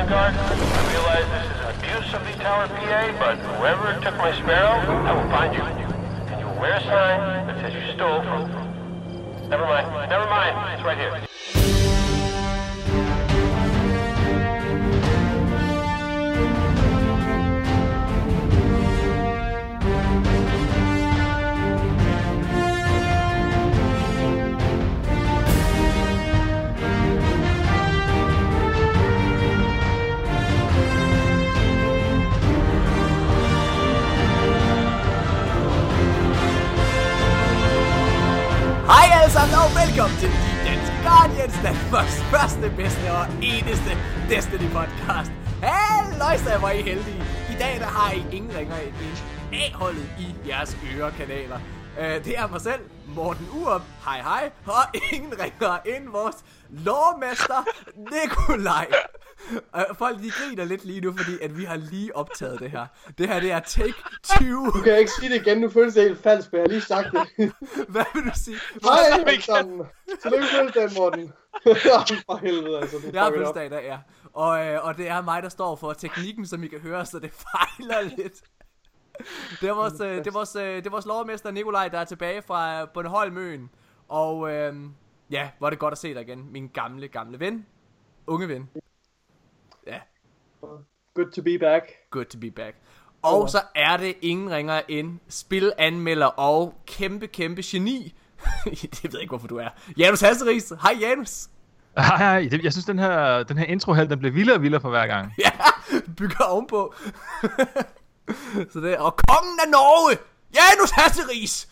Vanguard. I realize this is an abuse of the Tower PA, but whoever took my Sparrow, I will find you. And you will wear a sign that says you stole from... Never mind. Never mind. It's right here. Alle sammen og velkommen til De Danske Guardians, Danmarks første, bedste og eneste Destiny podcast. Halløjsa, hvor er I heldige. I dag der har I ingen ringer end A-holdet i jeres ørekanaler. Øh, det er mig selv, Morten Urup, hej hej, og ingen ringer end vores lovmester, Nikolaj. Uh, folk de griner lidt lige nu, fordi at vi har lige optaget det her. Det her det er take 20. Du kan ikke sige det igen, nu føles det helt falsk, men jeg har lige sagt det. Hvad vil du sige? Hej alle sammen. Tillykke fødselsdagen, Morten. For helvede, altså. Du Jeg har fødselsdag i dag, ja. Og, øh, og det er mig, der står for teknikken, som I kan høre, så det fejler lidt. Det er vores, øh, det er vores, øh, det er vores lovmester Nikolaj, der er tilbage fra øh, Bornholmøen. Og øh, ja, hvor er det godt at se dig igen, min gamle, gamle ven. Unge ven. Good to be back. good to be back. Og så er det ingen ringer end spilanmelder og kæmpe, kæmpe geni. det ved jeg ikke, hvorfor du er. Janus Hasseris. Hej Janus. Hej, hej. Jeg synes, den her, den her intro her, den bliver vildere og vildere for hver gang. Ja, bygger ovenpå. så det og kongen af Norge, Janus Hasseris.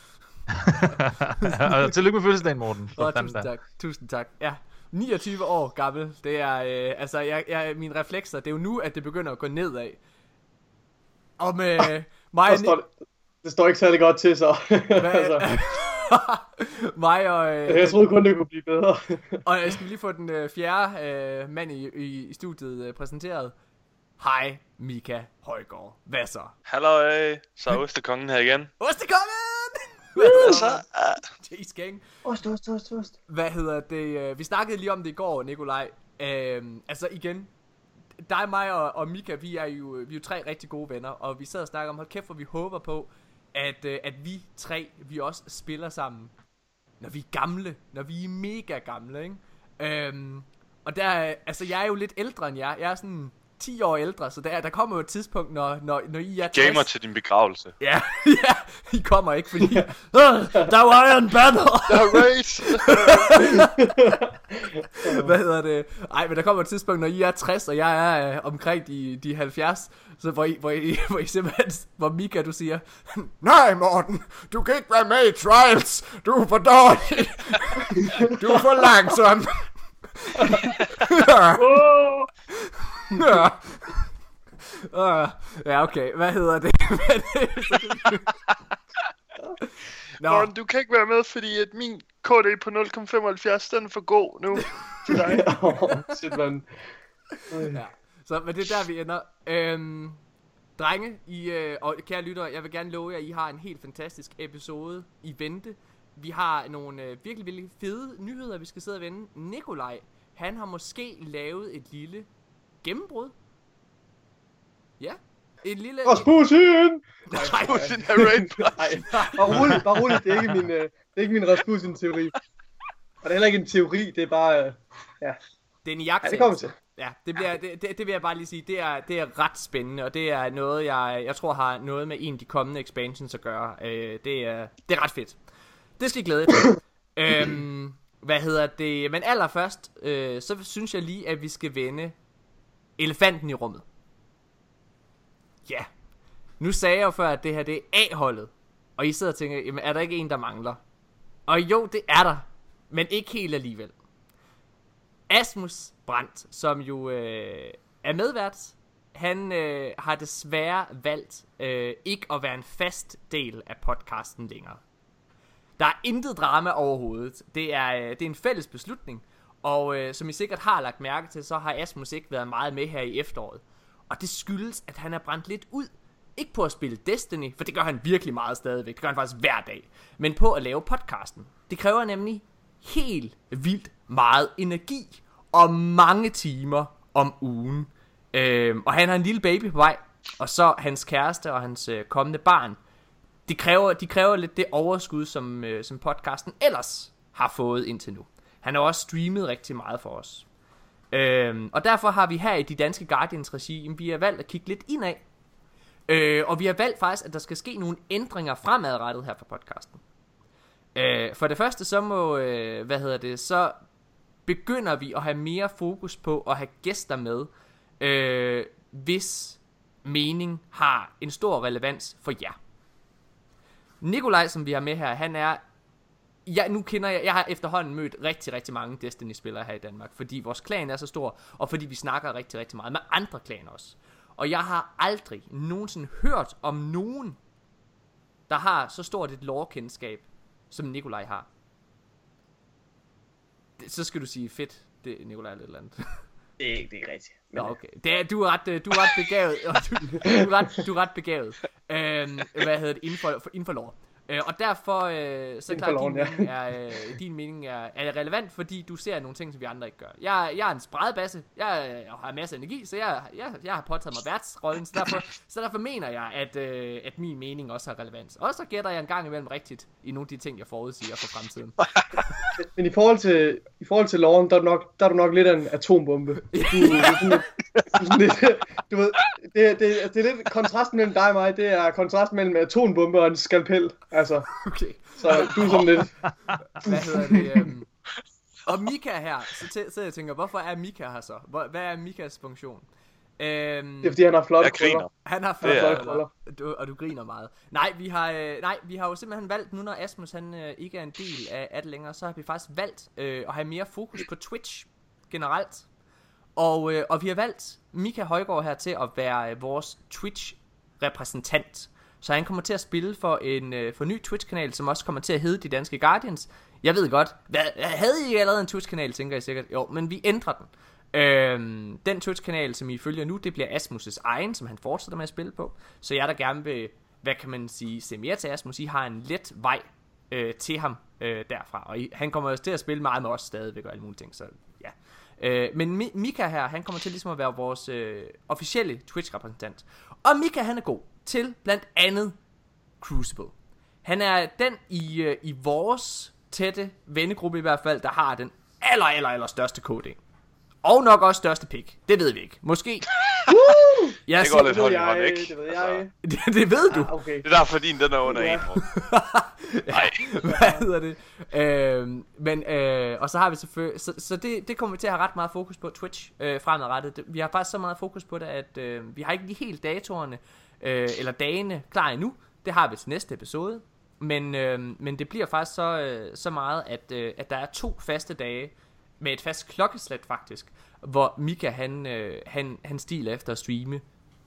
og tillykke med fødselsdagen, Morten. Fanden tusind tak, tusind tak. Ja, 29 år gammel. Det er, øh, altså, jeg, jeg, mine reflekser, det er jo nu, at det begynder at gå nedad. Og med mig Der og står, det, det står ikke særlig godt til, så. altså, mig og, øh, jeg troede kun, det kunne blive bedre. og jeg skal lige få den øh, fjerde øh, mand i, i, i studiet øh, præsenteret. Hej, Mika Højgaard. Hvad så? Hallo, så er Ostekongen her igen. Ostekongen! Hvad så? Ah, Jeez, gang. Ost, ost, ost, ost. Hvad hedder det? øh, Vi snakkede lige om det i går, Nikolaj. Øhm, altså igen, dig, mig og, og Mika, vi er, jo, vi er jo tre rigtig gode venner, og vi sad og snakkede om, hold kæft, hvor vi håber på, at, øh, at vi tre, vi også spiller sammen, når vi er gamle, når vi er mega gamle, ikke? Øhm, og der, altså jeg er jo lidt ældre end jer, jeg er sådan 10 år ældre, så der, der kommer jo et tidspunkt, når, når, når I er 60. gamer til din begravelse. Ja, ja, I kommer ikke, fordi, "Åh, der var Iron Banner! Der er race! Hvad hedder det? Ej, men der kommer et tidspunkt, når I er 60, og jeg er øh, omkring de, de 70, så hvor I, hvor, I, hvor I simpelthen, hvor Mika, du siger, Nej, Morten, du kan ikke være med i Trials, du er for dårlig, du er for langsom. ja. Ja. Uh, ja, okay, hvad hedder det? Nå, Morten, du kan ikke være med, fordi at min KD på 0,75, den er for god nu til dig. Shit, man. Ja. Så men det er der, vi ender. Øhm, drenge, I, øh, og kære lyttere, jeg vil gerne love jer, at I har en helt fantastisk episode i vente. Vi har nogle øh, virkelig, virkelig fede nyheder, vi skal sidde og vende. Nikolaj, han har måske lavet et lille gennembrud. Ja, et lille... Rasmussen! Nej, Putin er raid bare roligt, bare roligt. Det er ikke min, øh, det er ikke min Rasmussen-teori. Og det er heller ikke en teori, det er bare... Øh, ja. det er en ja, jagt. det kommer til. Ja, det, bliver, det, det, det vil jeg bare lige sige, det er, det er ret spændende, og det er noget, jeg, jeg tror har noget med en af de kommende expansions at gøre. Øh, det, er, det er ret fedt. Det skal I glæde jer til. øhm, hvad hedder det? Men allerførst, øh, så synes jeg lige, at vi skal vende elefanten i rummet. Ja. Nu sagde jeg jo før, at det her det er A-holdet. Og I sidder og tænker, jamen er der ikke en, der mangler? Og jo, det er der. Men ikke helt alligevel. Asmus Brandt, som jo øh, er medvært, han øh, har desværre valgt øh, ikke at være en fast del af podcasten længere. Der er intet drama overhovedet. Det er, øh, det er en fælles beslutning. Og øh, som I sikkert har lagt mærke til, så har Asmus ikke været meget med her i efteråret. Og det skyldes, at han er brændt lidt ud. Ikke på at spille Destiny, for det gør han virkelig meget stadigvæk. Det gør han faktisk hver dag. Men på at lave podcasten. Det kræver nemlig helt vildt meget energi og mange timer om ugen. Øh, og han har en lille baby på vej, og så hans kæreste og hans øh, kommende barn. De kræver, de kræver lidt det overskud, som, øh, som podcasten ellers har fået indtil nu. Han har også streamet rigtig meget for os. Øhm, og derfor har vi her i de danske Guardians regi, vi har valgt at kigge lidt indad. Øh, og vi har valgt faktisk, at der skal ske nogle ændringer fremadrettet her for podcasten. Øh, for det første så må, øh, hvad hedder det, så begynder vi at have mere fokus på at have gæster med, øh, hvis mening har en stor relevans for jer. Nikolaj, som vi har med her, han er jeg, nu kender jeg, jeg har efterhånden mødt rigtig, rigtig mange Destiny-spillere her i Danmark, fordi vores klan er så stor, og fordi vi snakker rigtig, rigtig meget med andre klaner også. Og jeg har aldrig nogensinde hørt om nogen, der har så stort et lore-kendskab, som Nikolaj har. Det, så skal du sige fedt, det Nikolaj eller et eller andet. Det er ikke, det er ikke rigtigt. Men, Nå, okay. Det er, du, er ret, øh, du er ret begavet. og du, du, er ret, du er ret begavet. Øhm, hvad hedder det? Inden for, inden for lore. Øh, og derfor, øh, så er klart, din, ja. mening er, øh, din mening er, er relevant, fordi du ser nogle ting, som vi andre ikke gør. Jeg, jeg er en spredbasse, jeg, øh, har masser af energi, så jeg, jeg, jeg har påtaget mig værtsrollen, så derfor, så derfor mener jeg, at, øh, at min mening også har relevans. Og så gætter jeg en gang imellem rigtigt i nogle af de ting, jeg forudsiger for fremtiden. men i forhold til, i forhold til loven, der er, du nok, der er du nok lidt af en atombombe. Du, du, ved, det, det, det er lidt kontrasten mellem dig og mig, det er kontrasten mellem atombombe og en skalpel. Altså, Okay. så du er sådan lidt, Hvad hedder det? Øhm... Og Mika her, så tæ- sidder jeg og tænker, hvorfor er Mika her så? Hvor, hvad er Mikas funktion? Øhm, det er fordi han har flotte krøller. han har flotte krøller, du, og du griner meget. Nej, vi har, øh, nej, vi har jo simpelthen valgt, nu når Asmus han øh, ikke er en del af, af det længere, så har vi faktisk valgt øh, at have mere fokus på Twitch generelt. Og, øh, og vi har valgt Mika Højgaard her til at være øh, vores Twitch-repræsentant. Så han kommer til at spille for en øh, for en ny Twitch-kanal, som også kommer til at hedde De Danske Guardians. Jeg ved godt, hvad, havde I allerede en Twitch-kanal, tænker I sikkert? Jo, men vi ændrer den. Øhm, den Twitch-kanal, som I følger nu, det bliver Asmus' egen, som han fortsætter med at spille på. Så jeg der gerne vil, hvad kan man sige, se mere til Asmus, I har en let vej øh, til ham øh, derfra. Og I, han kommer også til at spille meget med os stadigvæk og alle mulige ting, så ja. Øh, men Mi- Mika her, han kommer til ligesom at være vores øh, officielle Twitch-repræsentant. Og Mika, han er god til blandt andet Crucible. Han er den i, øh, i vores tætte vennegruppe i hvert fald, der har den aller, aller, aller største KD. Og nok også største pick. Det ved vi ikke. Måske. jeg Det går lidt Det hånd i hånd, ikke? det ved Altså, jeg. det, det ved du. Ah, okay. Det er derfor, din den er under Ja. en. Nej. Hvad hedder det? Øhm, men, øh, og så har vi selvfølgelig, så, så det, det kommer vi til at have ret meget fokus på Twitch øh, fremadrettet. Vi har faktisk så meget fokus på det, at øh, vi har ikke lige helt datorerne, øh, eller dagene klar endnu. Det har vi til næste episode. Men, øh, men det bliver faktisk så, øh, så meget, at, øh, at der er to faste dage, med et fast klokkeslæt faktisk, hvor Mika han, øh, han, han stiler efter at streame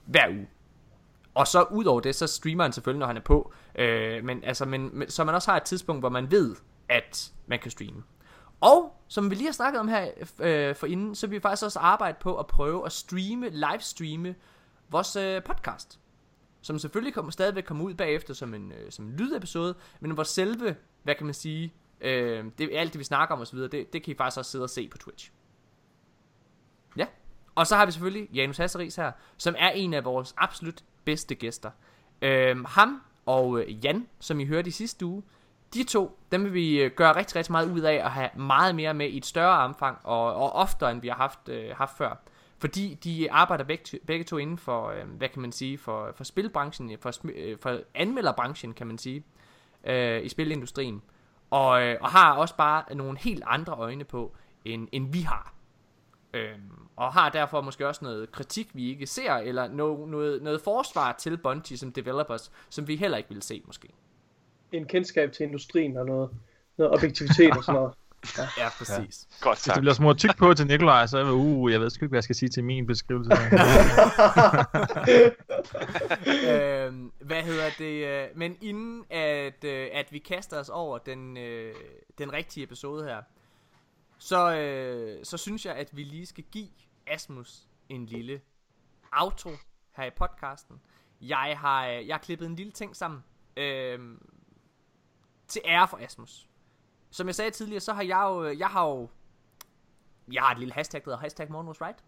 hver uge. Og så ud over det, så streamer han selvfølgelig, når han er på. Øh, men, altså, men, så man også har et tidspunkt, hvor man ved, at man kan streame. Og som vi lige har snakket om her øh, for inden, så vil vi faktisk også arbejde på at prøve at streame, livestreame vores øh, podcast. Som selvfølgelig kommer, stadigvæk kommer ud bagefter som en, øh, som en lydepisode, men hvor selve, hvad kan man sige, øh, det, alt det vi snakker om osv., det, det kan I faktisk også sidde og se på Twitch. Ja. Og så har vi selvfølgelig Janus Hasseris her, som er en af vores absolut bedste gæster. Øh, ham og øh, Jan, som I hørte i sidste uge, de to, dem vil vi øh, gøre rigtig, rigtig meget ud af at have meget mere med i et større omfang, og, og oftere end vi har haft, øh, haft før. Fordi de arbejder begge, begge to inden for, øh, hvad kan man sige, for, for spilbranchen, for, sm- øh, for anmelderbranchen, kan man sige, øh, i spilindustrien. Og, øh, og har også bare nogle helt andre øjne på, end, end vi har. Øhm, og har derfor måske også noget kritik, vi ikke ser, eller no, noget, noget forsvar til Bungie som developers, som vi heller ikke vil se måske. En kendskab til industrien og noget, noget objektivitet og sådan noget. Ja, præcis. Godt Hvis tak. det bliver smurt tyk på til Nikolaj, så er jeg, uh, jeg ved sgu ikke, hvad jeg skal sige til min beskrivelse. øhm, hvad hedder det? øh, Men inden at, øh, at vi kaster os over den, øh, den rigtige episode her, så, øh, så synes jeg, at vi lige skal give Asmus en lille outro her i podcasten. Jeg har, jeg har klippet en lille ting sammen øh, til ære for Asmus. Som jeg sagde tidligere, så har jeg jo, øh, jeg har jo, jeg har et lille hashtag, der hedder hashtag Morgen was right.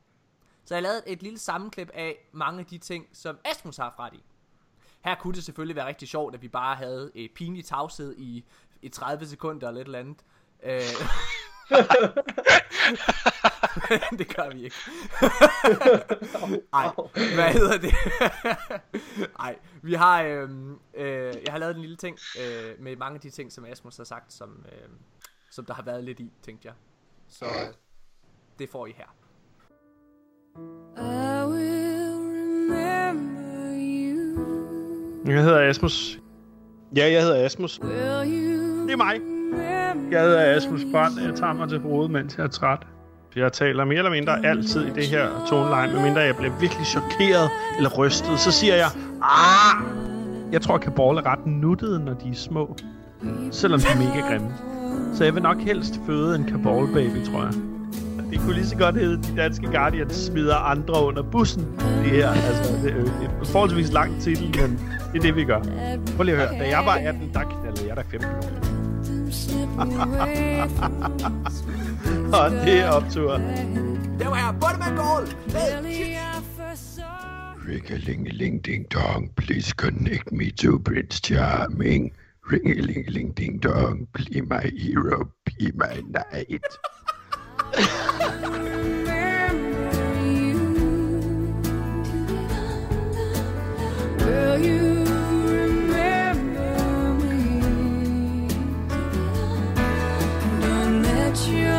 Så jeg har lavet et lille sammenklip af mange af de ting, som Asmus har ret i. Her kunne det selvfølgelig være rigtig sjovt, at vi bare havde et pinligt tavshed i, i 30 sekunder eller et eller andet. Øh, det gør vi ikke. Ej, hvad hedder det? Ej, vi har, øhm, øh, jeg har lavet en lille ting øh, med mange af de ting, som Asmus har sagt, som, øh, som der har været lidt i, tænkte jeg. Så øh, det får I her. I will remember you. Jeg hedder Asmus. Ja, jeg hedder Asmus. Det er mig. Jeg hedder Asmus Brand. Jeg tager mig til hovedet, mens jeg er træt. Jeg taler mere eller mindre altid i det her toneleje, medmindre jeg bliver virkelig chokeret eller rystet. Så siger jeg, ah! Jeg tror, kabal er ret nuttede, når de er små. Selvom de er mega grimme. Så jeg vil nok helst føde en kabal baby, tror jeg. Det kunne lige så godt hedde, de danske Guardians smider andre under bussen. Det her, altså, det er jo en forholdsvis lang titel, men det er det, vi gør. Prøv lige at høre. Da jeg var 18, der knaldede jeg da 15 år. them slip away Og det er optur. Der var jeg, Butterman Goal! Really, I first Ring-a-ling-a-ling ding dong, please connect me to Prince Charming. Ring-a-ling-a-ling ding dong, be my hero, be my knight. you. Will you remember me? Don't let your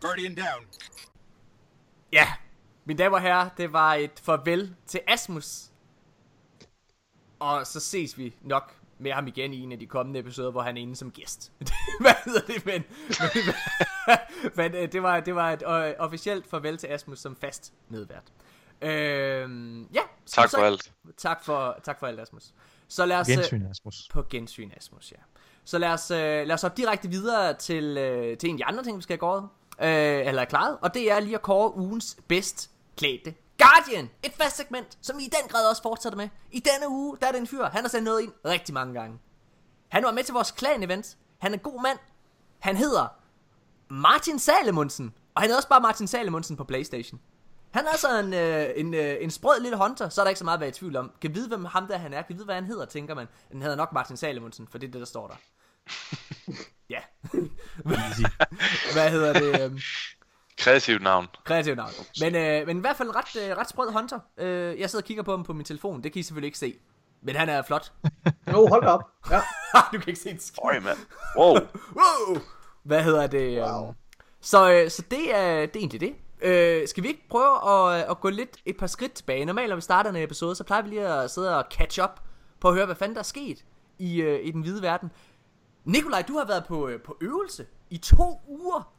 Guardian down. Ja, mine damer og herrer, det var et farvel til Asmus. Og så ses vi nok med ham igen i en af de kommende episoder, hvor han er inde som gæst. Hvad hedder det, men... men, men øh, det, var, det var et øh, officielt farvel til Asmus som fast medvært. Øhm, ja. Tak så- for alt. Tak for, tak for alt, Asmus. Så lad os... øh, Gensyn, Asmus. på gensyn, Asmus, ja. Så lad os, øh, lad os hoppe direkte videre til, øh, til en af de andre ting, vi skal have gået, øh, eller er klaret, og det er lige at kåre ugens bedst klædte Guardian. Et fast segment, som vi i den grad også fortsætter med. I denne uge, der er den en fyr, han har sendt noget ind rigtig mange gange. Han var med til vores klan-event. Han er en god mand. Han hedder Martin Salemundsen. Og han hedder også bare Martin Salemundsen på Playstation. Han er altså en, øh, en, øh, en sprød lille hunter, så er der ikke så meget at være i tvivl om. Kan vide, hvem ham der han er. Kan vide, hvad han hedder, tænker man. Den hedder nok Martin Salemundsen, for det er det, der står der. ja. hvad hedder det? øhm, Kreativt navn. Kreativt navn. Men, øh, men i hvert fald en ret, øh, ret sprød hunter. Øh, jeg sidder og kigger på ham på min telefon. Det kan I selvfølgelig ikke se. Men han er flot. Jo, hold da op. Ja. du kan ikke se en skid. Øj, mand. Wow. Wow! Hvad hedder det? Wow. Så, øh, så det, er, det er egentlig det. Øh, skal vi ikke prøve at, at gå lidt et par skridt tilbage? Normalt, når vi starter en episode, så plejer vi lige at sidde og catch up på at høre, hvad fanden der er sket i, øh, i den hvide verden. Nikolaj, du har været på, øh, på øvelse i to uger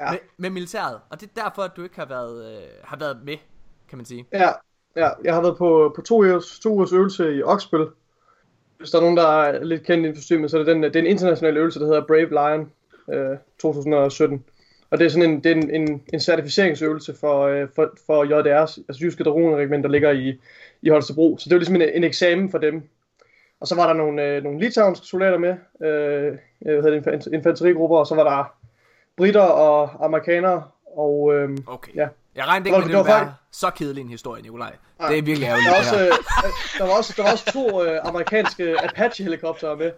Ja. med, med militæret, og det er derfor, at du ikke har været, øh, har været med, kan man sige. Ja, ja, jeg har været på, på to, ugers, to ugers øvelse i Oksbøl. Hvis der er nogen, der er lidt kendt i systemet, så er det, den, det er en international øvelse, der hedder Brave Lion øh, 2017. Og det er sådan en, det er en, en, en certificeringsøvelse for, øh, for, for JDR's, altså Jyske Dragonregiment, der ligger i, i Holstebro. Så det var ligesom en, en eksamen for dem. Og så var der nogle, øh, nogle litauiske soldater med, øh, hvad hedder det, infant- infanterigrupper, og så var der britter og amerikanere, og øh, Okay. Ja. Jeg regnede Det ikke var- med, det det var ville være så kedelig en historie, Nikolaj. Nej. Det er virkelig der, ærgerligt, var det også, øh, der, var også, der var også to øh, amerikanske Apache-helikoptere med. Det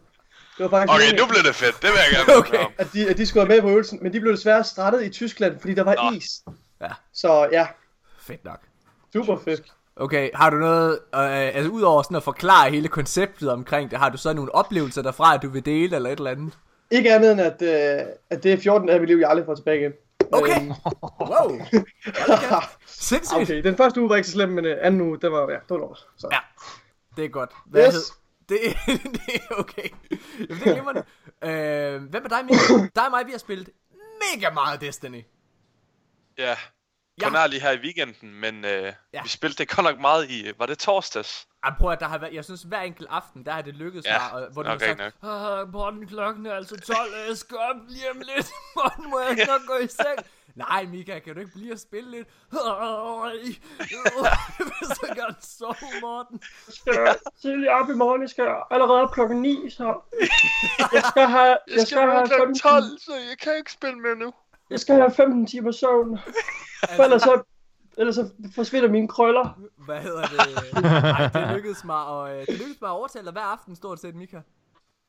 var faktisk Okay, nu blev det fedt. Det vil jeg gerne Okay. at de, at de skulle være med på øvelsen, men de blev desværre startet i Tyskland, fordi der var Nå. is. Ja. Så ja, Fedt nok. super fedt. Okay, har du noget, øh, altså udover sådan at forklare hele konceptet omkring det, har du så nogle oplevelser derfra, at du vil dele eller et eller andet? Ikke andet end, at, øh, at det er 14 af mit liv, jeg aldrig får tilbage igen. Okay. Øhm, Wow. Okay. Sindssygt. okay, den første uge var ikke så slem, men øh, anden uge, det var, ja, det var lort. Så. Ja. Det er godt. Hvad Yes. hed? Det, det er okay. Jamen, det er glimrende. Øh, hvad med dig, Mikkel? Dig og mig, vi har spillet mega meget Destiny. Ja. Ja. på nær lige her i weekenden, men øh, Ja. ja. vi spillede det godt nok meget i, var det torsdags? Ej, prøv at der har været, jeg synes hver enkelt aften, der har det lykkedes Ja, mig, og, hvor du nok har sagt, "Ah, Morten, klokken er altså 12, og jeg skal op lige om lidt, Morten, må jeg snart gå i seng? Nej, Mika, kan du ikke blive og spille lidt? Jeg vil så gerne sove, Morten. skal jeg tidligt op i morgen. Jeg skal allerede op klokken 9, så... Jeg skal have, Jeg skal være kl. 15 12, så jeg kan ikke spille mere nu. Jeg skal have 15 timer søvn. For ellers så, ellers så forsvinder mine krøller. Hvad hedder det? Ej, det lykkedes mig, og øh, det lykkedes mig at overtale dig hver aften, stort set, Mika.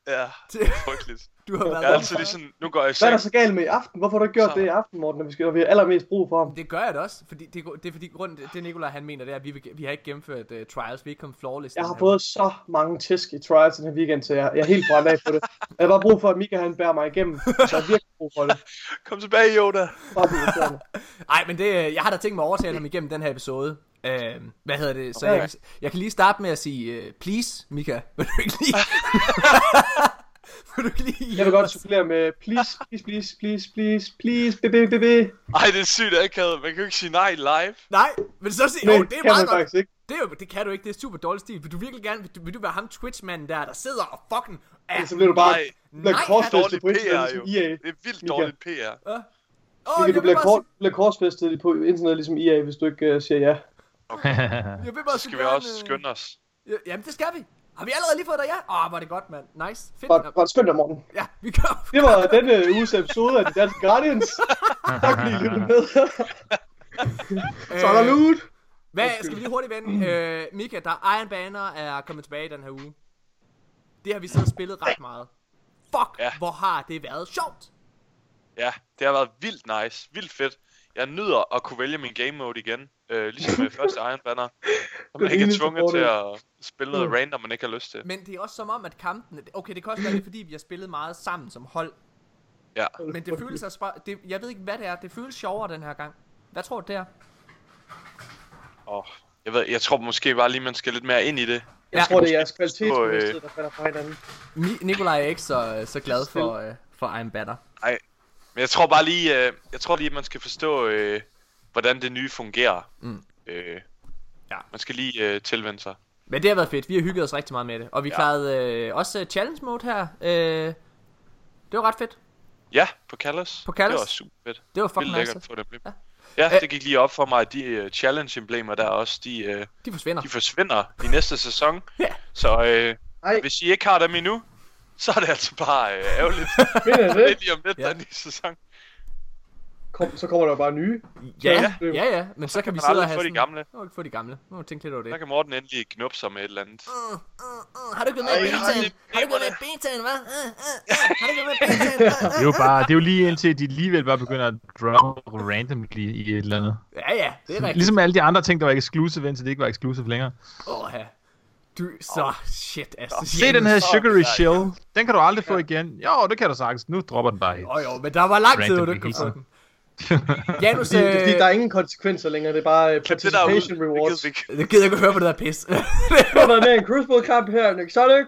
Ja, Det- frygteligt. Du har været Jeg er altid lige sådan, nu går jeg i Hvad er der så galt med i aften? Hvorfor har du ikke gjort Så- det i aften, Morten, når vi, skal, når vi har allermest brug for ham? Det gør jeg da også, fordi det, det er fordi grund, det Nikolaj han mener, det er, at vi, vil, vi har ikke gennemført uh, trials, vi er ikke kommet flawless. Jeg har fået så mange tæsk i trials den her weekend, så jeg, jeg er helt brændt af på det. Jeg har bare brug for, at Mika han bærer mig igennem. Så jeg har virkelig brug for det. Kom tilbage, Yoda. Nej, men det, øh, jeg har da tænkt mig at overtale ham igennem den her episode. Øh, hvad hedder det? Så Okay. jeg, kan- jeg kan lige starte med at sige, uh, please, Mika, vil du ikke lige... vil du ikke lige Jeg vil godt supplere med please, please, please, please, please, please, baby, baby. Ej, det er sygt akavet. Man kan jo ikke sige nej live. Nej, men så sig, Men oh, det er kan man meget godt. faktisk ikke. Det, er jo, det kan du ikke, det er super dårlig stil. Vil du virkelig gerne, vil du, vil du være ham Twitch-manden der, der sidder og fucking... Er, Så bliver du bare Nej, nej, korsfæstet dårlig på internet, PR jo. ligesom EA. Det er vildt Mika. dårligt PR. Åh, Mika, jeg du bliver, bare kort, sige- bliver korsfæstet på internet ligesom EA, hvis du ikke uh, siger ja. Jeg vil bare Så så skal vi også øh, skynde os. Ja, jamen, det skal vi. Har vi allerede lige fået dig ja? Åh, oh, var det godt, mand. Nice. Fedt. Bare, bare skynd dig, Morten. Ja, vi gør. Det var denne uges episode af de danske Guardians. tak fordi I lyttede med. Så er der loot. Hvad, skal vi lige hurtigt vende? Øh, Mika, der Iron Banner er kommet tilbage den her uge. Det har vi siddet og spillet ret meget. Fuck, Ja. hvor har det været sjovt. Ja, det har været vildt nice. Vildt fedt. Jeg nyder at kunne vælge min game mode igen. Øh, ligesom med første Iron Banner. Så man ikke er tvunget til at spille noget random, man ikke har lyst til. Men det er også som om, at kampene... Okay, det kan også være, det fordi vi har spillet meget sammen som hold. Ja. Men det føles altså bare... Det, jeg ved ikke, hvad det er. Det føles sjovere den her gang. Hvad tror du, det er? Og jeg, ved, jeg tror måske bare lige, man skal lidt mere ind i det. Jeg Ja. tror, det er jeres øh, kvalitetsbevidsthed, der falder fra hinanden. Nikolaj er ikke så, så glad for, øh, for Iron Banner. Men jeg tror bare lige, øh, jeg tror lige, at man skal forstå, øh, hvordan det nye fungerer. Mm. Øh, Ja. Man skal lige øh, tilvende sig. Men det har været fedt. Vi har hygget os rigtig meget med det. Og vi Ja. klarede øh, også øh, challenge mode her. Øh, det var ret fedt. Ja, på Callis. På Callis? Det var super fedt. Det var fucking nice. lækkert at få med. Ja. Ja, det gik lige op for mig, at de uh, challenge-emblemer der også, de, uh, De forsvinder. de forsvinder i næste sæson. Ja. Så uh, Ej. hvis I ikke har dem endnu, så er det altså bare uh, ærgerligt. Mener jeg det det? lige om lidt, Ja. der er en ny sæson. Kom, så kommer der bare nye. Ja, Så- ja, ja. Men så kan vi Man sidde og have få de sådan... gamle. Nu vi ikke få de gamle. Nu må vi tænke lidt over det. Der kan Morten endelig knuppe sig med et eller andet. Uh, uh, uh, har du ikke været med i betaen? Har du ikke været med i betaen, hva? Uh, uh, uh. Har du ikke været med i betaen? Det er jo bare, det er jo lige indtil de alligevel bare begynder at drop randomly i et eller andet. Ja, ja, det er rigtigt. Ligesom alle de andre ting, der var exclusive, indtil det ikke var exclusive længere. Åh, ja. Du, så shit, altså. Se den her Sugary ja, Shell. Den kan du aldrig få igen. Jo, det kan du sagtens. Nu dropper den bare helt. Åh jo, men der var lang tid, du ikke kunne få den. Janus, Det, det er øh, der er ingen konsekvenser længere. Det er bare uh, det ud. participation Det rewards. det gider jeg ikke høre på det der pis. Du har været med en Crucible-kamp her, Nick Sonic.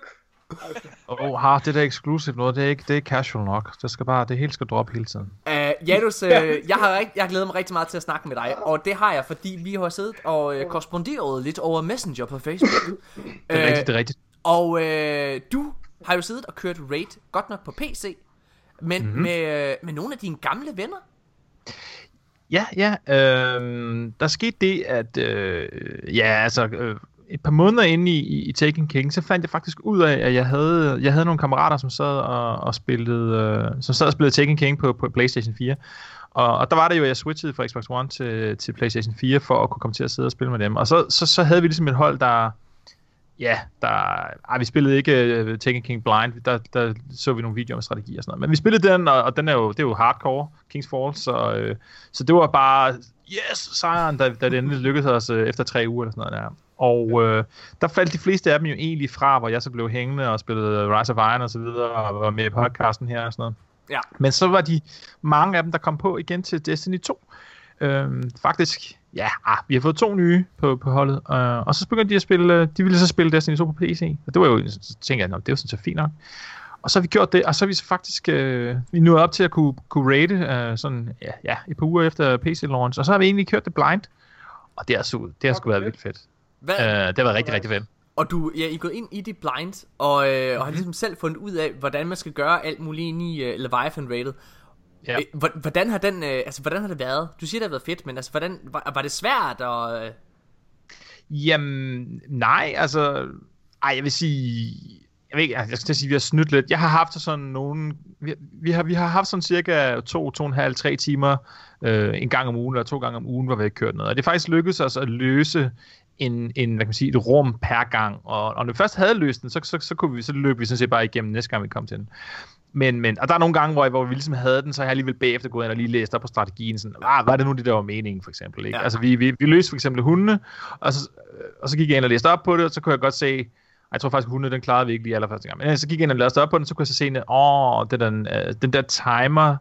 Åh, oh, har det der exclusive noget, det er ikke, det er casual nok. Det skal bare, det hele skal droppe hele tiden. Uh, Janus, uh, jeg, har, rigt- jeg har glædet mig rigtig meget til at snakke med dig, og det har jeg, fordi vi har siddet og uh, korresponderet lidt over Messenger på Facebook. Det er rigtigt, det er rigtigt. Og øh, du har jo siddet og kørt Raid, godt nok på PC, men Mhm. mm-hmm. med, øh, med nogle af dine gamle venner. Ja, ja. Øh, der skete det, at øh, ja, altså, øh, et par måneder inde i, i, i Taken King, så fandt jeg faktisk ud af, at jeg havde, jeg havde nogle kammerater, som sad og, og spillede, øh, som sad og spillede Taken King på, på PlayStation 4. Og, og der var det jo, at jeg switchede fra Xbox One til, til PlayStation 4 for at kunne komme til at sidde og spille med dem. Og så, så, så havde vi ligesom et hold, der, ja, der, ej, vi spillede ikke uh, Taken King Blind, der, der så vi nogle videoer om strategi og sådan noget. Men vi spillede den, og, og den er jo, det er jo hardcore, King's Fall, så, øh, så det var bare, yes, sejren, da, da det endelig lykkedes os øh, efter tre uger eller sådan noget der. Og øh, der faldt de fleste af dem jo egentlig fra, hvor jeg så blev hængende og spillede Rise of Iron og så videre, og var med i podcasten her og sådan noget. Ja. Men så var de mange af dem, der kom på igen til Destiny 2. Øhm, faktisk, ja, ah, vi har fået to nye på, på holdet, øh, og så begyndte de at spille, øh, de ville så spille Destiny 2 på PC, og det var jo, så tænkte jeg, "Nå, det jo sådan så fint nok. Og så har vi gjort det, og så er vi så faktisk øh, vi nået op til at kunne, kunne rate øh, sådan, ja, ja, et par uger efter PC launch, og så har vi egentlig kørt det blind, og det har, su- det har sgu været vildt fedt. Hvad, Øh, det været rigtig, rigtig fedt. Og du, ja, I er gået ind i det blind, og, øh, og har ligesom selv fundet ud af, hvordan man skal gøre alt muligt ind i uh, Leviathan rated. Ja. Øh, hvor- hvordan har den, øh, altså hvordan har det været? Du siger, det har været fedt, men altså, hvordan, var, var det svært, og... Øh, Jamen, nej, altså... Ej, jeg vil sige... Jeg ved ikke, jeg skal sige, at vi har snydt lidt. Jeg har haft sådan nogle... Vi, vi, har, vi har haft sådan cirka to, to og en halv, tre timer øh, en gang om ugen, eller to gange om ugen, hvor vi har kørt noget. Og det er faktisk lykkedes os at løse en, en hvad kan man sige, et rum per gang. Og, og når vi først havde løst den, så, så, så, kunne vi, så løb vi sådan set bare igennem næste gang, vi kom til den. Men, men, og der er nogle gange, hvor, hvor vi ligesom havde den, så har jeg alligevel bagefter gået ind og lige læst op på strategien, sådan, ah, hvad er det nu, det der var meningen, for eksempel, ikke? Ja. Altså, vi, vi, vi løste for eksempel hundene, og så, og så gik jeg ind og læste op på det, og så kunne jeg godt se, jeg tror faktisk, hundene, den klarede vi ikke lige allerførste gang, men øh, så gik jeg ind og læste op på den, så kunne jeg så se, åh, oh, det den, øh, den der timer,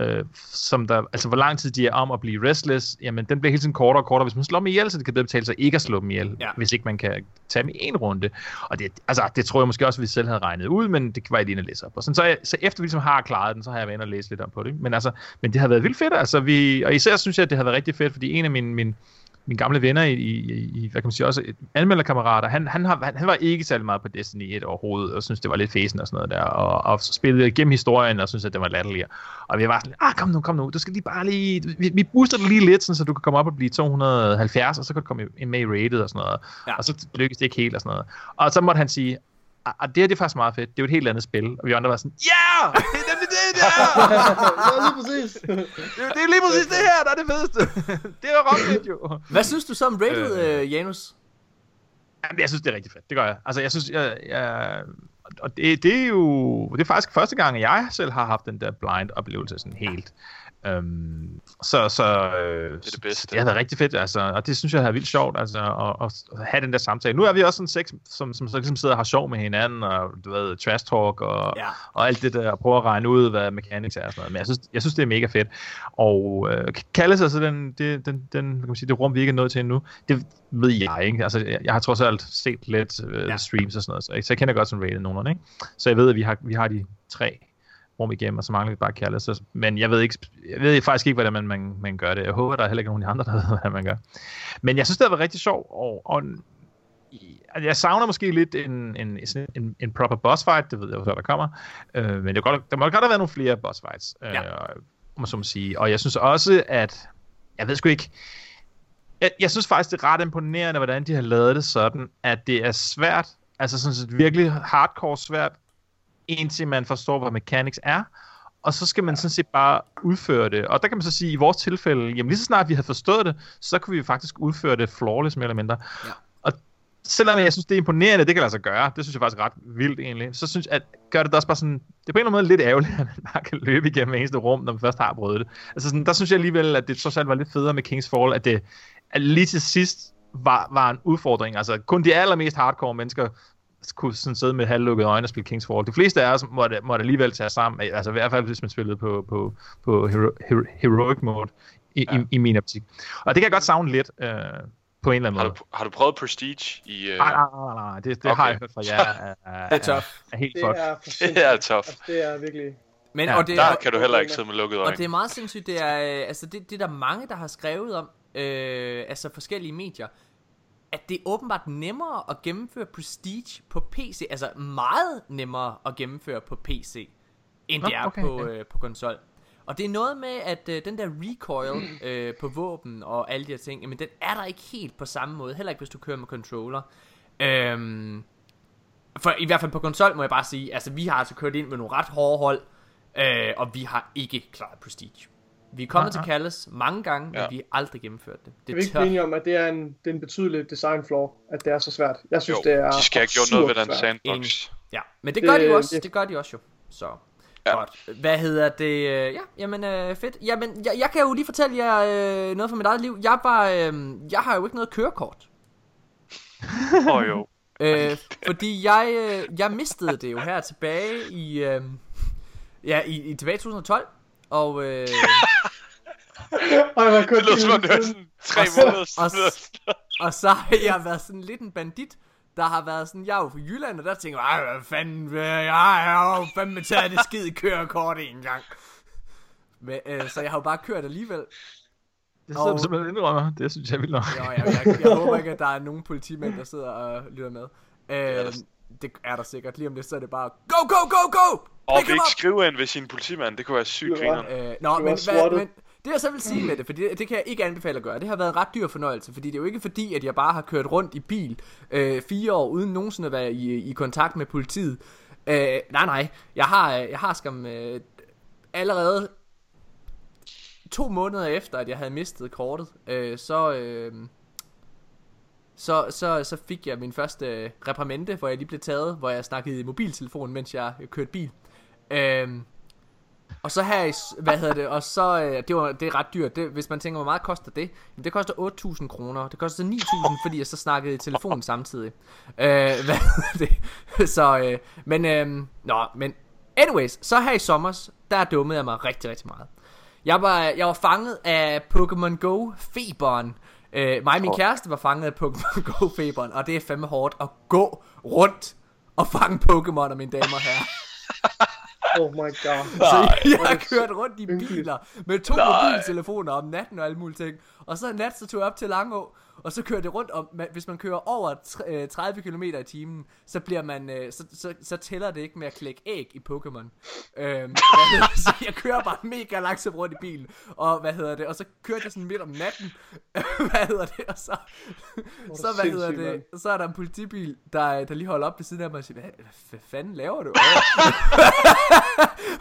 øh, som der, altså hvor lang tid de er om at blive restless, jamen den bliver hele tiden kortere og kortere, hvis man slår dem ihjel, så det kan bedre betale sig ikke at slå dem ihjel, Ja. hvis ikke man kan tage dem i en runde. Og det, altså, det tror jeg måske også, at vi selv havde regnet ud, men det var jeg lige og læse op. Og sådan, så, jeg, så efter vi ligesom har klaret den, så har jeg været inde og læse lidt om på det. Men, altså, men det har været vildt fedt, altså vi, og især synes jeg, at det har været rigtig fedt, fordi en af mine, mine, mine gamle venner i, i, i, hvad kan man sige, også anmelderkammerater, han, han, har, han, han var ikke særlig meget på Destiny 1 overhovedet, og synes det var lidt fæsen og sådan noget der, og, og spillede igennem historien, og synes at det var latterligt. Og vi var sådan, ah, kom nu, kom nu, du skal lige bare lige, vi, vi booster dig lige lidt, sådan, så du kan komme op og blive 270, og så kan du komme i- med i rated og sådan noget. Ja. Og så lykkedes det ikke helt og sådan noget. Og så måtte han sige, ah, ah, det her det er faktisk meget fedt, det er jo et helt andet spil. Og vi andre var sådan, ja, yeah! det er nemlig det, der! ja, lige præcis. Det, er- det er lige præcis det her, der er det fedeste. det er ret fedt jo. hvad synes du så om rated, Øh. øh, Janus? Jamen, jeg synes, det er rigtig fedt. Det gør jeg. Altså, jeg synes, jeg, jeg og det, det er jo, det er faktisk første gang, at jeg selv har haft den der blind oplevelse sådan helt. Øhm, så, så øh, Det er det bedste. Det har været rigtig fedt, altså, og det synes jeg har været vildt sjovt, altså, at, at, have den der samtale. Nu er vi også sådan seks, som, som så ligesom sidder og har sjov med hinanden, og du ved, trash talk, og, Ja. og alt det der, og prøve at regne ud, hvad mechanics er og sådan noget. Men jeg synes, jeg synes det er mega fedt. Og øh, kalde sig så den, det, den, den, hvad kan man sige, det rum, vi ikke er nået til endnu, det ved jeg ikke. Altså, jeg, jeg har trods alt set lidt øh, Ja. streams og sådan noget, så, jeg- så jeg kender godt sådan rated nogenlunde, ikke? Så jeg ved, at vi har, vi har de tre rum igennem, og så mangler vi bare kærlighed. Så, men jeg ved, ikke, jeg ved faktisk ikke, hvordan man, man, man gør det. Jeg håber, der er heller ikke nogen andre, der ved, hvordan man gør. Men jeg synes, det har været rigtig sjovt, og, og altså, jeg savner måske lidt en, en, en, en proper boss fight, det ved jeg jo der kommer. Øh, men det godt, der må godt have været nogle flere boss fights, øh, Ja. om så må sige. Og jeg synes også, at, jeg ved sgu ikke, jeg, jeg synes faktisk, det er ret imponerende, hvordan de har lavet det sådan, at det er svært, altså sådan set virkelig hardcore svært, indtil man forstår, hvad mechanics er, og så skal man sådan set bare udføre det. Og der kan man så sige, at i vores tilfælde, jamen lige så snart vi har forstået det, så kunne vi faktisk udføre det flawless mere eller mindre. Ja. Og selvom jeg synes, det er imponerende, det kan lade sig gøre, det synes jeg faktisk er ret vildt egentlig, så synes jeg, at gør det også bare sådan, det er på en eller anden måde lidt ærgerligt, at man bare kan løbe igennem hver eneste rum, når man først har prøvet det. Altså sådan, der synes jeg alligevel, at det trods alt var lidt federe med King's Fall, at det at lige til sidst var, var en udfordring. Altså kun de allermest hardcore mennesker kunne sådan sidde med halvlukkede øjne og spille King's Fall. De fleste af os måtte, måtte alligevel tage sammen, altså i hvert fald hvis man spillede på, på, på hero, hero, heroic mode i, ja. i, i min optik. Og det kan jeg godt savne lidt øh, på en eller anden Har måde. du, har du prøvet Prestige i... Uh... Nej, nej, nej, nej, det, det okay. Har jeg hørt fra jer. Er, er, Det er tough. Er, er helt Det fucked. er Det er tough. Altså, det er virkelig... Men, Ja, og, det, Der og, kan du heller ikke sidde med lukkede og øjne. det er meget sindssygt, det er, øh, altså det, det er der mange, der har skrevet om, øh, altså forskellige medier, at det er åbenbart nemmere at gennemføre Prestige på PC, altså meget nemmere at gennemføre på PC, end Nå, det er okay, på, okay. øh, på konsol. Og det er noget med, at øh, den der recoil øh, på våben og alle de her ting, jamen den er der ikke helt på samme måde, heller ikke hvis du kører med controller. Øhm, for i hvert fald på konsol må jeg bare sige, altså vi har altså kørt ind med nogle ret hårde hold, øh, og vi har ikke klaret Prestige. Vi er kommet Nej, til Callis mange gange, men Ja. vi har aldrig gennemført det. Kan Det vi er ikke blive tørt. enige om, at det er en, det er en betydelig design flaw, at det er så svært? Jeg synes, Jo, det er de skal have gjort noget ved den sandbox. Ja, men det gør de Det- jo også. det- Det gør de også jo. Så. Ja. Godt. Hvad hedder det? øh, Ja, jamen øh, fedt. Jamen, jeg, jeg kan jo lige fortælle jer øh, noget fra mit eget liv. Jeg var, øh, jeg har jo ikke noget kørekort. Åh oh, jo. Øh, fordi jeg, øh, jeg mistede det jo her tilbage i, øh, ja, i, i tilbage i 2012. Og, øh, Ej, man Det lyder som om det er sådan tre Og så- måneder og og så har jeg været sådan lidt en bandit der har været sådan, jeg er jo fra Jylland, og der tænker jeg, "Ej, hvad fanden, øh, jeg har jo fandme taget det skide kørekort en gang. Men, øh, så jeg har jo bare kørt alligevel. Det sidder Og- du simpelthen indrømmer. Det synes jeg vil nok. Jo, jeg, jeg, jeg håber ikke, at der er nogen politimænd, der sidder og lytter med. Øh, der. det er der sikkert. Lige om lidt, så er det bare, go, go, go, go! Og vi ikke skrive ind ved sin politimand. Det kunne være sygt Det var- grineren. Øh, nå, var men, hvad, men det jeg så vil sige med det, for det, det kan jeg ikke anbefale at gøre, det har været en ret dyr fornøjelse, fordi det er jo ikke fordi, at jeg bare har kørt rundt i bil øh, fire år, uden nogensinde at være i, i kontakt med politiet. Øh, nej, nej, jeg har, øh, jeg har skam øh, allerede to måneder efter, at jeg havde mistet kortet, øh, så, øh, så, så, så fik jeg min første øh, reprimande, hvor jeg lige blev taget, hvor jeg snakkede i mobiltelefon, mens jeg kørte bil. Øhm, og så her, i hvad hedder det, og så, øh, det, var, det er ret dyrt, det, hvis man tænker, hvor meget koster det? Jamen, det koster 8.000 kroner, det koster 9.000, fordi jeg så snakkede i telefon samtidig. Øh, hvad det? Så, øh, men, øh, nå, men, anyways, så her i sommer, der dummede jeg mig rigtig, rigtig meget. Jeg var, jeg var fanget af Pokémon Go-feberen. Øh, mig og min kæreste var fanget af Pokémon Go-feberen, og det er fandme hårdt at gå rundt og fange Pokémon, mine damer og herrer. Oh my god. Så jeg har kørt rundt i biler med to mobiltelefoner om natten og alle mulige ting. Og så en nat, så tog jeg op til Langå, og så kørte jeg rundt om, ma- hvis man kører over tr- øh, 30 km i timen, så bliver man, øh, så, så, så tæller det ikke med at klække æg i Pokémon. Øhm, det? så jeg kører bare mega langsomt rundt i bilen, og hvad hedder det, og så kørte jeg sådan midt om natten, hvad hedder det, og så, så hvad hedder det, så er der en politibil, der, der lige holder op ved siden af mig og siger, hvad, hvad fanden laver du?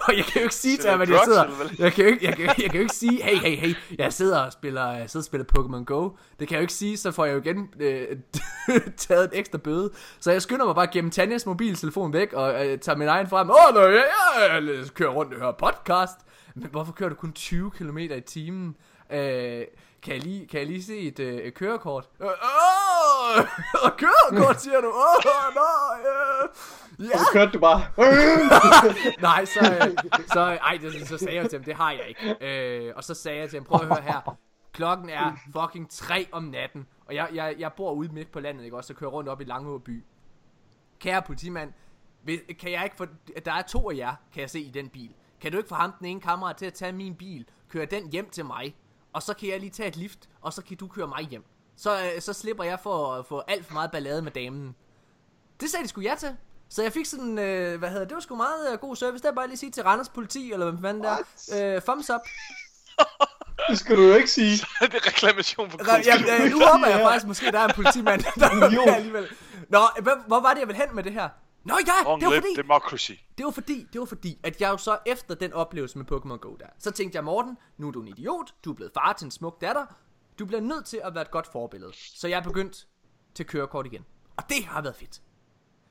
og jeg kan jo ikke sige til ham, at jeg sidder... Jeg kan, jo ikke, jeg, kan, jeg kan jo ikke sige, hey, hey, hey, jeg sidder og spiller, jeg sidder og spiller Pokémon Go. Det kan jeg jo ikke sige, så får jeg jo igen øh, taget et ekstra bøde. Så jeg skynder mig bare gennem Tanjas mobiltelefon væk, og øh, tager min egen frem. Åh, oh, jeg, jeg, jeg kører rundt og hører podcast. Men hvorfor kører du kun 20 km i timen? Øh, kan jeg lige, kan jeg lige se et, øh, kørekort? Øh, åh, kørekort, siger du? Åh, oh, nej, øh. ja. Så kørte du bare. Nej, så, øh, så, ej, det, så sagde jeg til ham, det har jeg ikke. Øh, og så sagde jeg til ham, prøv at høre her. Klokken er fucking 3 om natten. Og jeg, jeg, jeg bor ude midt på landet, ikke også? Så kører rundt op i Langå by. Kære politimand, kan jeg ikke få... Der er to af jer, kan jeg se i den bil. Kan du ikke få ham den ene kammerat til at tage min bil, køre den hjem til mig, og så kan jeg lige tage et lift, og så kan du køre mig hjem. Så, øh, så slipper jeg for at få alt for meget ballade med damen. Det sagde de sgu ja til. Så jeg fik sådan, øh, hvad hedder det, det var sgu meget øh, god service. Der er bare lige sige til Randers politi, eller hvad fanden der. Øh, thumbs up. Det skal du jo ikke sige. det er reklamation for kurs. jeg, øh, nu håber jeg faktisk måske, der er en politimand, der er Jo. med alligevel. Nå, hvad, hvor var det, jeg ville hen med det her? Nå ja, Long det var fordi, democracy. det var fordi, det var fordi, at jeg jo så efter den oplevelse med Pokémon Go der, så tænkte jeg, Morten, nu er du en idiot, du er blevet far til en smuk datter, du bliver nødt til at være et godt forbillede. Så jeg er begyndt til kørekort igen. Og det har været fedt.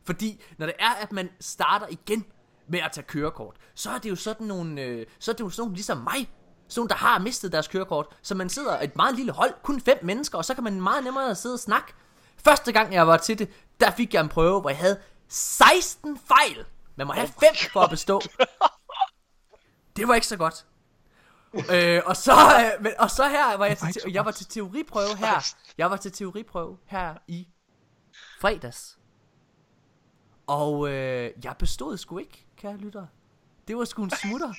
Fordi når det er, at man starter igen med at tage kørekort, så er det jo sådan nogle, øh, så er det jo sådan nogle ligesom mig, sådan nogle, der har mistet deres kørekort, så man sidder et meget lille hold, kun fem mennesker, og så kan man meget nemmere sidde og snakke. Første gang jeg var til det, der fik jeg en prøve, hvor jeg havde 16 fejl. Man må have 5 for at bestå. Det var ikke så godt. øh, og så øh, men, og så her var jeg til, te- jeg var til teoriprøve her. Jeg var til teoriprøve her i fredags. Og øh, jeg bestod sgu ikke, kære lyttere. Det var sgu en smutter.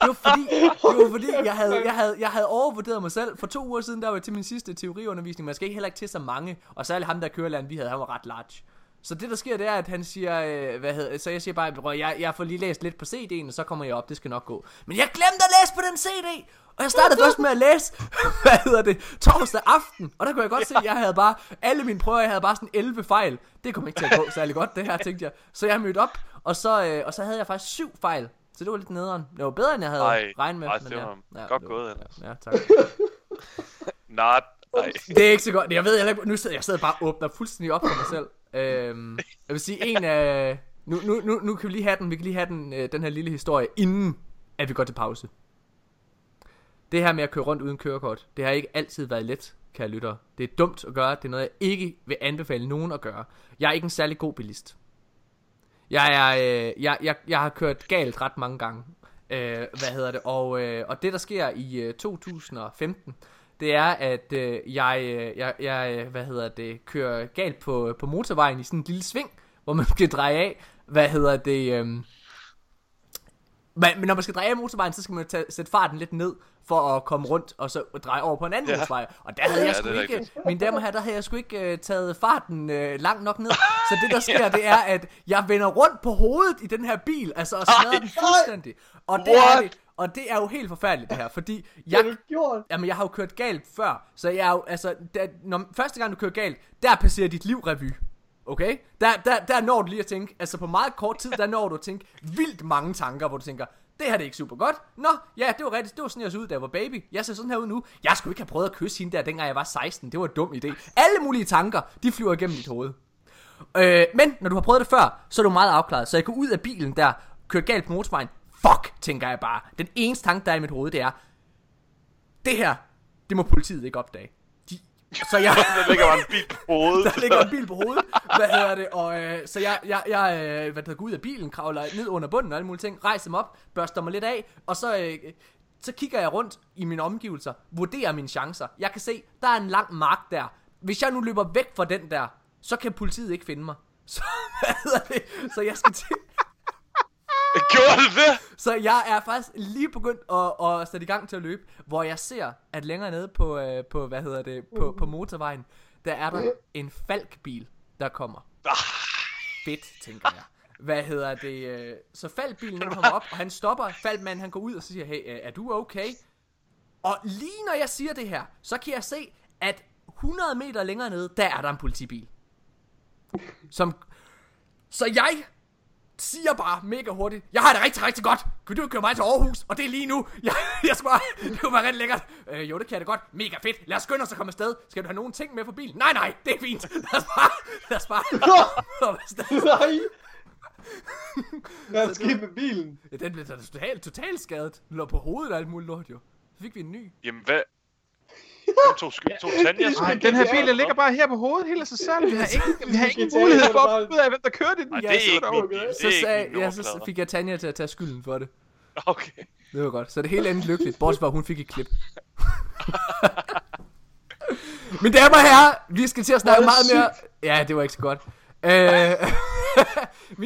Det var fordi, det var fordi jeg, havde, jeg, havde, jeg havde overvurderet mig selv. For to uger siden, der var jeg til min sidste teoriundervisning. Man skal ikke heller ikke til så mange. Og særligt ham, der kørelæren, vi havde, han var ret large. Så det, der sker, det er, at han siger, øh, hvad hedder, så jeg siger bare, "Bror, jeg, jeg får lige læst lidt på CD'en, og så kommer jeg op, det skal nok gå. Men jeg glemte at læse på den CD! Og jeg startede først med at læse, hvad hedder det, torsdag aften. Og der kunne jeg godt se, at jeg havde bare, alle mine prøver, jeg havde bare sådan 11 fejl. Det kom ikke til at gå særlig godt, det her, tænkte jeg. Så jeg mødte op, og så, øh, og så havde jeg faktisk syv fejl. Så det var lidt nederen. Det var bedre, end jeg havde Ej, regnet med. ej, det ja. var godt det gået, Anders. Ja, tak. Not. Nej. Det er ikke så godt. Jeg ved heller ikke, nu sidder jeg sidder bare og åbner fuldstændig op for mig selv. Øhm, jeg vil sige, en af... Nu, nu, nu, nu kan vi lige have den, vi kan lige have den, øh, den her lille historie, inden at vi går til pause. Det her med at køre rundt uden kørekort, det har ikke altid været let, kære lytter. Det er dumt at gøre, det er noget, jeg ikke vil anbefale nogen at gøre. Jeg er ikke en særlig god bilist. Jeg, er, øh, jeg, jeg, jeg har kørt galt ret mange gange. Øh, hvad hedder det? Og, øh, og det der sker i øh, 2015, det er, at øh, jeg, øh, jeg, jeg, øh, hvad hedder det, kører galt på, på motorvejen i sådan en lille sving, hvor man skal dreje af, hvad hedder det, øh, men, men når man skal dreje af motorvejen, så skal man tage, sætte farten lidt ned, for at komme rundt, og så dreje over på en anden Ja. ja. motorvej. Og der havde jeg Ja, sgu det er ikke, rigtigt. mine damer og herrer, der havde jeg sgu ikke uh, taget farten uh, langt nok ned. Så det der sker, det er, at jeg vender rundt på hovedet i den her bil, altså og smadrer den fuldstændig. Og det, er det, og det er jo helt forfærdeligt det her, fordi jeg, gjort? Jamen, jeg har jo kørt galt før, så jeg er jo, altså, da, når, første gang du kører galt, der passerer dit liv revy. Okay? Der, der, der når du lige at tænke, altså på meget kort tid, der når du at tænke vildt mange tanker, hvor du tænker, det her det er ikke super godt. Nå, ja, det var rigtigt, det var sådan, jeg så ud, da jeg var baby. Jeg ser sådan her ud nu. Jeg skulle ikke have prøvet at kysse hende der, dengang jeg var 16. Det var en dum idé. Alle mulige tanker, de flyver igennem dit hoved. Øh, men når du har prøvet det før, så er du meget afklaret. Så jeg går ud af bilen der, kører galt på motorvejen. Fuck, tænker jeg bare. Den eneste tanke, der er i mit hoved, det er, det her, det må politiet ikke opdage. Så jeg, Der ligger bare en bil på hovedet. der ligger en bil på hovedet. Hvad hedder det? Og øh, så jeg, jeg, jeg øh, hvad der går ud af bilen, kravler ned under bunden og alle mulige ting, rejser mig op, børster mig lidt af, og så, øh, så kigger jeg rundt i mine omgivelser, vurderer mine chancer. Jeg kan se, der er en lang mark der. Hvis jeg nu løber væk fra den der, så kan politiet ikke finde mig. Så, hvad hedder det? Så jeg skal til... Gjorde det det? Så jeg er faktisk lige begyndt at, at sætte i gang til at løbe, hvor jeg ser, at længere nede på, øh, på hvad hedder det, på, på motorvejen, der er der en falkbil, der kommer. Fedt, tænker jeg. Hvad hedder det? øh, Så falkbilen kommer op, og han stopper. Falkmanden han går ud og siger, hey, øh, er du okay? Og lige når jeg siger det her, så kan jeg se, at 100 meter længere nede, der er der en politibil. Som... Så jeg siger bare mega hurtigt, jeg har det rigtig, rigtig godt. Kan du køre mig til Aarhus? Og det er lige nu. Jeg, jeg skal bare, det kunne være rigtig lækkert. Øh, jo, det kan jeg da godt. Mega fedt. Lad os skynde os at komme afsted. Skal du have nogle ting med for bilen? Nej, nej, det er fint. Lad os bare, lad os bare komme afsted. Nej! Hvad er der sket med bilen? Ja, den blev da totalt, totalt skadet. Den lå på hovedet og alt muligt lort, jo. Så fik vi en ny. Jamen hvad? Hvem tog, sk- tog Tanja det Ej, skyld? den her bil, der ligger bare her på hovedet hele sig selv. Vi har ingen, vi har ingen mulighed for at finde ud af, hvem der kørte den. Nej, det er så ikke min bil. Så, sagde, ja, så fik jeg Tanja til at tage skylden for det. Okay. Det var godt. Så det hele endte lykkeligt. Bortset fra, at hun fik et klip. Mine damer og herrer, vi skal til at snakke meget mere... Ja, det var ikke så godt. Øh,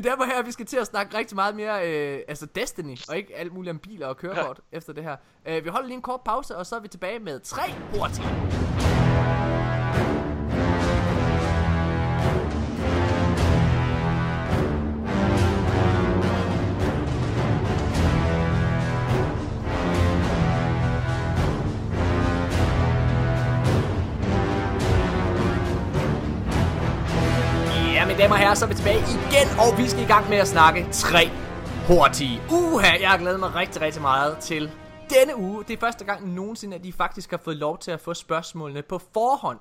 damer og herrer, vi skal til at snakke rigtig meget mere, øh, altså Destiny, og ikke alt muligt om biler og kørekort ja. efter det her. Øh, vi holder lige en kort pause, og så er vi tilbage med tre hurtigt. Damer og herrer, så er vi tilbage igen, og vi skal i gang med at snakke tre hurtige. Uha, jeg har glædet mig rigtig, rigtig meget til denne uge. Det er første gang nogensinde, at de faktisk har fået lov til at få spørgsmålene på forhånd.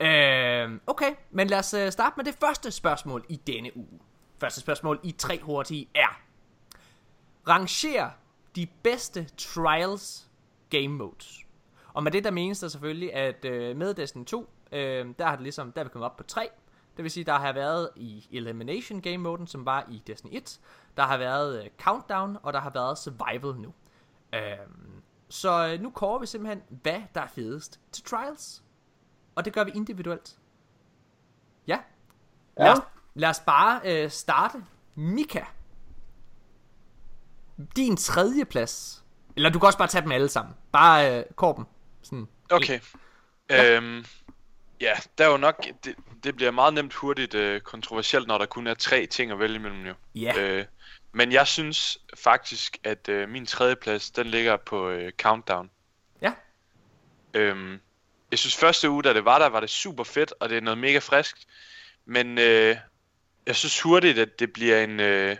Øh, okay, men lad os øh, starte med det første spørgsmål i denne uge. Første spørgsmål i tre hurtige er. Ranger de bedste Trials game modes. Og med det der menes der selvfølgelig, at øh, med Destiny 2, øh, der har det ligesom, der er vi kommet op på 3. Det vil sige, der har været i Elimination game moden, som var i Destiny 1. Der har været øh, Countdown, og der har været Survival nu. Øh, så øh, nu kårer vi simpelthen, hvad der er fedest til Trials. Og det gør vi individuelt. Ja. Lad os, lad os bare øh, starte. Mika. Din tredje plads. Eller du kan også bare tage dem alle sammen. Bare øh, kår dem. Sådan. Okay. Øhm, ja, der er jo nok... Det, det bliver meget nemt hurtigt øh, kontroversielt, når der kun er tre ting at vælge imellem jo. Ja. Øh, men jeg synes faktisk, at øh, min tredje plads, den ligger på øh, Countdown. Ja. Øhm, jeg synes første uge, da det var der, var det super fedt, og det er noget mega friskt. Men øh, jeg synes hurtigt, at det bliver en... Øh,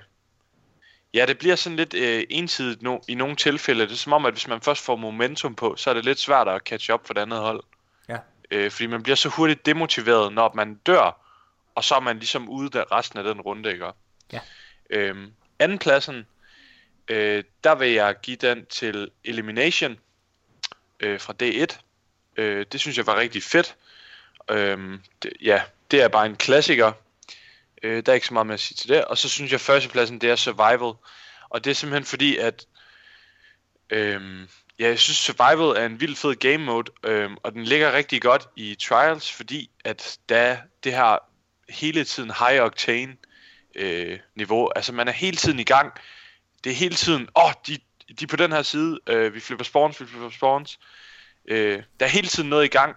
ja, det bliver sådan lidt øh, ensidigt no, i nogle tilfælde. Det er som om, at hvis man først får momentum på, så er det lidt svært at catch up for det andet hold. Øh, fordi man bliver så hurtigt demotiveret, når man dør, og så er man ligesom ude der resten af den runde, ikke? Ja. Øhm, andenpladsen, øh, der vil jeg give den til Elimination øh, fra D1. Øh, det synes jeg var rigtig fedt. Øhm, det, ja, det er bare en klassiker. Øh, der er ikke så meget med at sige til det. Og så synes jeg, førstepladsen, det er Survival. Og det er simpelthen fordi, at øhm, Ja, jeg synes Survival er en vild fed game mode, øhm, og den ligger rigtig godt i Trials, fordi at der det her hele tiden high octane øh, niveau, altså man er hele tiden i gang. Det er hele tiden, åh, oh, de, de er på den her side, øh, vi flipper spawns, vi flipper spawns. Øh, der er hele tiden noget i gang,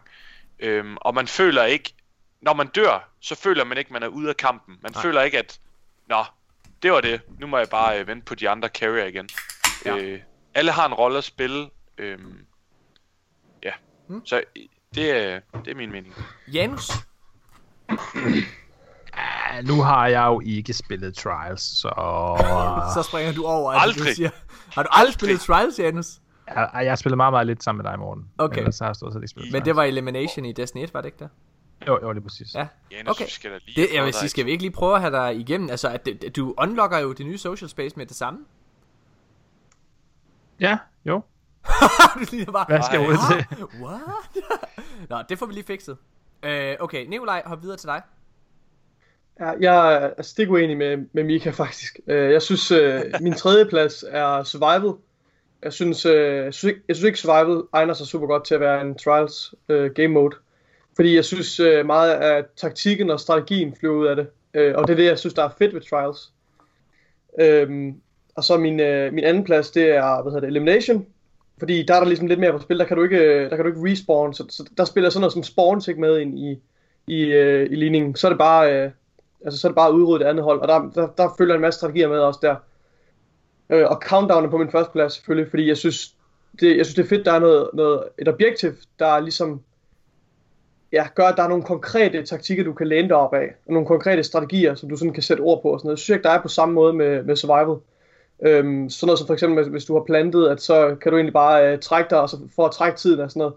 øhm, og man føler ikke, når man dør, så føler man ikke, man er ude af kampen. Man Nej. føler ikke, at, nå, det var det, nu må jeg bare øh, vente på de andre carrier igen. Ja. Øh, alle har en rolle at spille. Øhm, ja, Mm. så det er, det er min mening. Janus? Ja, nu har jeg jo ikke spillet Trials, så... Så springer du over, at du Aldrig. siger. Har du aldrig spillet Trials, Janus? jeg, jeg har spillet meget, meget lidt sammen med dig, Morten. Okay. Ellers har jeg stort set ikke spillet Men det var Elimination i Destiny 1, var det ikke der? Jo, jo, lige præcis. Ja. Janus, Okay. skal da lige Det, jeg vil sige, skal vi ikke lige prøve at have dig igennem? Altså, at du unlocker jo det nye social space med det samme. Ja, jo. du ligner bare, Hvad skal jeg ud til? What? Nå, det får vi lige fikset. Øh, okay, Nikolaj, hop videre til dig. Ja, jeg er stik uenig med, med Mika faktisk. Øh, Jeg synes, øh, min tredje plads er Survival. Jeg synes, øh, jeg, synes ikke, jeg synes ikke, Survival egner sig super godt til at være en Trials game mode. Fordi jeg synes meget af taktikken og strategien flyver ud af det. Og det er det, jeg synes, der er fedt ved Trials. Øhm, og så min, øh, min anden plads, det er, hvad hedder det, Elimination. Fordi der er der ligesom lidt mere på spil, der kan du ikke, øh, der kan du ikke respawn, så, så der spiller sådan noget som spawns ikke med ind i, i, øh, i ligningen. Så er det bare, øh, altså så er det bare at udrydde det andet hold, og der, der, der følger en masse strategier med også der. Øh, og countdown er på min første plads selvfølgelig, fordi jeg synes, det, jeg synes det er fedt, der er noget, noget, et objektiv, der ligesom ja, gør, at der er nogle konkrete taktikker, du kan læne dig op af, og nogle konkrete strategier, som du sådan kan sætte ord på og sådan noget. Jeg synes ikke, der er på samme måde med, med survival. Øhm, sådan noget som for eksempel, hvis du har plantet, at så kan du egentlig bare øh, trække dig, og så for at trække tiden og sådan noget.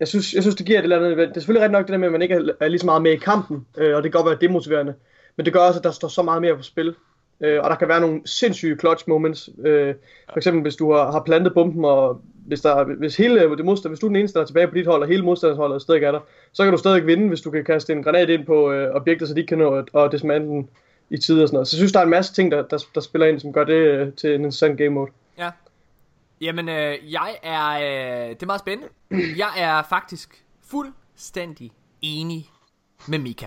Jeg synes, jeg synes det giver et eller andet, det er selvfølgelig rigtig nok det der med, at man ikke er, er lige så meget med i kampen, øh, og det kan godt være demotiverende, men det gør også, at der står så meget mere på spil. Øh, og der kan være nogle sindssyge clutch moments. Øh, for eksempel hvis du har, har plantet bomben, og hvis, der, hvis, hele det modstand, hvis du er den eneste, der er tilbage på dit hold, og hele modstandsholdet stadig er der, så kan du stadig vinde, hvis du kan kaste en granat ind på øh, objekter, så de ikke kan nå at, at dismantle den i tid og sådan noget. Så jeg synes, der er en masse ting, der, der, der spiller ind, som gør det øh, til en interessant game mode. Ja. Jamen, øh, jeg er... Øh, det er meget spændende. Jeg er faktisk fuldstændig enig med Mika.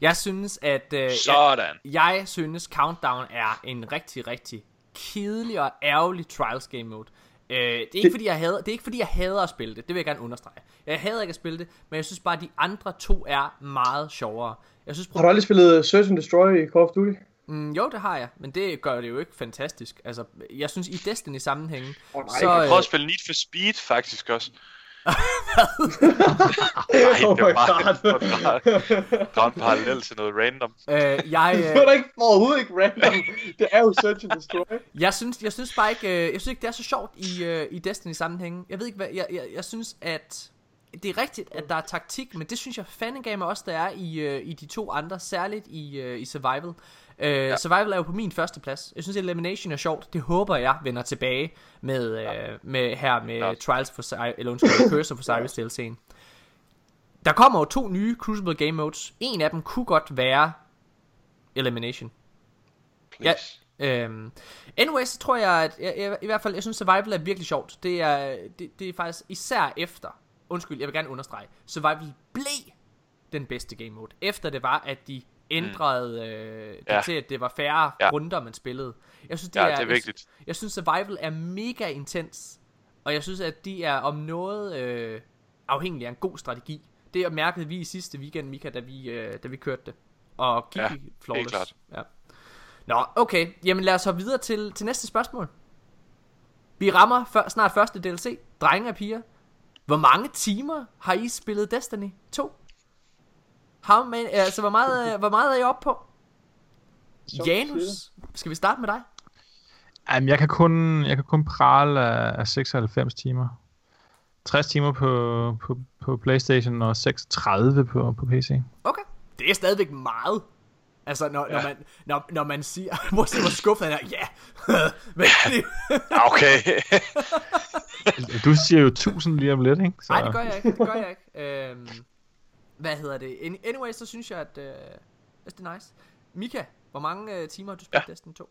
Jeg synes, at... Øh, jeg, Sådan. jeg synes, Countdown er en rigtig, rigtig kedelig og ærgerlig Trials game mode. Øh, det, er ikke, Det- fordi jeg hader, det er ikke fordi, jeg hader at spille det. Det vil jeg gerne understrege. Jeg hader ikke at spille det, men jeg synes bare, at de andre to er meget sjovere. Jeg synes, Har du aldrig spillet Search and Destroy i Call of Duty? Mm, jo, det har jeg, men det gør det jo ikke fantastisk. Altså, jeg synes i Destiny sammenhængen, Åh, nej. så Jeg øh, prøver at spille Need for Speed faktisk også. Oh det var bare- god. det var bare- Drøm en parallel til noget random. øh, jeg, det var øh, da ikke overhovedet ikke random. Det er jo Search and Destroy. jeg synes, jeg synes bare ikke, øh, jeg synes ikke det er så sjovt i øh, i Destiny sammenhængen. Jeg ved ikke hvad, jeg, jeg, jeg synes at det er rigtigt, at der er taktik, men det synes jeg fandengame også, der er i, øh, i de to andre, særligt i, øh, i Survival. Øh, ja. Survival er jo på min første plads. Jeg synes, Elimination er sjovt. Det håber jeg vender tilbage med, øh, med her med Ja. Trials for eller undskyld, Curse for Cyrus DLC'en. Der kommer jo to nye Crucible Game Modes. En af dem kunne godt være Elimination. Ja, Please. øhm, anyways, så tror jeg, at jeg, jeg, i hvert fald, jeg synes Survival er virkelig sjovt. Det er, det, det er faktisk især efter, undskyld, jeg vil gerne understrege, Survival blev den bedste game mode. Efter det var, at de ændrede øh, det Ja. til, at det var færre Ja. runder, man spillede. Jeg synes, det Ja, er, det er vigtigt. Jeg, jeg synes, Survival er mega intens. Og jeg synes, at de er om noget øh, afhængige af en god strategi. Det mærkede vi i sidste weekend, Mika, da vi, øh, da vi kørte det. Og gik Ja, flawless. klart. Ja. Nå, okay. Jamen lad os hoppe videre til, til næste spørgsmål. Vi rammer før, snart første DLC. Drenge og piger. Hvor mange timer har I spillet Destiny 2? How many, altså, hvor meget, øh, hvor meget er I oppe på? Som Janus, skal vi starte med dig? Jamen, jeg kan kun, jeg kan kun prale af, af 96 timer. 60 timer på, på, på Playstation og 36 på, på PC. Okay. Det er stadigvæk meget. Altså, når, ja. når, man, når, når man siger, hvor, hvor skuffet han er, ja. Men det, Ja, Okay. Du siger jo 1000 lige om lidt, ikke? Så, nej, det gør jeg ikke. Det gør jeg ikke. Øhm, hvad hedder det? Any- Anyway, så synes jeg, at øh, det er nice. Mika, hvor mange øh, timer har du spillet ja. Destiny 2?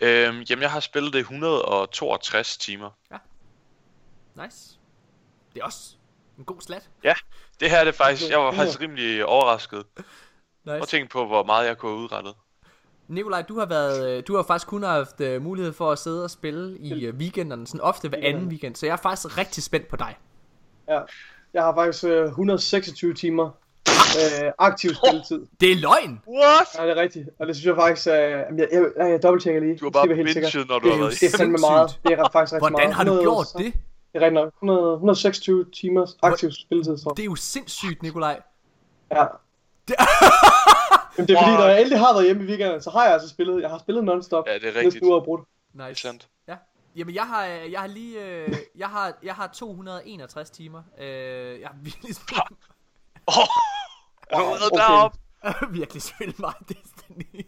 Øhm, jamen, jeg har spillet det 162 timer. Nice. Det er også en god slat. Det her er det faktisk, jeg var faktisk rimelig overrasket. Nice. Og tænke på, hvor meget jeg kunne have udrettet. Nikolaj, du har været, øh, du har faktisk kun haft øh, mulighed for at sidde og spille i øh, weekenderne, sådan ofte hver anden weekend, så jeg er faktisk rigtig spændt på dig. Ja. Jeg har faktisk øh, 126 timer øh, aktiv spilletid. Det er løgn! What? Ja, det er rigtigt. Og det synes jeg faktisk, øh, jeg, jeg, jeg, jeg dobbelttjekker lige. Du har Så bare binget, når du Det er har været Det er fandme Sindssygt. meget. Det er faktisk rigtig meget. Hvordan har du 100 gjort så- det? Det er rigtig nok. 100, 126 timers aktiv spilletid, tror jeg. Det er jo sindssygt, Nikolaj. Ja. Det- Men det er fordi, når jeg endelig har været hjemme i weekenden, så har jeg altså spillet. Jeg har spillet non-stop. Ja, det er Næsten rigtigt. uafbrudt. Nice. Det er sandt. Ja. Jamen, jeg har, øh, jeg har lige, øh, jeg har, jeg har 261 timer. Øh, jeg har virkelig spillet, Åh, er du reddet okay. derop? virkelig spillet meget Destiny.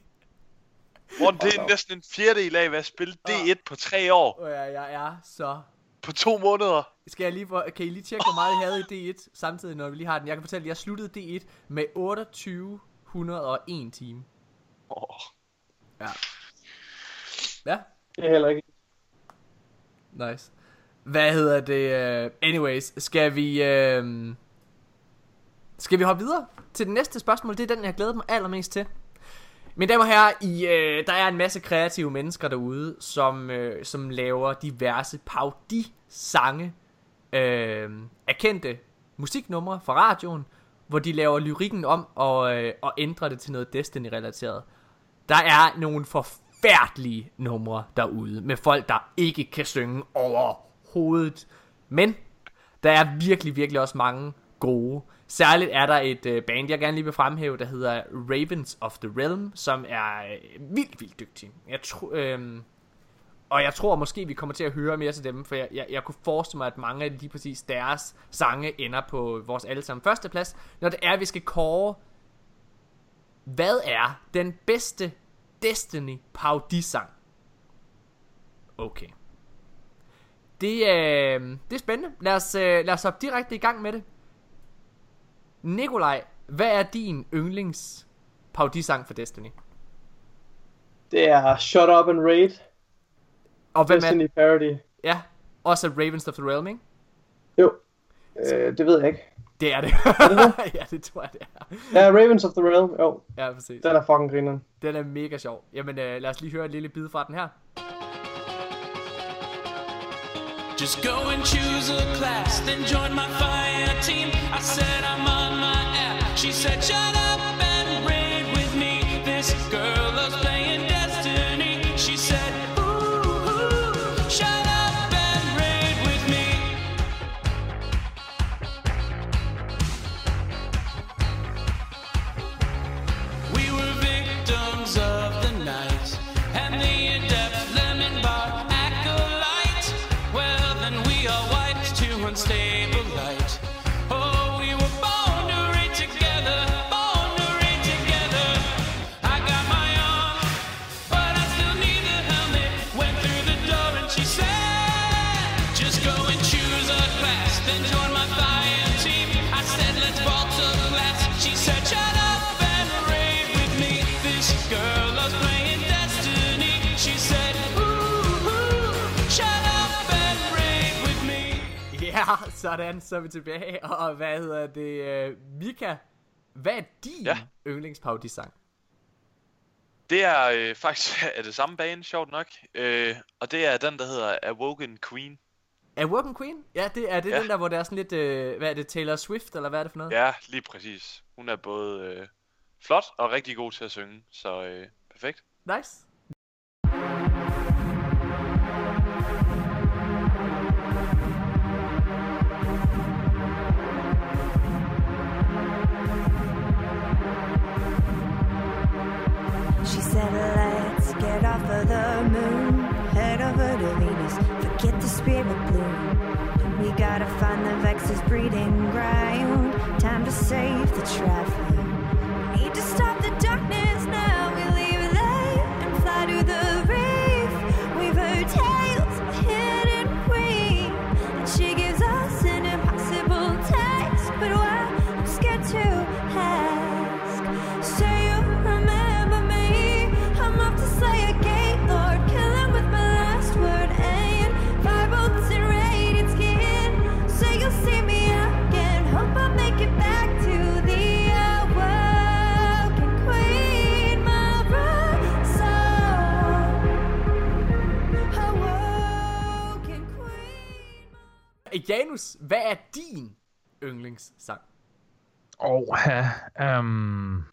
Morten, det er næsten en fjerdedel af, hvad jeg spillede D1 på tre år. Og jeg, jeg er så... På to måneder. Skal jeg lige, for- kan I lige tjekke, hvor meget jeg havde i D1, samtidig når vi lige har den? Jeg kan fortælle, at jeg sluttede D1 med 2801 timer. Åh. Ja, Det er heller ikke nice. Hvad hedder det? Uh, anyways, skal vi... Uh, skal vi hoppe videre til det næste spørgsmål? Det er den, jeg glæder mig allermest til. Mine damer og herrer, i, øh, der er en masse kreative mennesker derude, som, øh, som laver diverse paudi-sange øh, af kendte musiknumre fra radioen, hvor de laver lyrikken om og, øh, og ændrer det til noget Destiny-relateret. Der er nogle forfærdelige numre derude, med folk, der ikke kan synge overhovedet. Men der er virkelig, virkelig også mange gode. Særligt er der et øh, band, jeg gerne lige vil fremhæve, der hedder Ravens of the Realm, som er øh, vildt, vildt dygtige. Jeg tror, øh, og jeg tror måske, vi kommer til at høre mere til dem, for jeg, jeg, jeg kunne forestille mig, at mange af lige præcis deres sange ender på vores allesammen førsteplads, når det er, at vi skal kåre, hvad er den bedste Destiny parodisang? Okay. Det, øh, det er spændende. Lad os, øh, lad os hoppe direkte i gang med det. Nikolaj, hvad er din yndlings parodisang for Destiny? Det er Shut Up and Raid. Og hvem er, Destiny parody. ja, også Ravens of the Realm, ikke? Jo. Øh, det ved jeg ikke. Det er det. ja, det tror jeg, det er. Ja, Ravens of the Realm. Jo, Ja, præcis. den er fucking grineren. Den er mega sjov. Jamen, øh, lad os lige høre et lille bid fra den her. Just go and choose a class, then join my fire team. I said I'm on my app. She said, shut up and raid with me. This girl sådan, så er vi tilbage. Og hvad hedder det? Øh, Mika, hvad er din ja. Yndlingsparodisang? Det er øh, faktisk er det samme bane, sjovt nok. Øh, og det er den, der hedder Awoken Queen. Er Woken Queen? Ja, det er det Ja. den der, hvor der er sådan lidt, øh, hvad er det, Taylor Swift, eller hvad er det for noget? Ja, lige præcis. Hun er både øh, flot og rigtig god til at synge, så øh, perfekt. Nice. The moon, head over to Venus, forget the spirit bloom. We gotta find the Vex's breeding ground. Time to save the traveler. Janus, hvad er din yndlingssang? Og ja, um,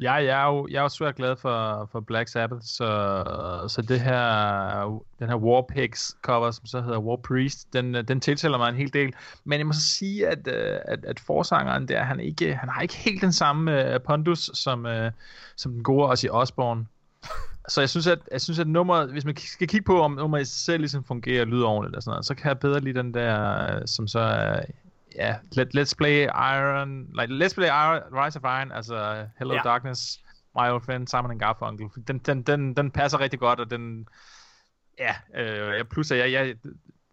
ja, jeg er jo, jeg er jo svært glad for, for Black Sabbath, så, så det her, den her War Pigs cover, som så hedder War Priest, den, den tiltaler mig en hel del. Men jeg må så sige, at, øh, at, at forsangeren der, han, ikke, han har ikke helt den samme uh, pondus, som, uh, som den gode Ozzy Osbourne. Så jeg synes, at, jeg synes, at nummeret, hvis man skal kigge på, om nummeret i sig selv ligesom fungerer og lyder ordentligt og sådan noget, så kan jeg bedre lide den der, som så er, ja, let, Let's Play Iron, like, Let's Play Iron, Rise of Iron, altså Hello Ja. Darkness, My Old Friend, Simon and Garfunkel. Den, den, den, den passer rigtig godt, og den, ja, øh, plus at jeg, jeg,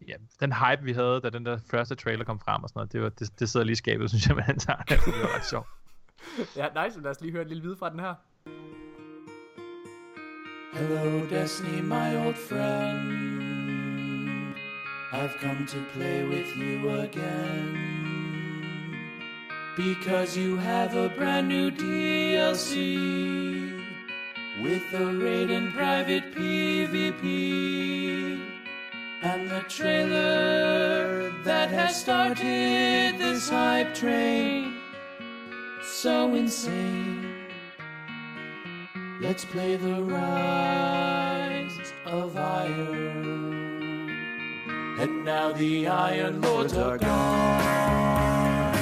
ja, den hype, vi havde, da den der første trailer kom frem og sådan noget, det, var, det, det sidder lige i skabet, synes jeg, med den sang. Det var ret sjovt. Ja, nice. Lad os lige høre et lille lyd fra den her. Hello, Destiny, my old friend. I've come to play with you again. Because you have a brand new DLC with a raid and private PvP. And the trailer that has started this hype train. So insane. Let's play the rise of iron. And now the Iron Lords are gone,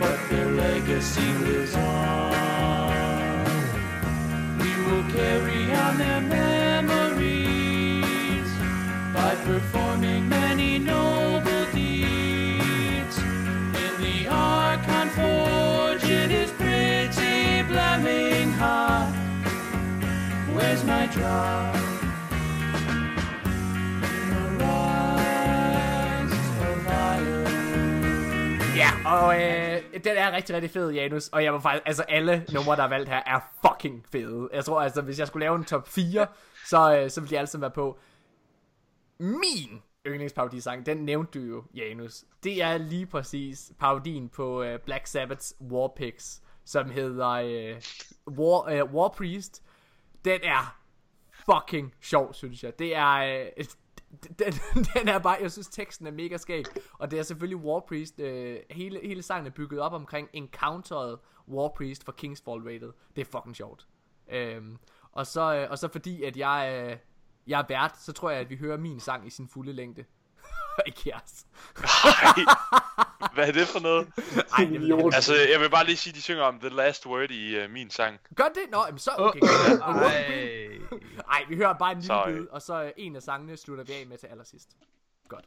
but their legacy lives on. We will carry on their memories by performing is my job. Ja, og øh, den er rigtig, rigtig fed, Janus. Og jeg var faktisk, altså alle numre, der er valgt her, er fucking fede. Jeg tror altså, hvis jeg skulle lave en top 4, så, øh, så ville de alle sammen være på. Min yndlingsparodisang, den nævnte du jo, Janus. Det er lige præcis parodien på øh, Black Sabbath's War Pigs, som hedder øh, War, øh, War Priest. Den er fucking sjov, synes jeg. Det er... Øh, den, den er bare, jeg synes teksten er mega skæg. Og det er selvfølgelig War Priest øh, hele, hele sangen er bygget op omkring Encounteret War Priest for Kingsfall Rated. Det er fucking sjovt. Øhm, og, så, øh, og så fordi at jeg, øh, jeg er vært Så tror jeg at vi hører min sang i sin fulde længde. Ikke jeres hvad er det for noget? Ej, det vil Altså, jeg vil bare lige sige, de synger om The Last Word i uh, min sang. Gør det? Nå, jamen så okay godt. Ej. Ej, vi hører bare en lille Sorry. bid Og så øh, en af sangene slutter vi af med til allersidst Godt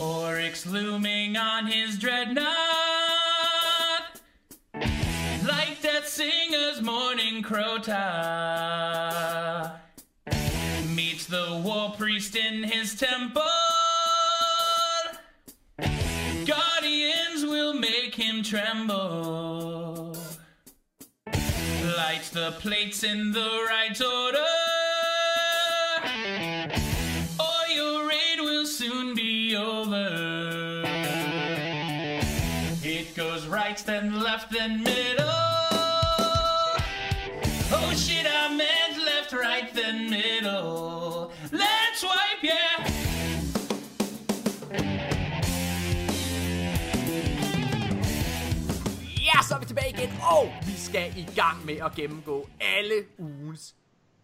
Oryx looming on his dreadnought. Crota. Meets the war priest in his temple. Guardians will make him tremble. Light the plates in the right order. or your raid will soon be over. It goes right, then left, then middle. Tilbage igen, og vi skal i gang med at gennemgå alle ugens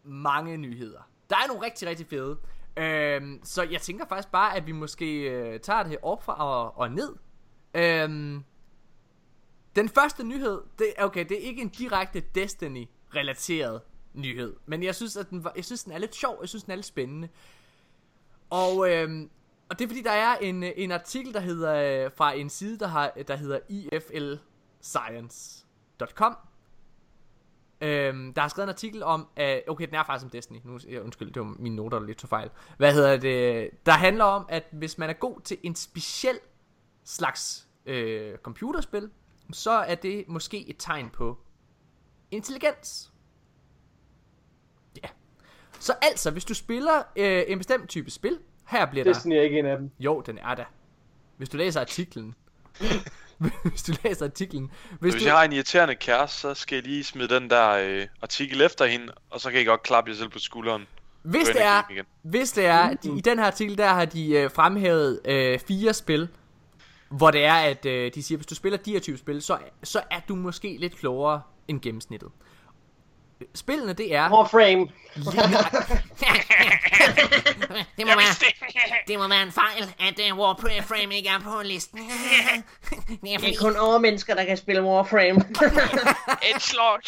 mange nyheder. Der er nogle rigtig, rigtig fede. Øhm, så jeg tænker faktisk bare, at vi måske øh, tager det op fra og, og ned. Øhm, den første nyhed, det, okay, det er ikke en direkte Destiny-relateret nyhed. Men jeg synes, at den, var, jeg synes, den er lidt sjov, jeg synes, den er lidt spændende. Og, øhm, og det er fordi, der er en, øh, en artikel, der hedder øh, fra en side, der, har, der hedder IFL iflscience.com. Øhm, der har skrevet en artikel om, at, okay, den er faktisk om Destiny. Nu, undskyld, det var mine noter, der lidt tog fejl. Hvad hedder det? Der handler om, at hvis man er god til en speciel slags øh, computerspil, så er det måske et tegn på intelligens. Ja. Så altså, hvis du spiller øh, en bestemt type spil, her bliver der... Destiny er ikke en af dem. Jo, den er der. Hvis du læser artiklen. hvis du læser artiklen. Hvis, Hvis du, jeg har en irriterende kæreste, så skal jeg lige smide den der øh, artikel efter hende, og så kan I godt klappe jer selv på skulderen. hvis det er, igen. hvis det er, de, i den her artikel, der har de øh, fremhævet øh, fire spil, hvor det er, at øh, de siger, hvis du spiller de her type spil, så, så er du måske lidt klogere end gennemsnittet. Spillene, det er... Warframe. Det må, være, det må være en fejl, at uh, Warframe ikke er på listen. det er Det er kun overmennesker, der kan spille Warframe. Et slag!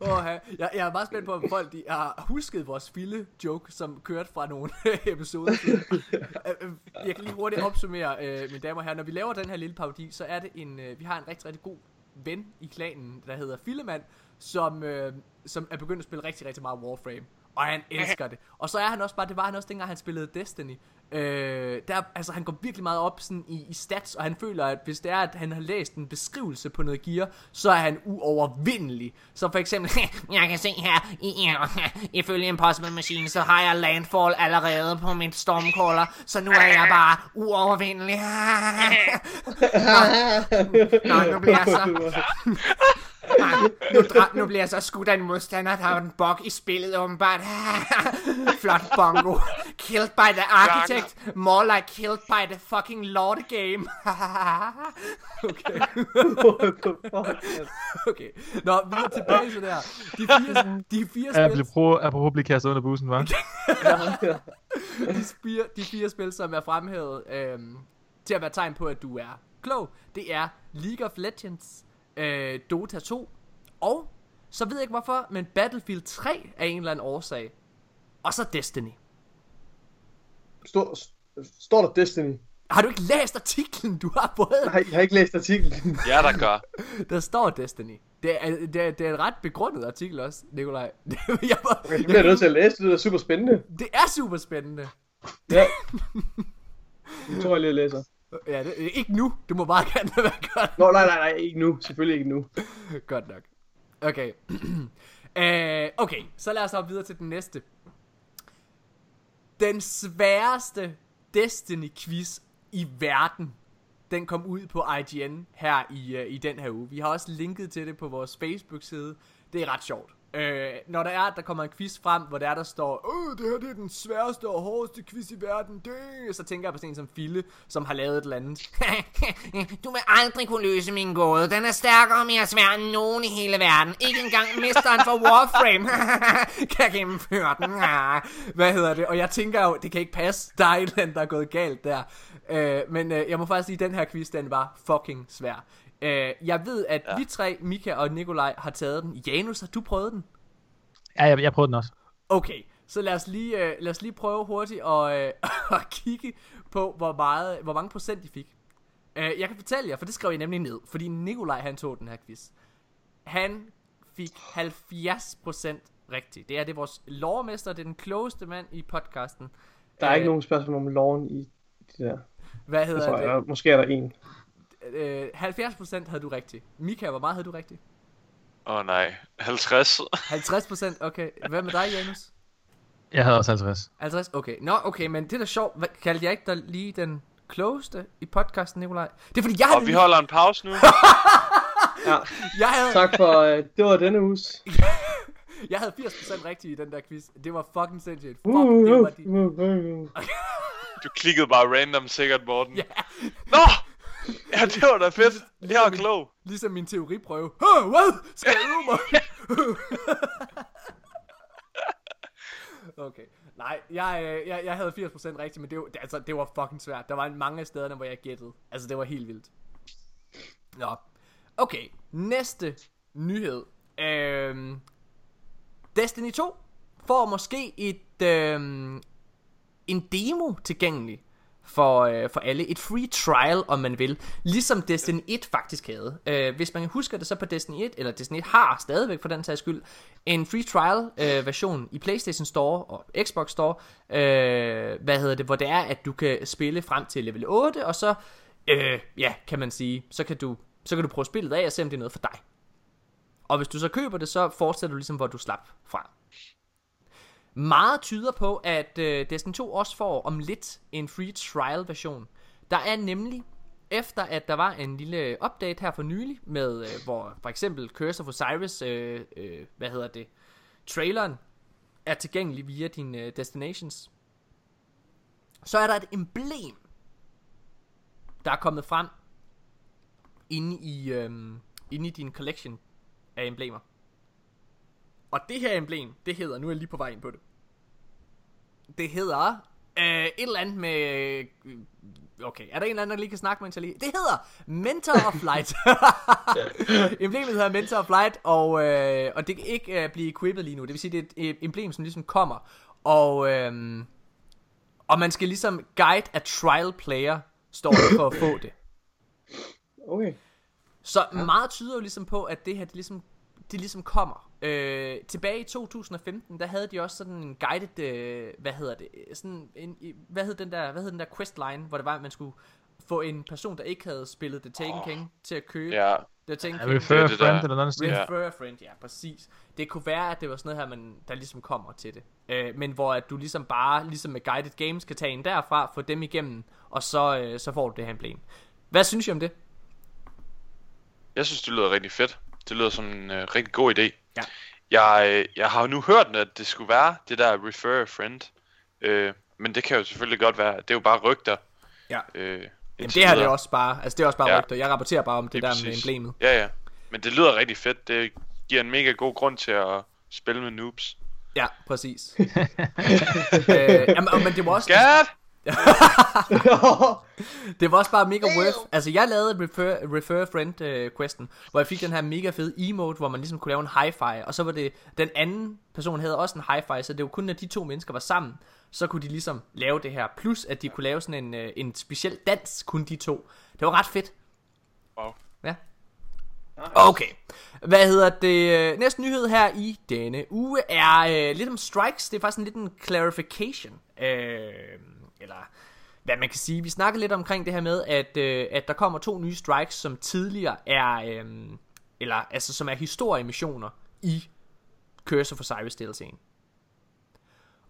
Åh, jeg, jeg er meget spændt på, om folk de har husket vores fille joke, som kørte fra nogle episoder. Øh, øh, jeg kan lige hurtigt opsummere, øh, mine damer og herrer. Når vi laver den her lille parodi, så er det en, øh, vi har en rigtig, rigtig god ven i klanen, der hedder Fillemand, som, øh, som er begyndt at spille rigtig, rigtig meget Warframe. Og han elsker det. Og så er han også bare, det var han også dengang han spillede Destiny. Øh, der, altså han går virkelig meget op sådan i, i stats, og han føler, at hvis det er, at han har læst en beskrivelse på noget gear, så er han uovervindelig. Så for eksempel, Jeg kan se her, i, ifølge Impossible Machine, så har jeg landfall allerede på mit stormcaller, så nu er jeg bare uovervindelig. Nå, nu bliver jeg så... nu, dra- nu bliver jeg så skudt af en modstander, der har en bug i spillet, åbenbart. Flot bongo. Killed by the architect. More like killed by the fucking lord game. okay, What the fuck? okay. Nå, videre tilbage til det her. De fire, de fire spil, blev prøve, apropos at blive kastet under bussen, var. de, fire, de fire spil, som er fremhævet øhm, til at være tegn på, at du er klog, det er League of Legends, øh, Dota 2, og så ved jeg ikke hvorfor, men Battlefield 3 af en eller anden årsag. Og så Destiny. Står, står der Destiny? Har du ikke læst artiklen, du har fået? Nej, jeg har ikke læst artiklen. Ja, der gør. Der står Destiny. Det er, det, er, det er en ret begrundet artikel også, Nikolaj. Det, jeg, var, Okay, det bliver jeg nødt til at læse, det er super spændende. det er super spændende. Ja. Det tror jeg lige, jeg læser. Ja, det, ikke nu. Du må bare gerne lade være godt. Nå, nej, nej, nej, ikke nu. Selvfølgelig ikke nu. Godt nok. Okay. uh, okay, så lad os hoppe videre til den næste. Den sværeste Destiny-quiz i verden, den kom ud på IGN her i, uh, i den her uge. Vi har også linket til det på vores Facebook-side. Det er ret sjovt. Øh, når der er, at der kommer en quiz frem, hvor der er, der står, Åh, det her det er den sværeste og hårdeste quiz i verden, det. Så tænker jeg på sådan en som Fille, som har lavet et eller andet. Du vil aldrig kunne løse min gåde. Den er stærkere og mere svær end nogen i hele verden. Ikke engang mesteren for Warframe kan gennemføre den. Hvad hedder det? Og jeg tænker jo, det kan ikke passe. Der er et eller andet, der er gået galt der. Øh, men øh, jeg må faktisk sige, at den her quiz, den var fucking svær. Øh, jeg ved, at ja. vi tre, Mika og Nikolaj, har taget den. Janus, har du prøvet den? Ja, jeg, jeg prøvede den også. Okay, så lad os lige, øh, lad os lige prøve hurtigt at, øh, at kigge på, hvor, meget, hvor mange procent de fik. Øh, jeg kan fortælle jer, for det skrev jeg nemlig ned, fordi Nikolaj han tog den her quiz. Han fik 70% rigtigt. Det er det er vores lovmester, det er den klogeste mand i podcasten. Der er Øh, ikke nogen spørgsmål om loven i det der. Hvad Jeg hedder tror, det? jeg, måske er der en. Øh, 70% havde du rigtigt. Mika, hvor meget havde du rigtigt? Åh oh, nej, 50. 50%, okay. Hvad med dig, Janus? Jeg havde også 50. 50, okay. Nå, okay, men det er da sjovt. Hvad, kaldte jeg ikke dig lige den klogeste i podcasten, Nikolaj? Det er fordi, jeg Og havde, vi holder en pause nu. Ja, jeg havde, tak for, øh, det var denne uges. jeg havde 80% rigtigt i den der quiz. Det var fucking sindssygt. Fuck, Uh, det var de... uh, uh, uh. Du klikkede bare random sikkert, Morten. Ja, Nå! Ja, det var da fedt. Jeg er klog. ligesom min teoriprøve. Huh, hvad? Skal jeg øve mig? okay. Nej, jeg, øh, jeg, jeg havde 80% rigtigt, men det var, det, altså, det var fucking svært. Der var mange af stederne, hvor jeg gættede. Altså, det var helt vildt. Nå. Okay, næste nyhed. Øhm, Destiny 2 får måske et, øhm, en demo tilgængelig for, øh, for alle. Et free trial, om man vil. Ligesom Destiny 1 faktisk havde. Øh, hvis man husker det, så på Destiny 1, eller Destiny 1 har stadigvæk for den sags skyld, en free trial øh, version i PlayStation Store og Xbox Store, øh, hvad hedder det, hvor det er, at du kan spille frem til level 8, og så, øh, ja, kan man sige, så kan du, så kan du prøve spillet af og se, om det er noget for dig. Og hvis du så køber det, så fortsætter du ligesom, hvor du slap fra. Meget tyder på, at øh, Destiny 2 også får om lidt en free trial version. Der er nemlig efter at der var en lille update her for nylig, med øh, hvor for eksempel Curse of Osiris, øh, øh, hvad hedder det, traileren er tilgængelig via dine øh, destinations, så er der et emblem, der er kommet frem inde i, øh, inde i din collection af emblemer. Og det her emblem, det hedder, nu er jeg lige på vej ind på det. Det hedder øh, et eller andet med... Øh, okay, er der en eller anden, der lige kan snakke, mens jeg lige... Det hedder Mentor of Flight. Emblemet hedder Mentor of Flight, og, øh, og det kan ikke øh, blive equippet lige nu. Det vil sige, det er et emblem, som ligesom kommer. Og, øh, og man skal ligesom guide a trial player, står der for at få det. Okay. Så meget tyder jo ligesom på, at det her, det ligesom, det ligesom kommer. Øh, tilbage i 2015, der havde de også sådan en guided, øh, hvad hedder det, sådan en, i- hvad hed den der, hvad hed den der questline, hvor det var, at man skulle få en person, der ikke havde spillet The Taken Åh. King, til at købe Ja, The Taken Ja, King. refer Det a det friend der- eller noget stil. Ja. Refer a friend, ja, præcis. Det kunne være, at det var sådan noget her, man, der ligesom kommer til det. Øh, men hvor at du ligesom bare, ligesom med Guided Games, kan tage en derfra, få dem igennem, og så, øh, så får du det her emblem. Hvad synes I om det? jeg synes, det lyder rigtig fedt. Det lyder som en øh, rigtig god idé. Ja. Jeg, jeg har jo nu hørt, at det skulle være det der refer a friend. Øh, men det kan jo selvfølgelig godt være. Det er jo bare rygter. Ja. Øh, Jamen, det her det er også bare, altså det er også bare Ja. rygter. Jeg rapporterer bare om det Lige der præcis. med emblemet. Ja, ja. Men det lyder rigtig fedt. Det giver en mega god grund til at spille med noobs. Ja, præcis. øh, jamen, men det var også Skat! det var også bare mega worth. Altså jeg lavede refer, refer friend uh, questen, hvor jeg fik den her mega fede emote, hvor man ligesom kunne lave en hi-fi, og så var det den anden person havde også en hi-fi, så det var kun når de to mennesker var sammen, så kunne de ligesom lave det her. Plus at de kunne lave sådan en, uh, en speciel dans, kun de to. Det var ret fedt. Wow. Ja. Okay. Hvad hedder det? øh, Næste nyhed her i denne uge er øh, lidt om strikes. Det er faktisk en lidt en clarification. Øh, eller hvad man kan sige. Vi snakkede lidt omkring det her med, at, øh, at der kommer to nye strikes, som tidligere er, øh, eller altså som er historiemissioner i Cursor for Osiris DLC'en.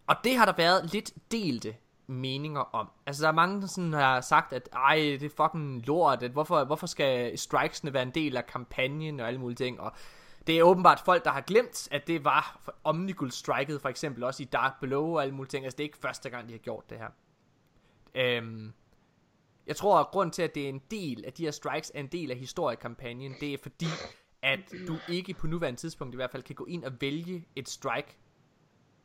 Og det har der været lidt delte meninger om. Altså der er mange, der sådan har sagt, at ej, det er fucking lort, at hvorfor, hvorfor skal strikesene være en del af kampagnen og alle mulige ting, og det er åbenbart folk, der har glemt, at det var Omnigul-striket for eksempel også i Dark Below og alle mulige ting. Altså det er ikke første gang, de har gjort det her. Øhm, jeg tror, at grund til, at det er en del af de her strikes, er en del af historiekampagnen, det er fordi, at du ikke på nuværende tidspunkt i hvert fald kan gå ind og vælge et strike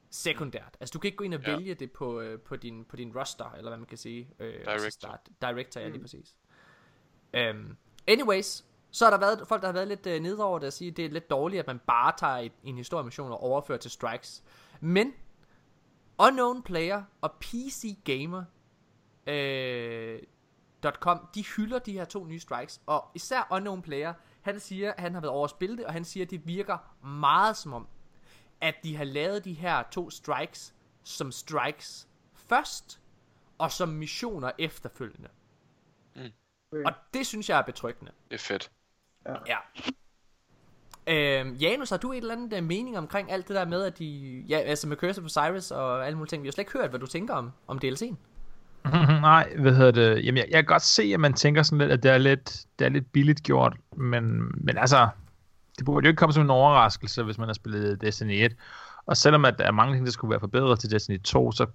sekundært. Altså du kan ikke gå ind og Ja. vælge det på, øh, på, din, på din roster, eller hvad man kan sige. Øh, Director. Altså start, director, ja lige præcis. Um, anyways, så har der været folk, der har været lidt øh, nede over det og sige, at det er lidt dårligt, at man bare tager et, en historiemission og overfører til strikes. Men Unknown Player og PC Gamer øh, .com, de hylder de her to nye strikes, og især Unknown Player, han siger, han har været over at spille det, og han siger, at det virker meget som om, at de har lavet de her to strikes som strikes først, og som missioner efterfølgende. Mm. Og det synes jeg er betryggende. Det er fedt. Ja. Øhm, Janus, har du et eller andet øh, mening omkring alt det der med, at de... Ja, altså med Curse of Osiris og alle mulige ting. Vi har slet ikke hørt, hvad du tænker om, om DLC'en. Nej, hvad hedder det? Jamen, jeg, jeg kan godt se, at man tænker sådan lidt, at det er lidt, det er lidt billigt gjort, men, men altså, det burde jo ikke komme som en overraskelse, hvis man har spillet Destiny 1. Og selvom at der er mange ting, der skulle være forbedret til Destiny 2, så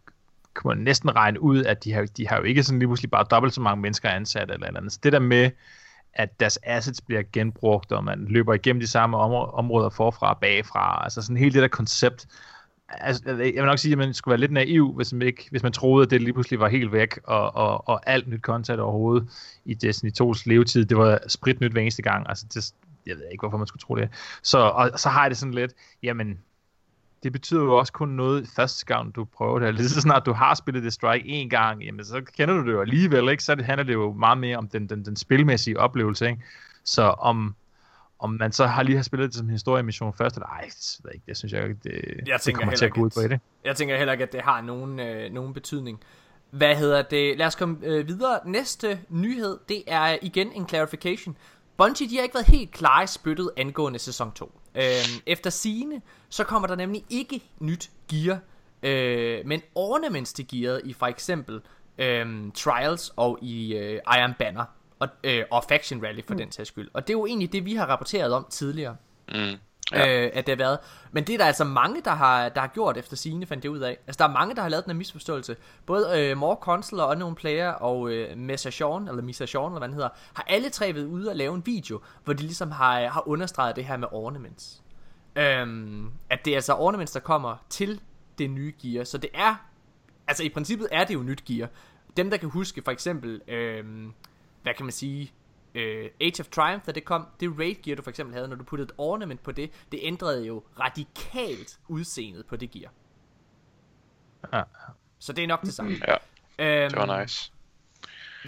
kan man næsten regne ud, at de har, de har jo ikke sådan lige pludselig bare dobbelt så mange mennesker ansat eller eller andet. Så det der med, at deres assets bliver genbrugt, og man løber igennem de samme områder forfra og bagfra, altså sådan hele det der koncept, altså, jeg vil nok sige, at man skulle være lidt naiv, hvis man, ikke, hvis man troede, at det lige pludselig var helt væk, og, og, og alt nyt content overhovedet i Destiny 2's levetid, det var spritnyt hver eneste gang. Altså, det, jeg ved ikke, hvorfor man skulle tro det. Så, og, så har jeg det sådan lidt, jamen, det betyder jo også kun noget første gang, du prøver det. Lige så snart du har spillet det strike en gang, jamen, så kender du det jo alligevel, ikke? Så det handler det jo meget mere om den, den, den spilmæssige oplevelse, ikke? Så om, om man så har lige har spillet det som historiemission først, eller ej, det, ved jeg ikke, det synes jeg ikke, det, Jeg det kommer til at gå ud på det. Jeg tænker heller ikke, at det har nogen, øh, nogen betydning. Hvad hedder det? Lad os komme øh, videre. Næste nyhed, det er igen en clarification. Bungie, de har ikke været helt klare i spyttet angående sæson 2. Øhm, efter sigende, så kommer der nemlig ikke nyt gear, øh, men ornaments til gearet i for eksempel øhm, Trials og i øh, Iron Banner. Og, øh, og Faction Rally for mm. den sags skyld. Og det er jo egentlig det, vi har rapporteret om tidligere. Mm. Ja. Øh, at det har været. Men det er der altså mange, der har, der har gjort efter sine fandt det ud af. Altså der er mange, der har lavet den her misforståelse. Både øh, More Console og Unknown Player og øh, Mesa Sean, eller Misa Sean, eller hvad den hedder, har alle tre været ude og lave en video, hvor de ligesom har, har understreget det her med ornaments. Øhm, at det er altså ornaments, der kommer til det nye gear. Så det er, altså i princippet er det jo nyt gear. Dem, der kan huske for eksempel, øhm, hvad kan man sige, øh, Age of Triumph, da det kom, det raid gear, du for eksempel havde, når du puttede et ornament på det, det ændrede jo radikalt udseendet på det gear. Ja. Så det er nok det samme. Ja, Øhm, det var nice.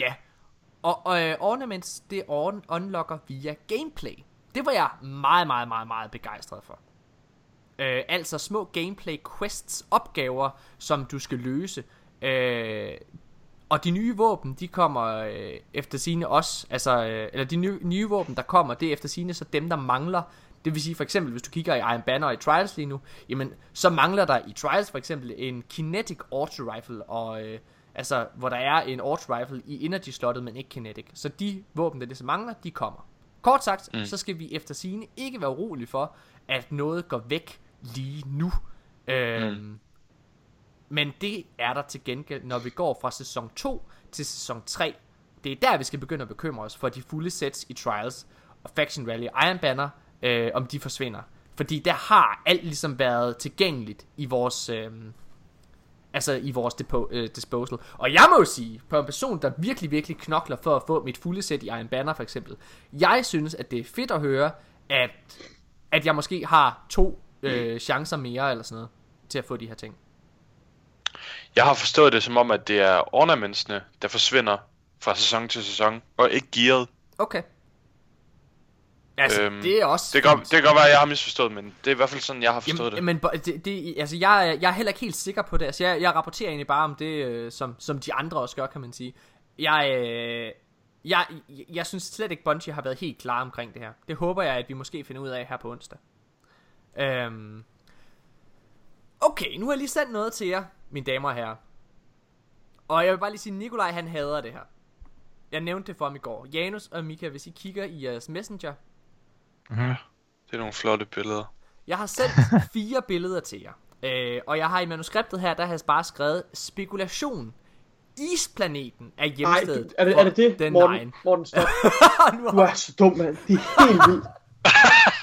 Ja. Og, og øh, ornaments, det on- unlocker via gameplay. Det var jeg meget, meget, meget, meget begejstret for. Øh, altså små gameplay quests, opgaver, som du skal løse. Øh, og de nye våben, de kommer øh, efter sine også, altså, øh, eller de nye, nye våben, der kommer, det er efter sine så dem, der mangler. Det vil sige for eksempel, hvis du kigger i Iron Banner og i Trials lige nu, jamen, så mangler der i Trials for eksempel en Kinetic Auto Rifle, og øh, altså, hvor der er en Auto Rifle i Energy slottet, men ikke Kinetic. Så de våben, der ligesom mangler, de kommer. Kort sagt, mm. så skal vi efter sine ikke være urolige for, at noget går væk lige nu. Øhm, mm. Men det er der til gengæld, når vi går fra sæson 2 til sæson 3. Det er der, vi skal begynde at bekymre os for de fulde sets i Trials og Faction Rally Iron Banner, øh, om de forsvinder. Fordi der har alt ligesom været tilgængeligt i vores... Øh, altså i vores depo, øh, disposal. Og jeg må jo sige, på en person, der virkelig, virkelig knokler for at få mit fulde sæt i Iron Banner for eksempel, jeg synes, at det er fedt at høre, at, at jeg måske har to øh, chancer mere eller sådan noget, til at få de her ting. Jeg har forstået det som om, at det er ornamentsene, der forsvinder fra sæson til sæson, og ikke gearet. Okay. Altså, øhm, det er også... Det kan, det kan godt være, at jeg har misforstået, men det er i hvert fald sådan, jeg har forstået Jamen, men bo- det, det, altså, jeg, er- jeg er heller ikke helt sikker på det. Altså, jeg, jeg rapporterer egentlig bare om det, øh, som, som de andre også gør, kan man sige. Jeg, øh, jeg, jeg, jeg synes slet ikke, Bungie har været helt klar omkring det her. Det håber jeg, at vi måske finder ud af her på onsdag. Øhm, okay, nu har jeg lige sendt noget til jer, mine damer og herrer. Og jeg vil bare lige sige, Nikolaj han hader det her. Jeg nævnte det for ham i går. Janus og Mika, hvis I kigger i jeres messenger, Det er nogle flotte billeder. Jeg har sendt fire billeder til jer. Øh, og jeg har i manuskriptet her, der har jeg bare skrevet spekulation. Isplaneten er Nej, hjemstedet er det, er det det, den Morten? nine. Morten, stop. Nu Du er så dum, mand. Det er helt vildt.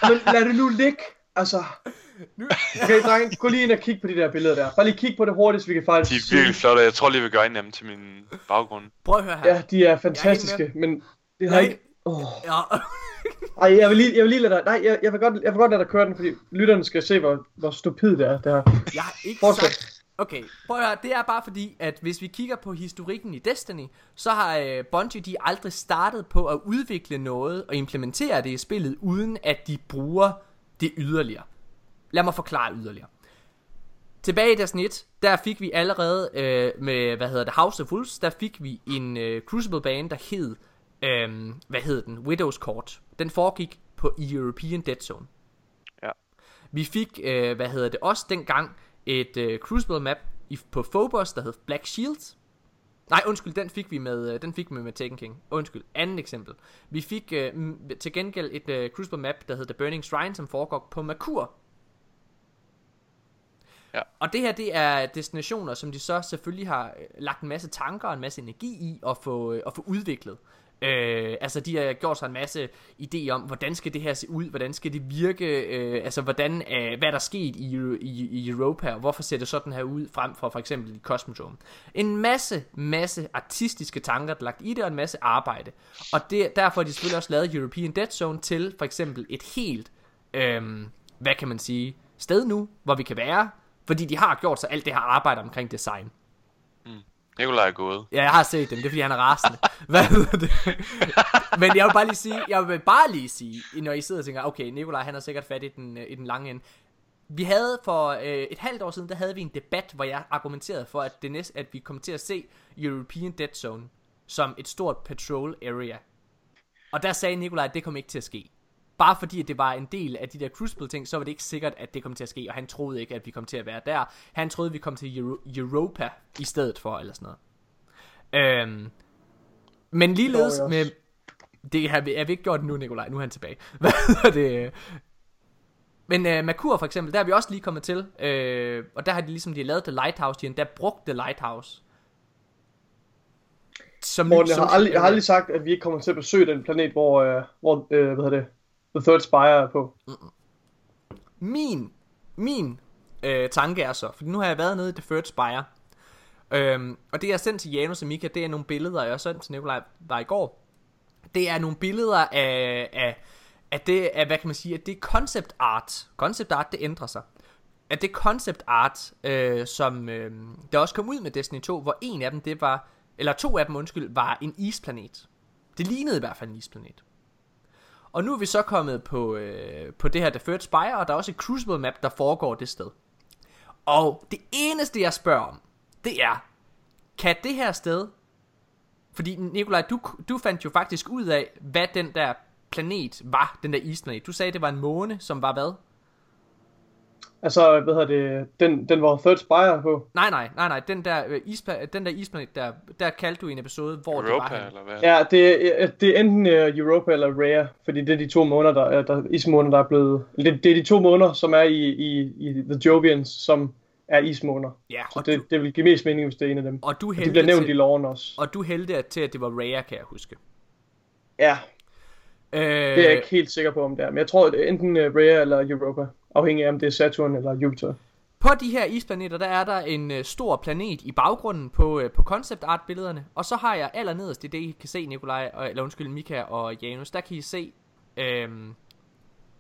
Men lad det nu ligge. Altså, okay, dreng, gå lige ind og kig på de der billeder der. Bare lige kig på det hurtigst, vi kan De faktisk er virkelig flotte, jeg tror lige, vi gør en af dem til min baggrund. Prøv at høre her. Ja, de er fantastiske, men det har ikke... Oh. Ja. Ej, jeg vil lige, jeg vil lige lade dig... Nej, jeg, jeg, vil godt, jeg vil godt lade dig køre den, fordi lytterne skal se, hvor, hvor stupid det er. Det her. Jeg har ikke Fortsæt. sagt... Okay, prøv at høre, det er bare fordi, at hvis vi kigger på historikken i Destiny, så har øh, Bungie de aldrig startet på at udvikle noget og implementere det i spillet, uden at de bruger det yderligere. Lad mig forklare yderligere. Tilbage i Destiny 1, der fik vi allerede øh, med, hvad hedder det, House of Wolves, der fik vi en øh, Crucible bane, der hed, øh, hvad hed den, Widow's Court. Den foregik på European Dead Zone. Ja. Vi fik, øh, hvad hedder det, også dengang et øh, Crucible map i, på Phobos, der hed Black Shield. Nej, undskyld, den fik vi med, øh, den fik vi med Taken King. Undskyld, andet eksempel. Vi fik øh, til gengæld et øh, Crucible map, der hed The Burning Shrine, som foregår på Makur. Ja. Og det her, det er destinationer, som de så selvfølgelig har øh, lagt en masse tanker og en masse energi i at få, øh, at få udviklet. Øh, altså de har gjort sig en masse idé om, hvordan skal det her se ud, hvordan skal det virke, øh, altså hvordan, øh, hvad er der sket i, i, i Europa, og hvorfor ser det sådan her ud frem for for eksempel i Cosmodrome. En masse, masse artistiske tanker, der er lagt i det, og en masse arbejde. Og det, derfor har de selvfølgelig også lavet European Dead Zone til for eksempel et helt, øh, hvad kan man sige, sted nu, hvor vi kan være, fordi de har gjort sig alt det her arbejde omkring design. Nikolaj er gået. Ja, jeg har set dem, det er fordi han er rasende. Hvad hedder det? Men jeg vil bare lige sige, jeg vil bare lige sige, når I sidder og tænker, okay, Nikolaj han har sikkert fat i den, øh, i den lange ende. Vi havde for øh, et halvt år siden, der havde vi en debat, hvor jeg argumenterede for, at, det næste, at vi kommer til at se European Dead Zone som et stort patrol area. Og der sagde Nikolaj, at det kom ikke til at ske. Bare fordi at det var en del af de der Crucible ting, så var det ikke sikkert, at det kom til at ske, og han troede ikke, at vi kom til at være der. Han troede, vi kom til Euro- Europa i stedet for, eller sådan noget. Øhm, men ligeledes jeg med... Det har vi, har vi ikke gjort nu, Nikolaj. Nu er han tilbage. Hvad er det? Men øh, Merkur for eksempel, der er vi også lige kommet til. Øh, og der har de ligesom, de har lavet The Lighthouse. De har endda brugt The Lighthouse. Som Morten, jeg har, aldrig, jeg har aldrig sagt, at vi ikke kommer til at besøge den planet, hvor, øh, hvor øh, hvad hedder det, The Third Spire er på. Min, min øh, tanke er så, for nu har jeg været nede i The Third Spire, øhm, og det jeg har sendt til Janus og Mika, det er nogle billeder, jeg har sendt til Nikolaj var i går. Det er nogle billeder af, af, af det, af, hvad kan man sige, at det er concept art. Concept art, det ændrer sig. At det concept art, øh, som øh, der også kom ud med Destiny 2, hvor en af dem, det var, eller to af dem, undskyld, var en isplanet. Det lignede i hvert fald en isplanet. Og nu er vi så kommet på, øh, på det her The Third Spire, og der er også et Crucible map, der foregår det sted. Og det eneste, jeg spørger om, det er, kan det her sted... Fordi Nikolaj, du, du fandt jo faktisk ud af, hvad den der planet var, den der isplanet. Du sagde, det var en måne, som var hvad? Altså, hvad hedder det, den, den var Third Spire på. Nej, nej, nej, nej, den der, øh, ispa, den der isplanet, der, der kaldte du i en episode, hvor det var Europa, henne. eller hvad? Ja, det, er- det er enten uh, Europa eller Rhea, fordi det er de to måneder, der, er- der ismåner, der er blevet... Det, det er de to måneder, som er i, i, i The Jovians, som er ismåner. Ja, Så og det, det vil give mest mening, hvis det er en af dem. Og du Og de hældte bliver nævnt til, i loven også. Og du hældte til, at det var Rhea, kan jeg huske. Ja, Øh, det er jeg ikke helt sikker på, om det er. Men jeg tror, det er enten uh, Rhea eller Europa. Afhængig af, om det er Saturn eller Jupiter. På de her isplaneter, der er der en øh, stor planet i baggrunden på, øh, på concept art billederne. Og så har jeg allernederst, det er det I kan se, Nikolaj, og, eller undskyld, Mika og Janus, der kan I se, øh,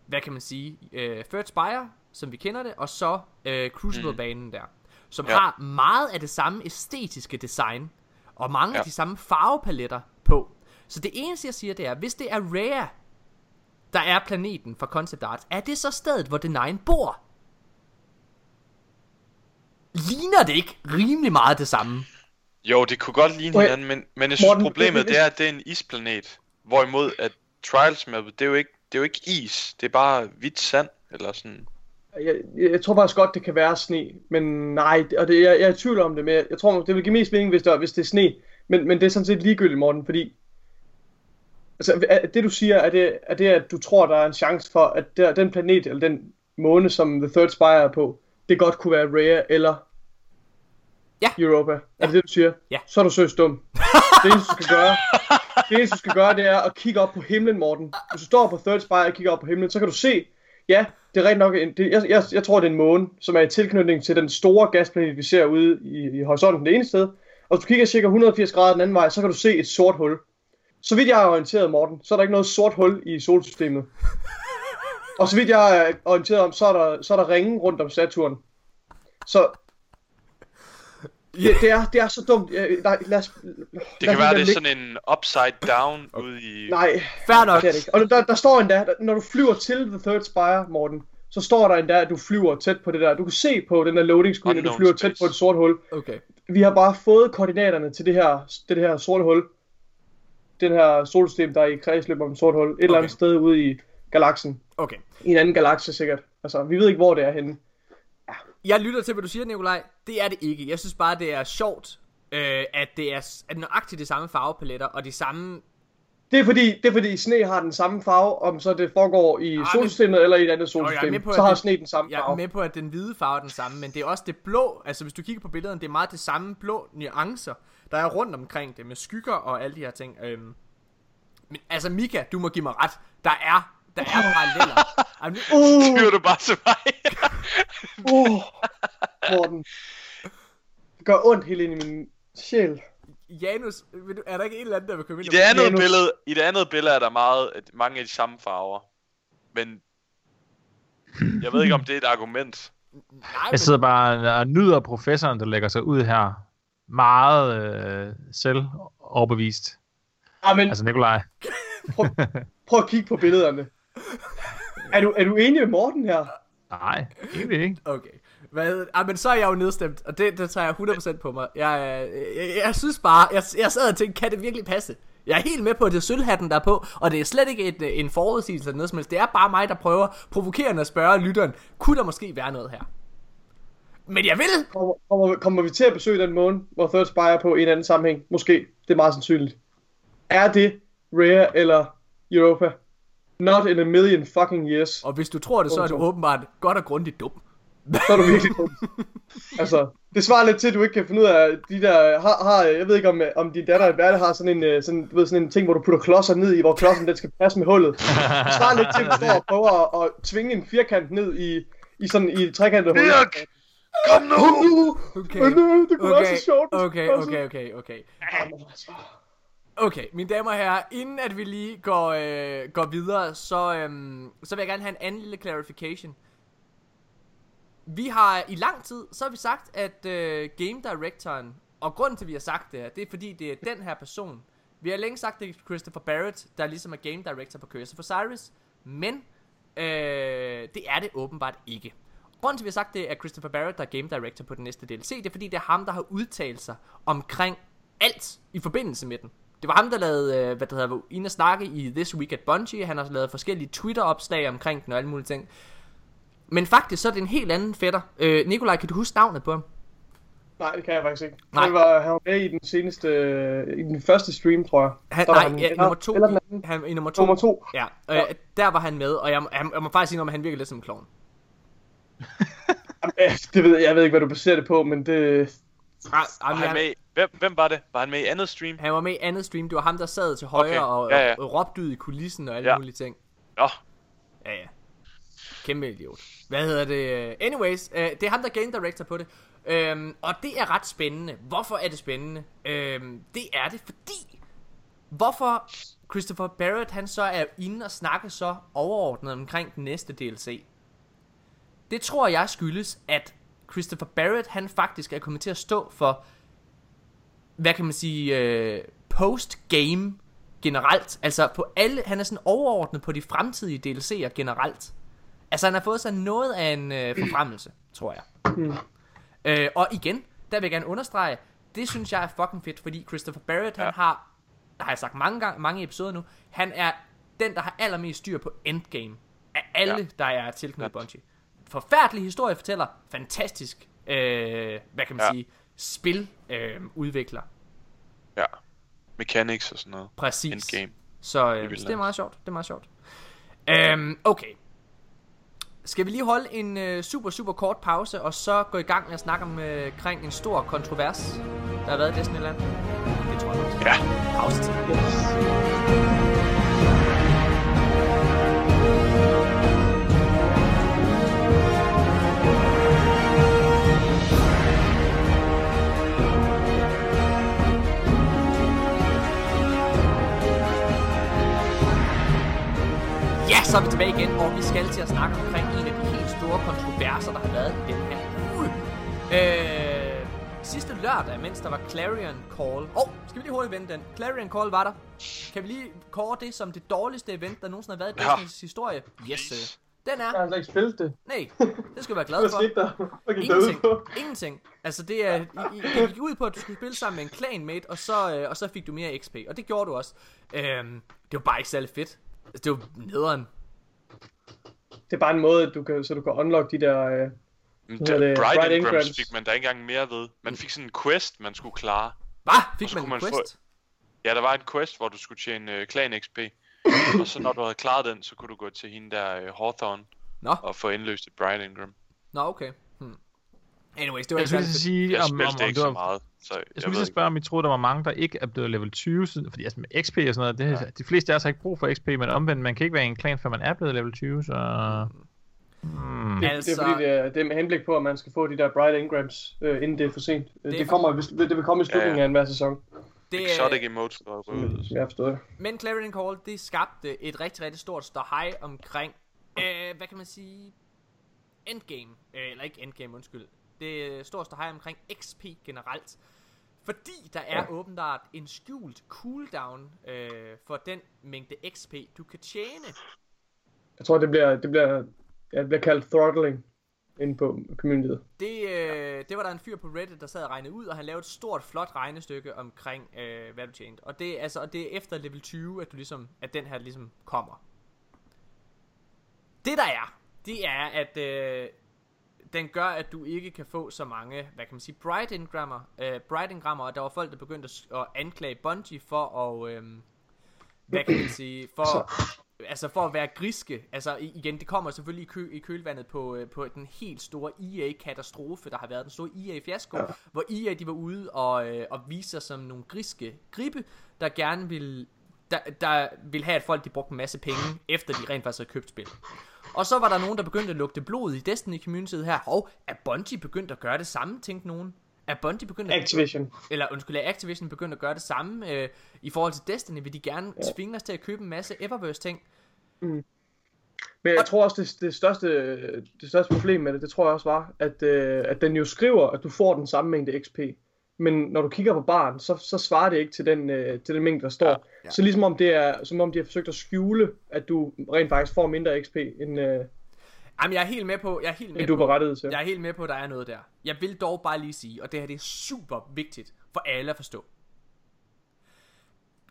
hvad kan man sige, øh, Third Spire, som vi kender det, og så øh, Crucible-banen der. Som Ja. har meget af det samme æstetiske design, og mange ja. af de samme farvepaletter på. Så det eneste, jeg siger, det er, hvis det er Rare, der er planeten for concept art, er det så stedet, hvor The Nine bor? Ligner det ikke rimelig meget det samme? Jo, det kunne godt ligne hinanden, men, men jeg synes Morten, problemet det er, at det er en isplanet. Hvorimod at Trials mappet, det er jo ikke, det er jo ikke is. Det er bare hvidt sand, eller sådan. Jeg, jeg, jeg tror faktisk godt, det kan være sne, men nej, og det, jeg, jeg er i tvivl om det, men jeg, jeg tror, det vil give mest mening, hvis, der, hvis det er sne. Men, men det er sådan set ligegyldigt, Morten, fordi altså, er- det du siger, er det, er det, at du tror, der er en chance for, at der, den planet, eller den måne, som The Third Spire er på, det godt kunne være Rhea eller Ja. Europa. Er det det, du siger? Ja. Så er du søs dum. Det eneste, du skal gøre, det eneste, du skal gøre, det er at kigge op på himlen, Morten. Hvis du står på Third Spire og kigger op på himlen, så kan du se, ja, det er rigtig nok, en, det, jeg, jeg, jeg tror, det er en måne, som er i tilknytning til den store gasplanet, vi ser ude i, i horisonten det ene sted. Og hvis du kigger cirka 180 grader den anden vej, så kan du se et sort hul. Så vidt jeg er orienteret, Morten, så er der ikke noget sort hul i solsystemet. Og så vidt jeg er orienteret om, så er der, så er der ringe rundt om Saturn. Så det, det, er, det er så dumt. Nej, lad os, Det kan være, det er sådan en upside down ude i... Nej, Fair nok. det er det ikke. Og der, der står endda, der, når du flyver til The Third Spire, Morten, så står der endda, at du flyver tæt på det der. Du kan se på den der loading screen, at du flyver tæt space. på et sort hul. Okay. Vi har bare fået koordinaterne til det her, det, det her sorte hul. Den her solsystem, der er i kredsløb om et sort hul. Et okay. eller andet sted ude i galaksen. Okay. I en anden galakse sikkert. Altså, vi ved ikke, hvor det er henne. Jeg lytter til, hvad du siger, Nikolaj. Det er det ikke. Jeg synes bare, det er sjovt, øh, at det er, at nøjagtigt de samme farvepaletter, og de samme... Det er fordi, det er fordi sne har den samme farve, om så det foregår i men- solsystemet eller i et andet solsystem. med på, så har det- sne den samme Jeg er farve. med på, at den hvide farve er den samme, men det er også det blå. Altså, hvis du kigger på billederne, det er meget det samme blå nuancer, der er rundt omkring det, med skygger og alle de her ting. Øhm, men altså, Mika, du må give mig ret. Der er, der er paralleller. Jamen, nu- Siger du bare til mig? Uh, Morten. Det gør ondt helt ind i min sjæl. Janus, du- er der ikke en eller anden, der vil komme I ind? det andet Janus. billede, i det andet billede er der meget, mange af de samme farver. Men jeg ved ikke, om det er et argument. Nej, Jeg sidder bare og nyder professoren, der lægger sig ud her. Meget øh, selv overbevist. Ah, men Altså Nikolaj. prøv at kigge på billederne. Er du, er du enig med Morten her? Nej, egentlig ikke. Okay. Hvad, ah, men så er jeg jo nedstemt, og det, det tager jeg 100% på mig. Jeg, jeg, jeg, jeg synes bare, jeg, jeg sad og tænkte, kan det virkelig passe? Jeg er helt med på, at det er sølvhatten, der er på, og det er slet ikke et, øh, en forudsigelse eller noget som helst. Det er bare mig, der prøver provokerende at spørge lytteren, kunne der måske være noget her? Men jeg vil! Kommer, kommer, kommer vi til at besøge den måne, hvor Third Spire er på i en anden sammenhæng? Måske. Det er meget sandsynligt. Er det Rare eller Europa. Not in a million fucking years. Og hvis du tror det, så er du åbenbart godt og grundigt dum. Så er du virkelig dum. altså, det svarer lidt til, at du ikke kan finde ud af de der... Har, har, jeg ved ikke, om, om din datter Alberte har sådan en, øh, sådan, du ved, sådan en ting, hvor du putter klodser ned i, hvor klodsen den skal passe med hullet. Det svarer lidt til, at du står og prøver at, at tvinge en firkant ned i, i sådan i et trekantet hul. Dirk! Kom nu! Okay, øh, det kunne være okay, så sjovt. okay, sådan. okay, okay, okay. Okay, mine damer og herrer, inden at vi lige går, øh, går videre, så, øhm, så vil jeg gerne have en anden lille clarification. Vi har i lang tid, så har vi sagt, at øh, Game Directoren, og grunden til, at vi har sagt det her, det er fordi, det er den her person. Vi har længe sagt, det er Christopher Barrett, der ligesom er Game Director på Curse of Osiris, men øh, det er det åbenbart ikke. Grunden til, at vi har sagt, det er Christopher Barrett, der er Game Director på den næste DLC, det er fordi, det er ham, der har udtalt sig omkring alt i forbindelse med den. Det var ham, der lavede, øh, hvad det hedder, var inde og snakke i This Week at Bungie. Han har lavet forskellige Twitter-opslag omkring den og alle mulige ting. Men faktisk, så er det en helt anden fætter. Øh, Nikolaj, kan du huske navnet på ham? Nej, det kan jeg faktisk ikke. Nej. Han var, han var med i den seneste, øh, i den første stream, tror jeg. Han, nej, han- ja, eller- nummer to. Eller den anden. Han, i nummer to. Nummer to. Ja, øh, Ja. der var han med, og jeg, jeg, jeg må faktisk sige, at han virker lidt som en klovn. Øh, Det ved jeg, jeg ved ikke, hvad du baserer det på, men det... Ah, ah, han han, med, hvem, hvem var det? Var han med i andet stream? han var med i andet stream. Det var ham, der sad til højre Okay, og, ja, ja. og råbte ud i kulissen og alle Ja. mulige ting. Nå, Ja, ja. Kæmpe idiot. Hvad hedder det? Anyways, øh, det er ham, der er game director på det. Øhm, og det er ret spændende. Hvorfor er det spændende? Øhm, det er det, fordi... Hvorfor Christopher Barrett, han så er inde og snakke så overordnet omkring den næste DLC. Det tror jeg skyldes, at Christopher Barrett, han faktisk er kommet til at stå for, hvad kan man sige, øh, post-game generelt. Altså på alle, han er sådan overordnet på de fremtidige DLC'er generelt. Altså han har fået sig noget af en øh, forfremmelse, tror jeg. Øh, og igen, der vil jeg gerne understrege, det synes jeg er fucking fedt, fordi Christopher Barrett, ja. han har, der har jeg sagt mange gange, mange episoder nu, han er den, der har allermest styr på endgame af alle, ja. Ja. der er tilknyttet Ja. Bungie. Forfærdelig historie fortæller, fantastisk, øh, hvad kan man Ja. sige, spil øh, udvikler. ja. Mechanics og sådan noget. Præcis. Endgame. Så, Det øh, det er meget sjovt. Det er meget sjovt. Øhm, okay. Skal vi lige holde en øh, super, super kort pause, og så gå i gang med at snakke om, øh, kring en stor kontrovers, der har været i Disneyland? Det tror jeg også. Ja. Pause til. Så er vi tilbage igen, og vi skal til at snakke omkring en af de helt store kontroverser, der har været i den her uge. Øh, sidste lørdag, mens der var Clarion Call. Åh, oh, skal vi lige hurtigt vende den? Clarion Call var der. Kan vi lige kåre det som det dårligste event, der nogensinde har været i Ja. Disneys historie? Yes, øh. Den Jeg er. har altså ikke spillet det. Nej, det skal du være glad Hvad for. skete der? Hvad gik der ud Ingenting. på? Ingenting. Altså det er i, i, det gik ud på at du skulle spille sammen med en clanmate og så øh, og så fik du mere XP og det gjorde du også. Øhm, det var bare ikke særlig fedt. Altså, det var nederen. Det er bare en måde, at du kan, så du kan unlock de der... Øh, Men Hvad der, er det? Bright Bright Ingrams Ingrams. fik man da ikke engang mere ved. Man fik sådan en quest, man skulle klare. Hvad? Fik man en man få- quest? Ja, der var en quest, hvor du skulle tjene uh, clan XP. og så når du havde klaret den, så kunne du gå til hende der uh, Hawthorne Nå, og få indløst et Bright Ingram. nå okay. Anyways, det var Jeg ikke skulle lige sige, om, om, om ikke det så var, meget, så jeg, Jeg skulle lige spørge, om I troede, der var mange, der ikke er blevet level 20, siden, fordi altså med XP og sådan noget, det, ja. de fleste af os har ikke brug for XP, men omvendt, man kan ikke være i en klan, før man er blevet level 20, så... Hmm. det, Altså- det er fordi, det er, det er med henblik på, at man skal få de der Bright Ingrams, øh, inden det er for sent. Det, er det, kommer, hvis- det vil komme i slutningen Ja. af enhver sæson. Det, Exotic øh, emotes der røde ud. Jeg forstår det. men Clarion Call, det skabte et rigtig, rigtig stort ståhej omkring, øh, hvad kan man sige, endgame, øh, eller ikke endgame, undskyld. Det er stort ståhej omkring XP generelt. Fordi der er åbenbart en skjult cooldown øh, for den mængde XP, du kan tjene. Jeg tror, det bliver, det bliver, ja, det bliver kaldt throttling inde på communityet. Det, øh, det var der en fyr på Reddit, der sad og regnede ud, og han lavede et stort, flot regnestykke omkring, øh, hvad du tjente. Og det, altså, og det er efter level 20, at, du ligesom, at den her ligesom kommer. Det der er, det er, at øh, den gør, at du ikke kan få så mange, hvad kan man sige, bright ingrammer, øh, bright ingrammer, og der var folk, der begyndte at, at anklage Bungie for at, øh, hvad kan man sige, for, altså for at være griske, altså igen, det kommer selvfølgelig i, kø, i kølvandet på, øh, på den helt store EA-katastrofe, der har været den store EA-fiasko, ja. hvor EA de var ude og, øh, og vise sig som nogle griske gribe, der gerne vil der, der vil have, at folk de brugte en masse penge, efter de rent faktisk havde købt spil. Og så var der nogen, der begyndte at lugte blod i Destiny communityet her. Og er Bungie begyndt at gøre det samme, tænkte nogen? Er Bungie begyndt at... Activision. Eller undskyld, er Activision begyndt at gøre det samme øh, i forhold til Destiny? Vil de gerne ja. tvinge os til at købe en masse Eververse ting? Men jeg tror også, det, det, største, det største problem med det, det tror jeg også var, at, øh, at den jo skriver, at du får den samme mængde XP. Men når du kigger på baren, så, så svarer det ikke til den, øh, til den mængde, der står. Ja, ja. Så ligesom om, det er, som om de har forsøgt at skjule, at du rent faktisk får mindre XP, end, øh, Jamen, jeg er helt med på, jeg er helt med du på, til. jeg er helt med på, at der er noget der. Jeg vil dog bare lige sige, og det her det er super vigtigt for alle at forstå.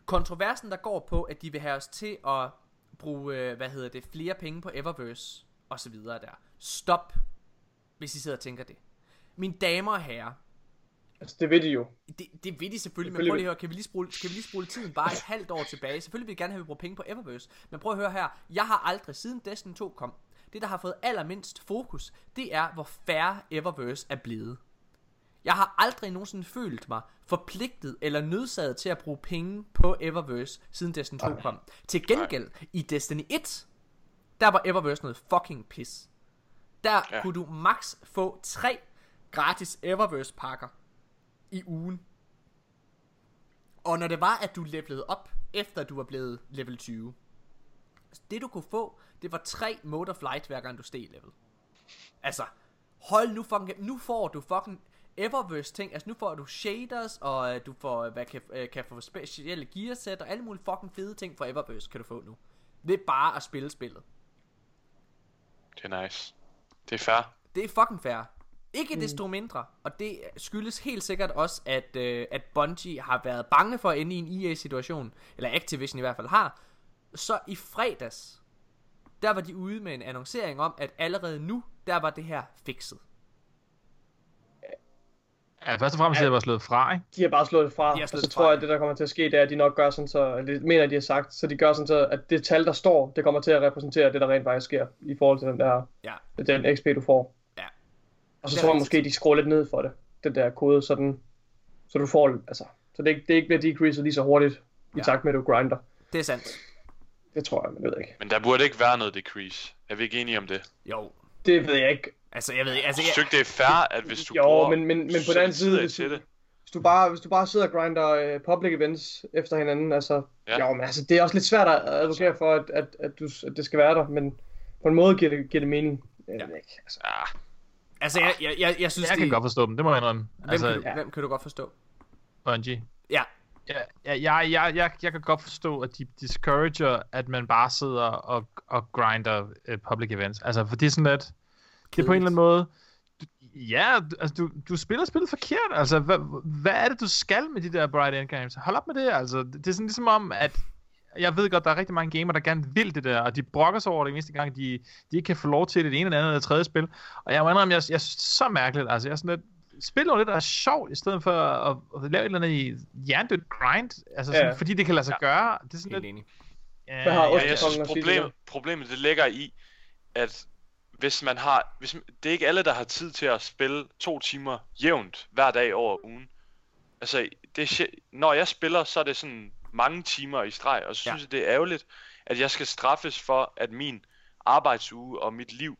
Kontroversen, der går på, at de vil have os til at bruge, øh, hvad hedder det, flere penge på Eververse og så videre der. Stop, hvis I sidder og tænker det. Mine damer og herrer, Altså, det ved de jo. det, det vil de selvfølgelig, men prøv lige at høre, kan vi lige, spole, kan vi lige spole tiden bare et halvt år tilbage? Selvfølgelig vil vi gerne have, at vi bruger penge på Eververse, men prøv at høre her, jeg har aldrig, siden Destiny 2 kom, det der har fået allermindst fokus, det er, hvor færre Eververse er blevet. Jeg har aldrig nogensinde følt mig forpligtet eller nødsaget til at bruge penge på Eververse, siden Destiny 2 kom. Til gengæld, i Destiny 1, der var Eververse noget fucking pis. Der. Ja. kunne du max få tre gratis Eververse pakker i ugen. Og når det var, at du levelede op, efter du var blevet level 20, det du kunne få, det var tre mode of light, hver gang du steg level. Altså, hold nu fucking, nu får du fucking Eververse ting, altså nu får du shaders, og øh, du får, hvad kan, øh, kan få specielle gearsæt, og alle mulige fucking fede ting fra Eververse kan du få nu. Det er bare at spille spillet. Det er nice. Det er fair. Det er fucking fair. Ikke desto mindre, og det skyldes helt sikkert også, at, øh, at Bungie har været bange for at ende i en EA-situation, eller Activision i hvert fald har. Så i fredags, der var de ude med en annoncering om, at allerede nu, der var det her fikset. Ja, først og fremmest er det bare slået fra, ikke? De har bare slået det fra, De har og så tror fra. jeg, at det der kommer til at ske, det er, at de nok gør sådan så, eller det mener de har sagt, så de gør sådan så, at det tal, der står, det kommer til at repræsentere det, der rent faktisk sker, i forhold til den der, Ja, den XP, du får. Ja. Og så tror jeg måske, de skruer lidt ned for det, den der kode, så, den, så du får, altså, så det, ikke- det ikke bliver decreaset lige så hurtigt, i Ja. takt med, at du grinder. Det er sandt. Det tror jeg, men jeg ved ikke. Men der burde ikke være noget decrease. Er vi ikke enige om det? Jo. Det ved jeg ikke. Altså, jeg ved ikke, altså, Jeg synes ikke, det er fair, at hvis du Jo, bruger men, men, men på den anden side, hvis du, det, hvis du bare, hvis du bare sidder og grinder uh, public events efter hinanden, altså, Ja. ja. jo, men altså, det er også lidt svært at advokere for, at, at, at, du, at det skal være der, men på en måde giver det, giver det mening. Jeg Ja. ved ikke, altså. ah, altså, jeg, jeg, jeg, jeg synes, Jeg kan det, godt forstå dem, det må jeg indrømme. hvem, Altså, kan du, hvem kan du godt forstå? Bungie. Ja, Ja, ja, jeg, jeg, jeg, jeg kan godt forstå, at de discourager, at man bare sidder og, og grinder uh, public events. Altså, for det er sådan lidt... Det er på en eller anden måde... Du, ja, du- altså, du, du spiller spillet forkert. Altså, hvad, hvad er det, du skal med de der Bright End Games? Hold op med det, altså. Det er sådan ligesom om, at... Jeg ved godt, der er rigtig mange gamer, der gerne vil det der, og de brokker sig over det eneste gang, de, de ikke kan få lov til det, det ene eller andet eller tredje spil. Og jeg må indrømme, jeg, jeg synes, det er så mærkeligt. Altså, jeg er sådan lidt, spil noget, der er sjovt, i stedet for at, at lave et eller andet i hjernedødt grind, altså sådan, Ja. fordi det kan lade sig gøre. Det er sådan helt lidt... enig. Ja, ja, Ja, Ostekongen jeg synes, at sige til problem, det? problemet det ligger i, at hvis man har, hvis, det er ikke alle, der har tid til at spille to timer jævnt hver dag over ugen. Altså, det er, når jeg spiller, så er det sådan mange timer i streg, og så Ja. synes jeg, det er ærgerligt, at jeg skal straffes for, at min arbejdsuge og mit liv,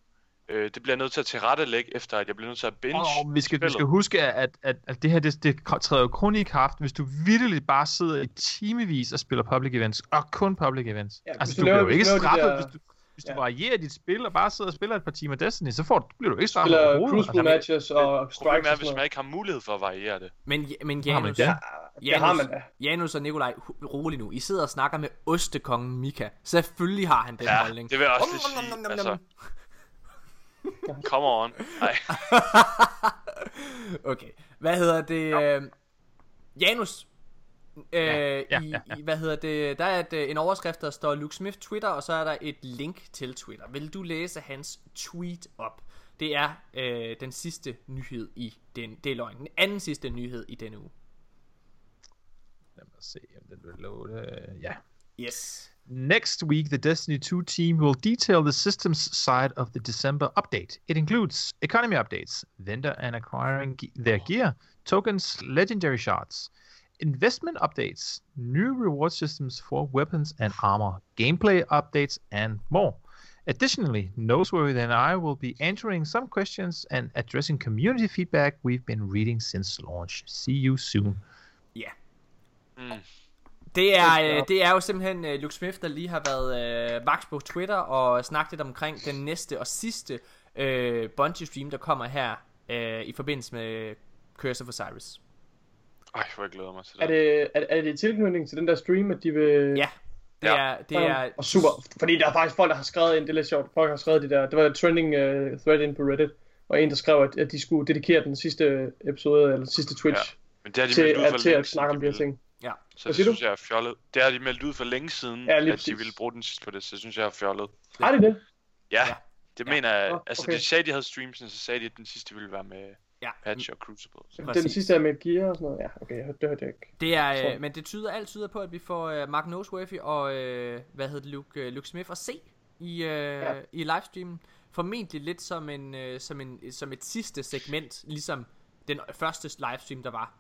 øh, det bliver jeg nødt til at tilrettelægge, efter at jeg bliver nødt til at binge Og vi skal, vi skal huske, at, at, at det her, det, det træder jo kun i kraft, hvis du virkelig bare sidder i timevis og spiller public events, og kun public events. Ja, Ja, altså, du, du bliver jo ikke straffet, der- hvis du, hvis du Ja. varierer dit spil og bare sidder og spiller et par timer Destiny, så får, du- bliver du ikke straffet Spiller crucible Altså, matches og strikes er, hvis man ikke har mulighed for at variere det. Men, men har man Janus, har man da. Janus og Nikolaj, rolig nu. I sidder og snakker med Ostekongen Mika. Selvfølgelig har han den Ja, holdning. det vil jeg også lige sige, altså. om. Come on. Okay, hvad hedder det? Øh, Janus, øh, ja, i, ja, ja. I, hvad hedder det? Der er et, øh, en overskrift, der står Luke Smith Twitter, og så er der et link til Twitter. Vil du læse hans tweet op? Det er øh, den sidste nyhed i den, det er løgn, den anden sidste nyhed i denne uge. Lad mig se, om den vil loade. Ja. Yes. Next week, the Destiny 2 team will detail the systems side of the December update. It includes economy updates, vendor and acquiring ge- their gear, tokens, legendary shards, investment updates, new reward systems for weapons and armor, gameplay updates, and more. Additionally, Noseworthy and I will be answering some questions and addressing community feedback we've been reading since launch. See you soon. Ja. Mm. Det er, øh, det er jo simpelthen øh, Luke Smith, der lige har været øh, vaks på Twitter og snakket lidt omkring den næste og sidste øh, Bungie stream, der kommer her øh, i forbindelse med Curse of Osiris. Ej, hvor jeg glæder mig til det. Er det, er, er det i tilknytning til den der stream, at de vil... Ja, det Ja. er... Det er Og super, fordi der er faktisk folk, der har skrevet ind, det er lidt sjovt, folk har skrevet de der, det var et trending uh, thread ind på Reddit, og en, der skrev, at, at de skulle dedikere den sidste episode, eller sidste Twitch, Men det har de til, meldt ud at, for til længe at snakke om de her ting. ja. Så det synes jeg er fjollet. Det har de meldt ud for længe siden, Ja, at de ville bruge den sidst på det, så det synes jeg er fjollet. Har de det? Ja, Ja. det mener jeg. Altså, okay. de sagde, de havde streamsen, så sagde de, at den sidste ville være med Ja. Patch og Crucible. Så. Det den Præcis. sidste er med gear og sådan noget. Ja, okay, jeg hørte- det hørte jeg ikke. Det er, øh, men det tyder alt tyder på, at vi får øh, Mark Noseworthy og, øh, hvad hedder det, Luke, øh, Luke Smith at se i, øh, Ja. i livestreamen. Formentlig lidt som, en, øh, som, en, som et sidste segment, ligesom den første livestream, der var.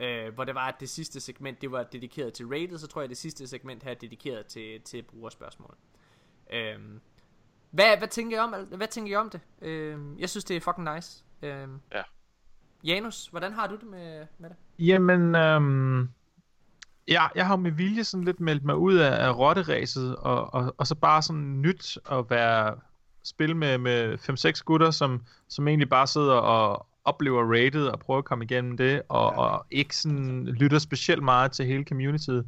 Øh, hvor det var, at det sidste segment, det var dedikeret til rated, så tror jeg, at det sidste segment her er dedikeret til, til brugerspørgsmål. Øh, hvad, hvad, tænker I om, hvad tænker I om det? Øh, jeg synes, det er fucking nice. Øh, Ja. Janus, hvordan har du det med, med det? Jamen, øhm, ja, jeg har jo med vilje sådan lidt meldt mig ud af, af rotteræset, og, og, og så bare sådan nyt at være spil med, med 5-6 gutter, som, som egentlig bare sidder og oplever rated og prøver at komme igennem det, og, Ja. og ikke sådan lytter specielt meget til hele communityet.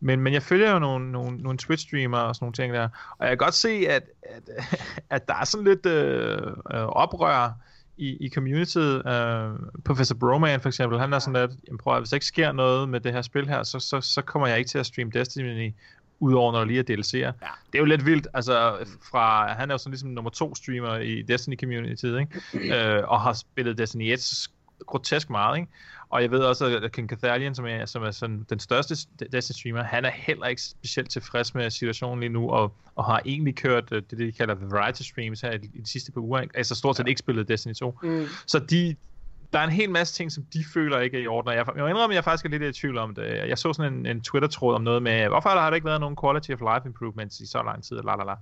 Men, men jeg følger jo nogle, nogle, nogle Twitch-streamere og sådan nogle ting der, og jeg kan godt se, at, at, at der er sådan lidt øh, øh, oprør i, i communityet. Øh, Professor Broman for eksempel, han er sådan lidt, jamen prøv at, hvis der ikke sker noget med det her spil her, så, så, så kommer jeg ikke til at streame Destiny udover når der lige er DLC'er. Ja. Det er jo lidt vildt, altså fra, han er jo sådan ligesom nummer to streamer i Destiny communityet, ikke? øh, og har spillet Destiny 1 grotesk meget, ikke? Og jeg ved også, at King Cathalion, som er, som er sådan den største Destiny streamer, han er heller ikke specielt tilfreds med situationen lige nu, og, og har egentlig kørt øh, det, de kalder variety streams her i, de sidste par uger, altså stort set ikke spillet Destiny 2. Mm. Så de, der er en hel masse ting, som de føler ikke er i orden, og jeg, jeg indrømmer, at jeg faktisk er lidt i tvivl om det. Jeg så sådan en, en Twitter-tråd om noget med, hvorfor har der ikke været nogen quality of life improvements i så lang tid, la la la.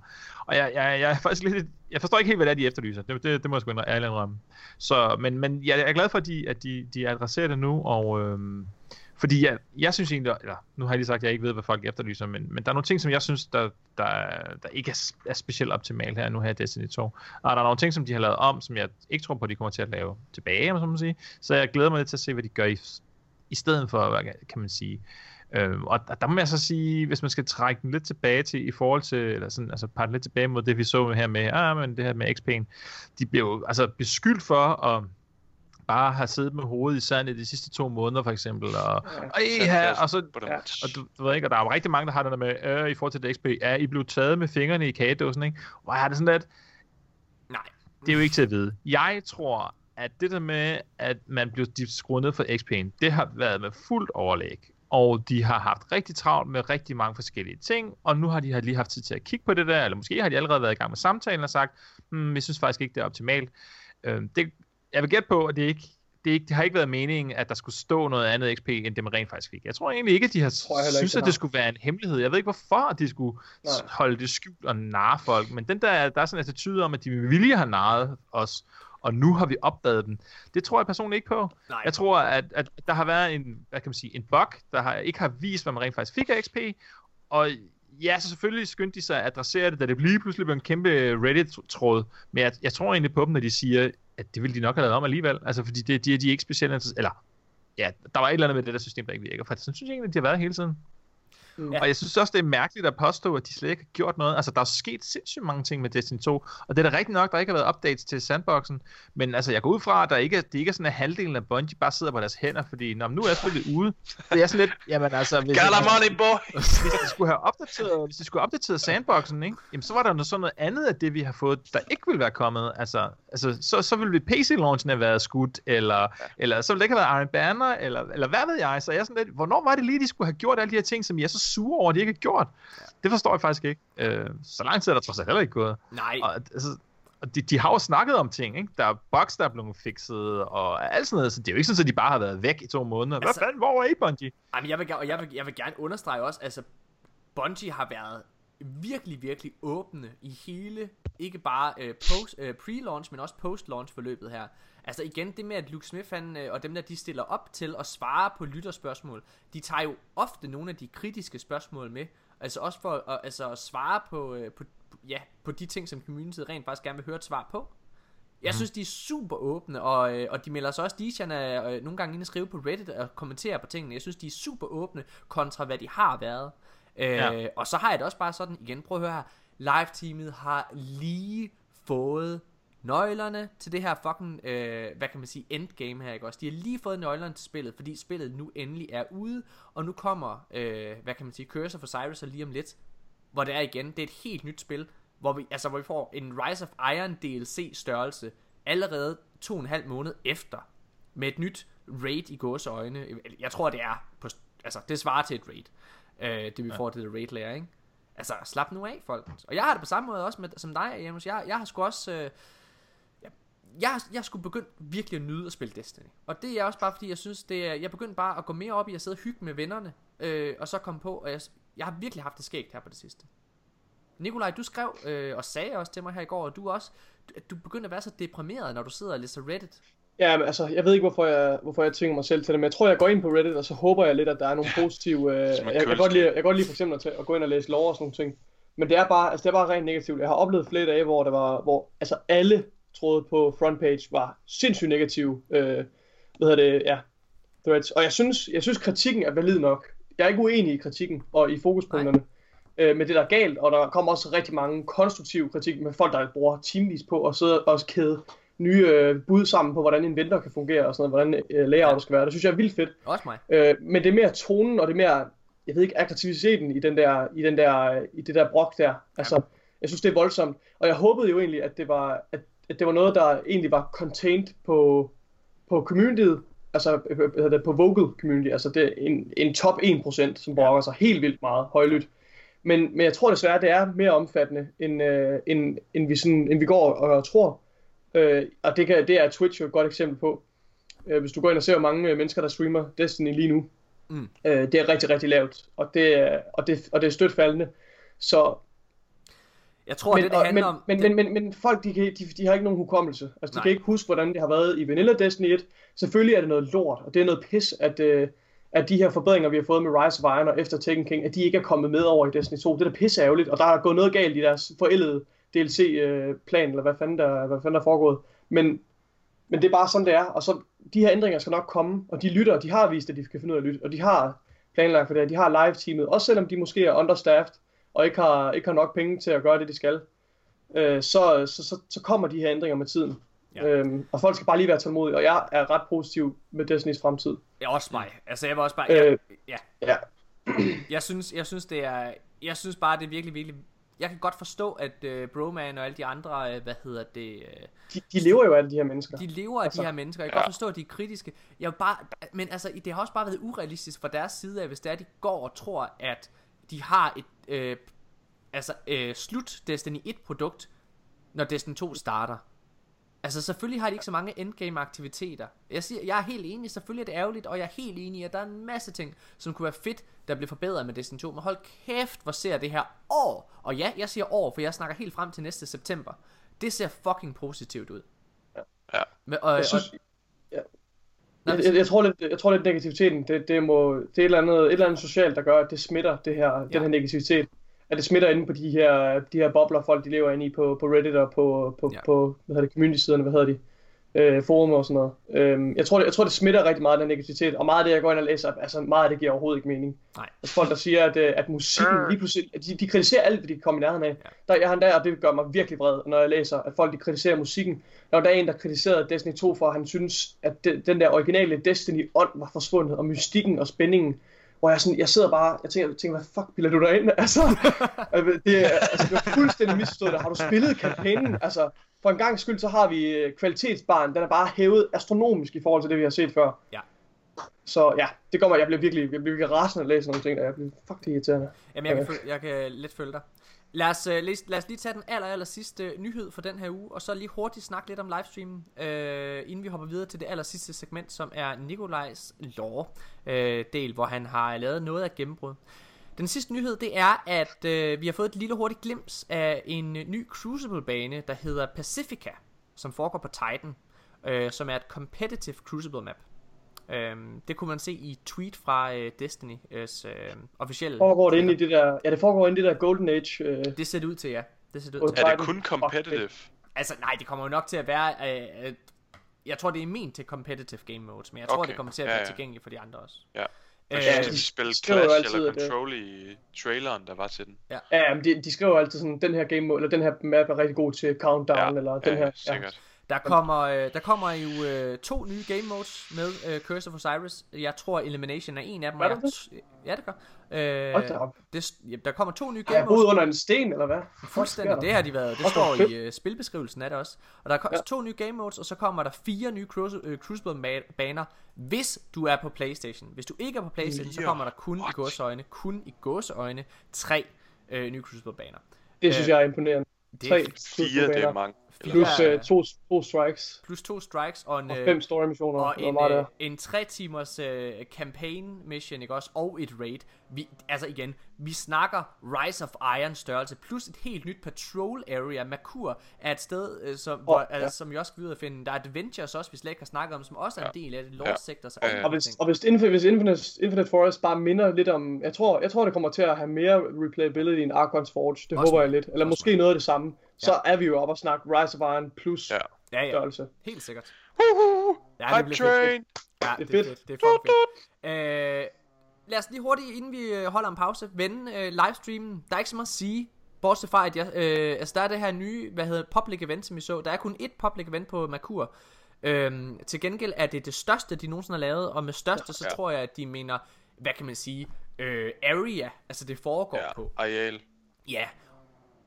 Og jeg, jeg, jeg er faktisk lidt, jeg forstår ikke helt, hvad det er, de efterlyser. Det, det, det må jeg sgu indrømme, ærligt indrømme. Så, men, men jeg, jeg er glad for, at de, at de, de adresserer det nu, og øhm, fordi jeg, jeg synes egentlig, eller nu har jeg lige sagt, at jeg ikke ved, hvad folk efterlyser, men, men der er nogle ting, som jeg synes, der, der, der ikke er, er specielt optimalt her nu her i Destiny 2. Og der er nogle ting, som de har lavet om, som jeg ikke tror på, at de kommer til at lave tilbage, om så man sige. Så jeg glæder mig lidt til at se, hvad de gør i, i stedet for, hvad kan man sige. Øh, og der, der må jeg så sige, hvis man skal trække den lidt tilbage til, i forhold til, eller sådan, altså parte lidt tilbage mod det, vi så her med, ah, men det her med XP'en, de blev jo altså beskyldt for at bare have siddet med hovedet i sandet de sidste to måneder, for eksempel, og, og, ja, og så, Ja. og du, du ved ikke, og der er jo rigtig mange, der har det der med, øh, i forhold til det XP, ja, I blev taget med fingrene i kagedåsen, ikke? Hvor er det sådan lidt, Nej. det er jo ikke til at vide. Jeg tror, at det der med, at man blev de skruet ned for XP'en, det har været med fuldt overlæg. Og de har haft rigtig travlt med rigtig mange forskellige ting, og nu har de har lige haft tid til at kigge på det der, eller måske har de allerede været i gang med samtalen og sagt, hmm, jeg synes faktisk ikke, det er optimalt. Øh, det, jeg vil gætte på, at det ikke det, ikke, det har ikke været meningen, at der skulle stå noget andet XP, end det man rent faktisk fik. Jeg tror egentlig ikke, at de har Tror jeg heller ikke, synes, det at har. det skulle være en hemmelighed. Jeg ved ikke, hvorfor at de skulle Nej. holde det skjult og narre folk, men den der, der er sådan en attitude om, at de med vilje har narret os, og nu har vi opdaget dem. Det tror jeg personligt ikke på. Nej. Jeg tror, at, at der har været en, hvad kan man sige, en bug, der har, ikke har vist, hvad man rent faktisk fik af XP, og ja, så selvfølgelig skyndte de sig at adressere det, da det lige pludselig blev en kæmpe Reddit-tråd, men jeg, jeg tror egentlig på dem, når de siger, at det ville de nok have lavet om alligevel, altså fordi det, de, de er ikke specielt eller ja, der var et eller andet med det der system, der ikke virker, for sådan synes jeg egentlig, at de har været hele tiden. Mm. Og jeg synes også, det er mærkeligt at påstå, at de slet ikke har gjort noget. Altså, der er sket sindssygt mange ting med Destiny 2, og det er da rigtigt nok, der ikke har været updates til sandboxen, men altså, jeg går ud fra, at der ikke, er- det ikke er sådan, at halvdelen af Bungie bare sidder på deres hænder, fordi når nu er spillet ude, det er sådan lidt, jamen altså, hvis, Got money, boy! hvis de skulle have opdateret, hvis de skulle have opdateret sandboxen, ikke? Jamen, så var der noget sådan noget andet af det, vi har fået, der ikke ville være kommet. Altså, Altså, så, så ville PC-launchen have været skudt, eller, ja. eller så ville det ikke have været Iron Banner, eller, eller hvad ved jeg. Så jeg er sådan lidt, hvornår var det lige, de skulle have gjort alle de her ting, som jeg så sure over, at de ikke har gjort? Ja. Det forstår jeg faktisk ikke. Øh, så lang tid er der trods alt heller ikke gået. Nej. Og, altså, og de, de har jo snakket om ting, ikke? Der er bugs, der er blevet fikset, og alt sådan noget, så det er jo ikke sådan, at de bare har været væk i to måneder. Hvad Altså- fanden, hvor er I, Bungie? Jamen, jeg vil, og jeg vil, jeg vil gerne understrege også, altså, Bungie har været virkelig, virkelig åbne i hele, ikke bare øh, post, øh, pre-launch, men også post-launch forløbet her. Altså igen, det med, at Luke Smith han, øh, og dem der, de stiller op til at svare på lytterspørgsmål, de tager jo ofte nogle af de kritiske spørgsmål med, altså også for at, altså, at svare på, øh, på, ja, på de ting, som community rent faktisk gerne vil høre et svar på. Jeg synes, de er super åbne, og, øh, og de melder sig også, er øh, nogle gange inde og skrive på Reddit og kommentere på tingene. Jeg synes, de er super åbne kontra, hvad de har været. Øh, Ja. Og så har jeg det også bare sådan, igen, prøv at høre her, live-teamet har lige fået nøglerne til det her fucking, øh, hvad kan man sige, endgame her, ikke også? De har lige fået nøglerne til spillet, fordi spillet nu endelig er ude, og nu kommer, øh, hvad kan man sige, Cursor for Cyrus lige om lidt, hvor det er igen, det er et helt nyt spil, hvor vi, altså, hvor vi får en Rise of Iron DLC størrelse allerede to og en halv måned efter, med et nyt raid i gåseøjne. Jeg tror, det er, på, altså, det svarer til et raid, øh, det vi ja. får til det raid layer, ikke? Altså, slap nu af, folk. Og jeg har det på samme måde også med, som dig, Janus. Jeg, jeg har sgu også... Øh, jeg, jeg, skulle begyndt virkelig at nyde at spille Destiny. Og det er også bare fordi, jeg synes, det er, jeg begyndte bare at gå mere op i at sidde og hygge med vennerne, øh, og så komme på, og jeg, jeg har virkelig haft det skægt her på det sidste. Nikolaj, du skrev øh, og sagde også til mig her i går, at du også, at du begyndte at være så deprimeret, når du sidder og læser Reddit. Ja, men altså, jeg ved ikke, hvorfor jeg, hvorfor jeg tvinger mig selv til det, men jeg tror, jeg går ind på Reddit, og så håber jeg lidt, at der er nogle positive... Øh, jeg, jeg, kan godt lide, jeg kan godt lide for eksempel at, tage, at gå ind og læse lov og sådan nogle ting. Men det er bare, altså, det er bare rent negativt. Jeg har oplevet flere dage, hvor, der var, hvor altså, alle troede på frontpage var sindssygt negative. Øh, hvad hedder det? Ja, threads. Og jeg synes, jeg synes, kritikken er valid nok. Jeg er ikke uenig i kritikken og i fokuspunkterne. Øh, men det der er galt, og der kommer også rigtig mange konstruktive kritik med folk, der bruger timevis på at sidde og kæde nye øh, bud sammen på, hvordan en venter kan fungere og sådan noget, hvordan øh, layout skal være. Det synes jeg er vildt fedt. Også mig. Øh, men det er mere tonen, og det er mere, jeg ved ikke, aggressiviteten i, den der, i, den der, i det der brok der. Altså, jeg synes, det er voldsomt. Og jeg håbede jo egentlig, at det var, at, at det var noget, der egentlig var contained på, på communityet, altså øh, hvad hedder det, på vocal community, altså det er en, en top 1%, som brokker sig helt vildt meget højlydt. Men, men jeg tror desværre, det er mere omfattende, end, øh, end, end, vi, sådan, end vi går og, og tror. Øh, og det, kan, det er Twitch jo et godt eksempel på. Øh, hvis du går ind og ser, hvor mange øh, mennesker, der streamer Destiny lige nu, Mm. øh, det er rigtig, rigtig lavt. Og det, er- og det, og det er stødt faldende. Så, Jeg tror, men, det, det handler men, om... men, det, men, men, men folk, de, kan, de, de har ikke nogen hukommelse. Altså, de Nej. kan ikke huske, hvordan det har været i Vanilla Destiny 1. Selvfølgelig er det noget lort, og det er noget pis, at, øh, at de her forbedringer, vi har fået med Rise of Iron og efter Taken King, at de ikke er kommet med over i Destiny 2. Det er da pisse ærgerligt, og der er gået noget galt i deres forældede DLC-plan, eller hvad fanden, der, hvad fanden der er foregået. Men, men det er bare sådan, det er. Og så, de her ændringer skal nok komme, og de lytter, de har vist, at de kan finde ud af at lytte, og de har planlagt for det, de har live-teamet, også selvom de måske er understaffed, og ikke har, ikke har nok penge til at gøre det, de skal øh, så, så, så, så kommer de her ændringer med tiden. Ja. Ja. Øhm, og folk skal bare lige være tålmodige, og jeg er ret positiv med Destinys fremtid. Ja, også mig. Altså, jeg var også bare... Jeg, Øh, ja, Ja, jeg synes, jeg synes, det er... Jeg synes bare, det er virkelig, virkelig... Jeg kan godt forstå, at uh, Broman og alle de andre, uh, hvad hedder det... Uh, de, de lever jo af alle de her mennesker. de lever af Altså, de her mennesker. Jeg kan godt forstå, at de er kritiske. Jeg vil bare, men altså, det har også bare været urealistisk fra deres side af, hvis det er, de går og tror, at de har et øh, altså, øh, slut Destiny 1 produkt, når Destiny 2 starter. Altså selvfølgelig har de ikke så mange endgame aktiviteter. Jeg siger, jeg er helt enig, selvfølgelig er det ærgerligt, og jeg er helt enig i, at der er en masse ting, som kunne være fedt, der bliver forbedret med Destiny 2. Men hold kæft, hvor ser det her år. Og ja, jeg siger år, for jeg snakker helt frem til næste september. Det ser fucking positivt ud. Ja. Men, og, Jeg synes, og, Nå, jeg, jeg, tror lidt, jeg tror lidt negativiteten, det, det, må, det er et eller, andet, et eller andet socialt, der gør, at det smitter det her, ja. den her negativitet. At det smitter inde på de her, de her bobler, folk de lever inde i på, på Reddit og på, på, ja. på hvad hedder det, community-siderne, hvad hedder de, øh, forum og sådan noget. Øhm, jeg, tror, det, jeg tror, det smitter rigtig meget, den negativitet, og meget af det, jeg går ind og læser, altså meget af det giver overhovedet ikke mening. Nej. Altså folk, der siger, at, øh, at musikken lige pludselig, at de, de kritiserer alt, hvad de kommer i nærheden af. Der, jeg har en dag, og det gør mig virkelig vred, når jeg læser, at folk de kritiserer musikken. Der var der en, der kritiserede Destiny 2 for, at han synes, at de, den der originale Destiny-ånd var forsvundet, og mystikken og spændingen. Hvor jeg, sådan, jeg sidder bare, jeg tænker, jeg tænker hvad fuck bilder du dig ind? Altså, det, er, altså, det er fuldstændig misforstået. Har du spillet kampagnen? Altså, for en gang skyld, så har vi øh, kvalitetsbaren, den er bare hævet astronomisk i forhold til det, vi har set før. Ja. Så ja, det mig, jeg bliver virkelig, jeg bliver virkelig rasende at læse nogle ting, der jeg bliver fuck det er irriterende. Jamen, jeg kan, følge, jeg kan lidt følge dig. Lad os, øh, lad os lige tage den aller, aller sidste nyhed for den her uge, og så lige hurtigt snakke lidt om livestreamen, øh, inden vi hopper videre til det aller sidste segment, som er Nikolajs lore øh, del, hvor han har lavet noget af gennembrud. Den sidste nyhed, det er, at øh, vi har fået et lille hurtigt glimt af en øh, ny Crucible-bane, der hedder Pacifica, som foregår på Titan, øh, som er et competitive Crucible map. Øhm, det kunne man se i et tweet fra øh, Destiny's øh, officielle Foregår det inde i det der, ja det foregår inde i det der Golden Age. Øh, Det ser det ud til, ja. Det ser det ud til. Er det kun competitive? Altså, nej, det kommer jo nok til at være... Øh, øh, jeg tror, det er ment til competitive game modes, men jeg tror, Okay, det kommer til at ja, være ja. tilgængeligt for de andre også. Ja. Øh, Jeg synes, de de spillede skriver jo Clash altid, eller at det- Control i traileren, der var til den. ja, men de, de skriver jo altid sådan, den her game mode, eller den her map er rigtig god til countdown, Ja, eller den ja, her. sikkert. Der kommer, øh, der kommer jo øh, to nye game modes med øh, Curse of Osiris. Jeg tror Elimination er en af dem. Og der jeg Ja, det gør. Øh, det, ja, der kommer to nye Har game jeg boet modes. under en sten, eller hvad? Fuldstændig, det har de været. Det står i øh, spilbeskrivelsen af det også. Og der er ja. To nye game modes, og så kommer der fire nye cruise, øh, Crucible-baner, hvis du er på Playstation. Hvis du ikke er på Playstation, så Fire? kommer der kun i What? gåseøjne, kun i gåseøjne, tre øh, nye Crucible-baner. Det synes Øh, jeg er imponerende. Det Tre er Fire, det er mange. Plus øh, to, to strikes, plus to strikes og en, og øh, fem story missioner. og en, meget øh, det en 3 timers øh, campaign mission, ikke også? Og et raid. Vi, altså igen, vi snakker Rise of Iron størrelse, plus et helt nyt patrol area. Makur er et sted, øh, som, hvor, ja. altså, som vi også skal ud og finde. Der er Adventures også, vi slet ikke har snakket om, som også er en del af det. Lost Ja. Sectors Ja, ja. og Og hvis, og hvis, Infinite, hvis Infinite, Infinite Forest bare minder lidt om... Jeg tror, jeg tror, det kommer til at have mere replayability end Archon's Forge. Det Også håber jeg lidt. Eller måske noget af det samme. Så er vi jo oppe og snakke Rise of Iron plus Ja. Ja, ja, størrelse. helt sikkert. Woohoo! Ja, det bliver fedt. train! Ja, Det er det er fedt. fedt. Det er fedt. Øh, lad os lige hurtigt, inden vi øh, holder en pause, vende øh, livestreamen. Der er ikke så meget at sige, bortset fra, at jeg, øh, altså, der er det her nye, hvad hedder public event, som vi så. Der er kun ét public event på Merkur. Øhm, til gengæld er det det største, de nogensinde har lavet, og med største, så Ja. tror jeg, at de mener, hvad kan man sige, øh, area, altså det foregår Ja, på. areal. Ja.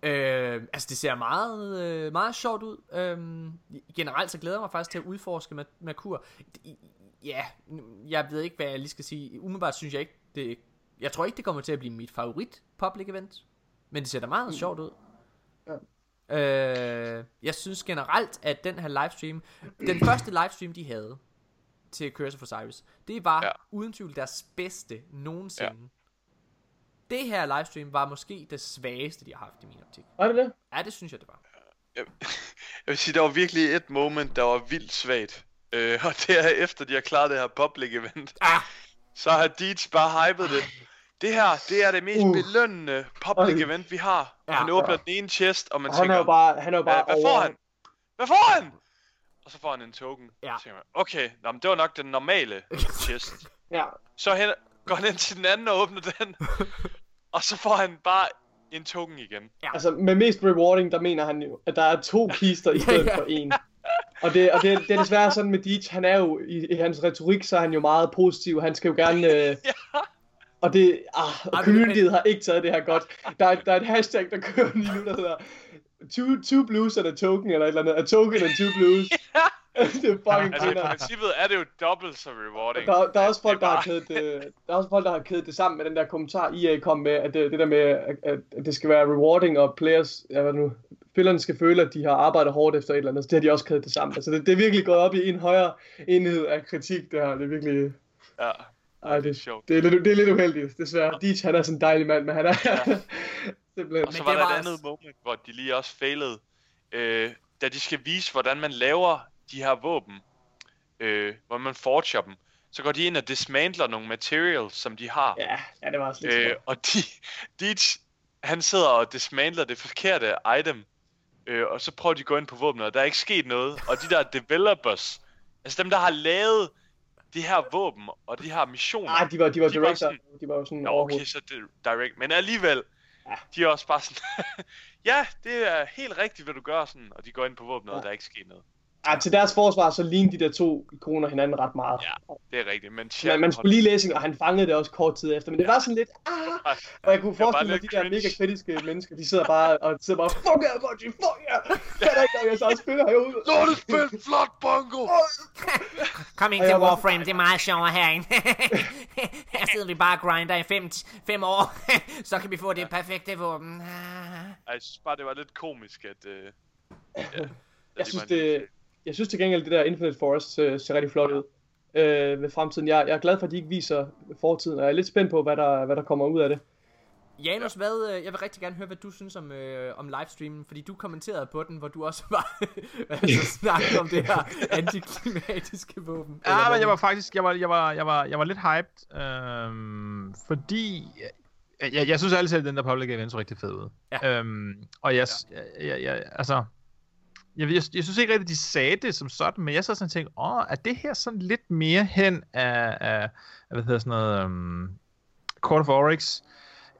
Øh, altså det ser meget, øh, meget sjovt ud. Øh, generelt så glæder jeg mig faktisk til at udforske med, med kur. Ja, jeg ved ikke hvad jeg lige skal sige. Umiddelbart synes jeg ikke det. Jeg tror ikke det kommer til at blive mit favorit public event. Men det ser da meget mm. sjovt ud. Øh, jeg synes generelt at den her livestream, den første livestream de havde til Curse of Osiris, det var ja. Ja. uden tvivl deres bedste nogensinde. Ja. Det her livestream var måske det svageste, de har haft i min optik. Er det det? Ja, det synes jeg, det var. Jeg, jeg vil sige, der var virkelig et moment, der var vildt svagt. Øh, og det er efter, de har klaret det her public event. Ah! Så har Deeds bare hypet det. Det her, det er det mest Uh. belønnende public event, vi har. Ja. Han åbner Ja. den ene chest, og man Og han tænker, er bare, han er bare hvad, hvad over... får han? Hvad får han? Og så får han en token. Ja. Så tænker man, okay, nå, men det var nok den normale chest. Ja, Så hen, går han ind til den anden og åbner den. og så får han bare en token igen. altså med mest rewarding, der mener han jo, at der er to kister i stedet ja. for en. Og det, og det, det er desværre sådan med Deitch, han er jo, i, i hans retorik, så er han jo meget positiv, han skal jo gerne... Øh, og det, ah, og communityet har ikke taget det her godt. Der er, der er et hashtag, der kører lige nu, der hedder two, two blues and a token, eller et eller andet. A token and two blues. det er fucking Altså i princippet er det jo dobbelt så rewarding. Der, der er også folk, Det der er har kædet det, der er også folk, der har kædet det sammen med den der kommentar, EA kom med, at det, det der med, at, at det skal være rewarding, og players, ja, hvad nu, spillerne skal føle, at de har arbejdet hårdt efter et eller andet, så det har de også kædet det sammen. Altså det, det er virkelig gået op i en højere enhed af kritik, det her. Det er virkelig, Ja, ej, det, sjovt. det, er lidt, det er lidt uheldigt, desværre. Deitch, han er sådan en dejlig mand, men han er simpelthen... Og så var der et andet moment, hvor de lige også failede. Øh, da de skal vise, hvordan man laver de her våben. Øh, hvor man forger dem. Så går de ind og dismantler nogle materials, som de har. Ja, ja, det var også lidt Øh, og de, de, han sidder og dismantler det forkerte item. Øh, og så prøver de at gå ind på våbnet, og der er ikke sket noget. Og de der developers, altså dem, der har lavet de her våben og de her missioner. Ah, de var, de var de var director. sådan- De var jo sådan Nå, okay, så det direct. Men alligevel, Ja. de er også bare sådan, ja, det er helt rigtigt, hvad du gør sådan. Og de går ind på våbnet, og Ja. der er ikke sket noget. Ja, til deres forsvar, så ligner de der to ikoner hinanden ret meget. Ja, det er rigtigt. Men Man, Shaq man skulle lige læse, og han fangede det også kort tid efter, men det var sådan lidt, ah, og jeg kunne Det forestille mig, at de der cringe. mega kritiske mennesker, de sidder bare og sidder bare, fuck yeah, Bungie, fuck yeah, kan der ikke, når jeg så også spiller herude. Lortet spil, flot bongo! Kom ind til Warframe, det er meget sjovere herinde. Her sidder vi bare og grinder i fem, fem år. Så kan vi få det perfekte våben. Jeg synes bare, det var lidt komisk, at... Øh, ja, at Jeg de synes, det, jeg synes til gengæld, det der Infinite Forest øh, ser rigtig flot ud øh, ved fremtiden. Jeg, jeg er glad for, at de ikke viser fortiden, og jeg er lidt spændt på, hvad der, hvad der kommer ud af det. Janus, hvad, øh, jeg vil rigtig gerne høre, hvad du synes om, øh, om livestreamen, fordi du kommenterede på den, hvor du også var altså, snakkede om det her antiklimatiske våben. Ja, men jeg var faktisk, jeg var, jeg var, jeg var, jeg var lidt hyped, øhm, fordi jeg, jeg, jeg synes altid, at den der public event så rigtig fed ud. Ja. Øhm, og jeg, jeg, jeg, jeg, altså, jeg, jeg, jeg synes ikke rigtigt, de sagde det som sådan, men jeg så sådan tænkte, åh, er det her sådan lidt mere hen af, af af, hvad hedder sådan noget, um, Court of Oryx,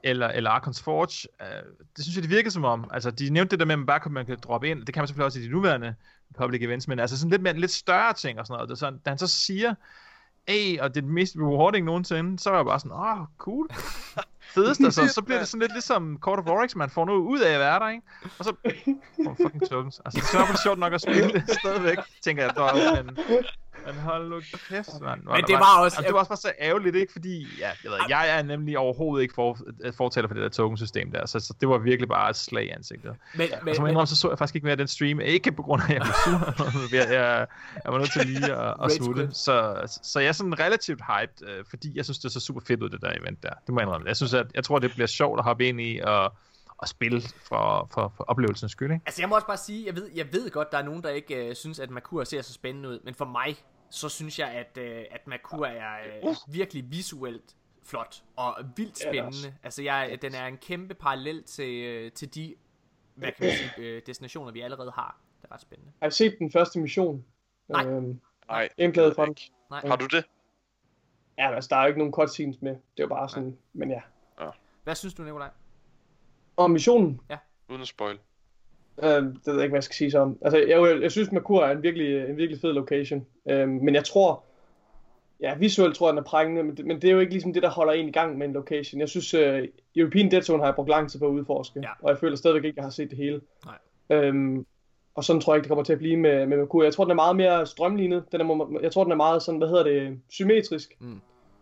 eller, eller Arkons Forge, uh, det synes jeg, det virkede som om. Altså, de nævnte det der med, at man bare kan, man kan droppe ind, det kan man selvfølgelig også i de nuværende public events, men altså sådan lidt, mere, lidt større ting og sådan noget. Det er sådan, da han så siger, Ey, og det er det mest rewarding nogensinde, så var jeg bare sådan, åh, oh, cool. Fedest, altså, så bliver det sådan lidt ligesom Court of Oryx, man får noget ud af at være der, ikke? Og så, oh, fucking tokens. Altså, det er sjovt nok at spille det stadigvæk, tænker jeg dog, men, men hold nu kæft, mand. Men det var også- altså, det var også bare så ærgerligt, ikke? Fordi, ja, jeg, ved, jeg er nemlig overhovedet ikke for, fortaler for det der tokensystem der, så, så, det var virkelig bare et slag i ansigtet. Men, Og men, jeg men, indrømme, så så jeg faktisk ikke mere den stream. Ikke på grund af, at jeg blev sur. jeg, jeg, jeg var nødt til lige at, at smutte. Så, så jeg er sådan relativt hyped, øh, fordi jeg synes, det så super fedt ud, det der event der. Det må jeg indrømme. Jeg synes, at jeg tror, det bliver sjovt at hoppe ind i og, og spille for, for, for oplevelsens skyld, ikke? altså jeg må også bare sige, jeg ved, jeg ved godt, der er nogen, der ikke øh, synes, at Merkur ser så spændende ud, men for mig, så synes jeg, at, øh, at Merkur er øh, virkelig visuelt flot og vildt Ja, spændende. Altså jeg, den er en kæmpe parallel til, øh, til de hvad kan man sige, øh, destinationer, vi allerede har. Det er ret spændende. Har I set den første mission? Nej. Øhm, Nej, Gameplayet fra den. Nej. Har du det? ja, altså, der er jo ikke nogen cutscenes med. Det er jo bare sådan, men ja. Hvad synes du, Nikolaj? Og missionen, Uden at spoil. Øh, det ved jeg ikke, hvad jeg skal sige så om. Altså, jeg, jeg, jeg synes, Merkur er en virkelig, en virkelig fed location. Øh, men jeg tror, ja, visuelt tror jeg, den er prængende, men det, men det er jo ikke ligesom det, der holder en i gang med en location. Jeg synes, øh, European Dead Zone har jeg brugt lang tid på at udforske, Ja. og jeg føler stadigvæk ikke, at jeg har set det hele. Nej. Øhm, og sådan tror jeg ikke, det kommer til at blive med, med Merkur. Jeg tror, den er meget mere strømlignet. Den er, jeg tror, den er meget sådan, hvad hedder det, symmetrisk. Mm.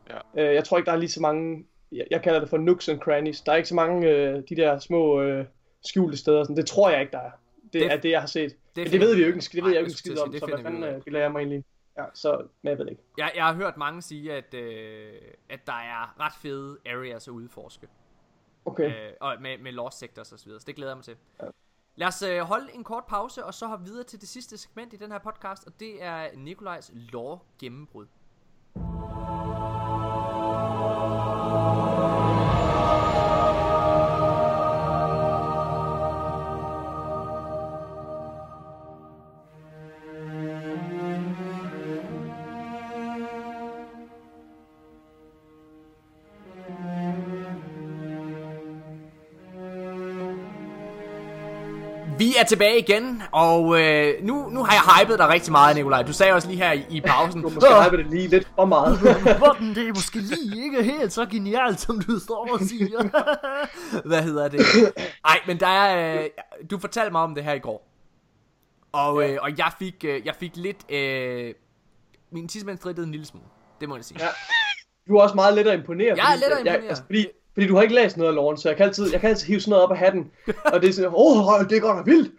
Ja. Øh, jeg tror ikke, der er lige så mange, jeg, jeg kalder det for nooks and crannies. Der er ikke så mange øh, de der små øh, skjulte steder. Sådan. Det tror jeg ikke, der er. Det, Det- er det, jeg har set. Det, Men det ved vi jo ikke, det ved jeg jo ikke en skid om, det så hvad fanden af. øh, bilder jeg mig egentlig? Ja, så, men jeg ved ikke. Jeg, jeg har hørt mange sige, at, øh, at der er ret fede areas at udforske. Okay. Øh, og med, med lost sectors og så videre. Så det glæder jeg mig til. Ja. Lad os øh, holde en kort pause, og så hoppe videre til det sidste segment i den her podcast, og det er Nikolajs lore gennembrud. Vi er tilbage igen, og øh, nu, nu har jeg hypet dig rigtig meget, Nikolaj. Du sagde også lige her i, i pausen. Du har måske hypet det lige lidt for meget. Morten, det er måske lige ikke helt så genialt, som du står og siger. Hvad hedder det? Ej, men der er... Øh, du fortalte mig om det her i går. Og, øh, og jeg fik, øh, jeg fik lidt... Øh, min tidsmand strittede en lille smule. Det må jeg sige. Ja. Du er også meget let at imponere. Jeg er let at Jeg, imponere. altså, fordi, fordi du har ikke læst noget af loven, så jeg kan altid, jeg kan altid hive sådan noget op af hatten. Og det er sådan, åh, oh, det er godt nok vildt.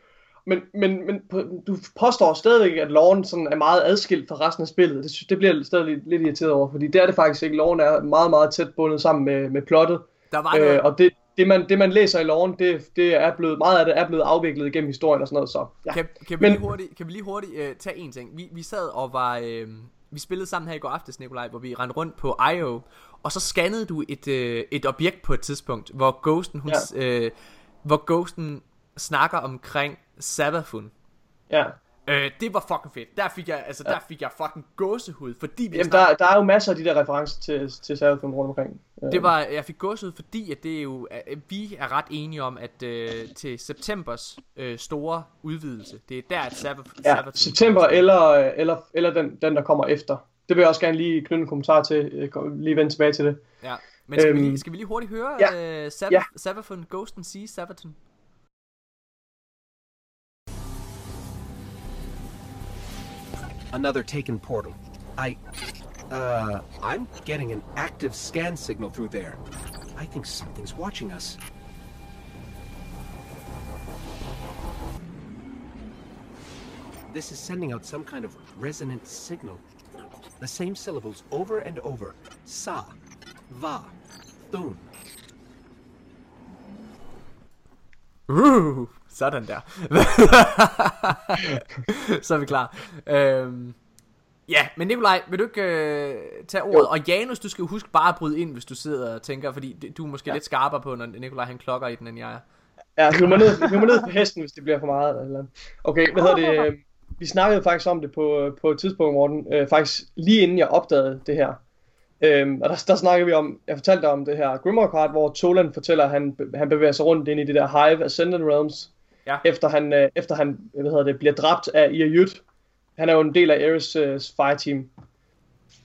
Men, men, men du påstår stadigvæk, at loven sådan er meget adskilt fra resten af spillet. Det, det bliver jeg stadig lidt, lidt irriteret over, fordi det er det faktisk ikke. Loven er meget, meget tæt bundet sammen med, med plottet. Der var noget... Øh, og det, det, man, det, man læser i loven, det, det er blevet, meget af det er blevet afviklet igennem historien og sådan noget. Så, ja. Kan, kan, vi Men- lige hurtigt, kan vi lige hurtigt øh, tage en ting? Vi, vi sad og var... Øh, vi spillede sammen her i går aftes, Nikolaj, hvor vi rendte rundt på IO, og så scannede du et, øh, et objekt på et tidspunkt, hvor Ghosten, hun, ja. øh, hvor Ghosten snakker omkring Sabafun. ja. Øh, det var fucking fedt. Der fik jeg, altså, der fik jeg fucking gåsehud, fordi vi Jamen, snakkede- der, der er jo masser af de der referencer til, til Seraphim rundt omkring. Øh, Det var, jeg fik gåsehud, fordi at det er jo, at vi er ret enige om, at øh, til septembers øh, store udvidelse, det er der, at Sabbath, Ja, september eller, eller, eller den, den, der kommer efter. Det vil jeg også gerne lige knytte en kommentar til, øh, lige vende tilbage til det. Ja, men skal, vi, Øhm, lige, skal vi lige hurtigt høre ja, øh, Sabbath, ja. Sabbathon, Ghost and Sea, Sabbathon? Another taken portal. I. Uh, I'm getting an active scan signal through there. I think something's watching us. This is sending out some kind of resonant signal. The same syllables over and over. Sa, va, thun. Uh, sådan der. Så er vi klar. Øhm, ja, men Nikolaj, vil du ikke øh, tage ordet? Jo. Og Janus, du skal jo huske bare at bryde ind, hvis du sidder og tænker, fordi du er måske ja. lidt skarpere på, når Nikolaj han klokker i den, end jeg er. Ja, hiv mig ned, hiv mig ned på hesten, hvis det bliver for meget. Eller et eller andet. Okay, hvad hedder det? øh, Vi snakkede faktisk om det på, på et tidspunkt, Morten. Øh, faktisk lige inden jeg opdagede det her. Øhm, og der, der snakkede vi om, jeg fortalte dig om det her Grimrock Card, hvor Tolan fortæller, at han, han bevæger sig rundt ind i det der Hive Ascendant Realms, Ja. efter, han, øh, efter han hvad hedder det, bliver dræbt af Iayut. Han er jo en del af Ares øh, fireteam.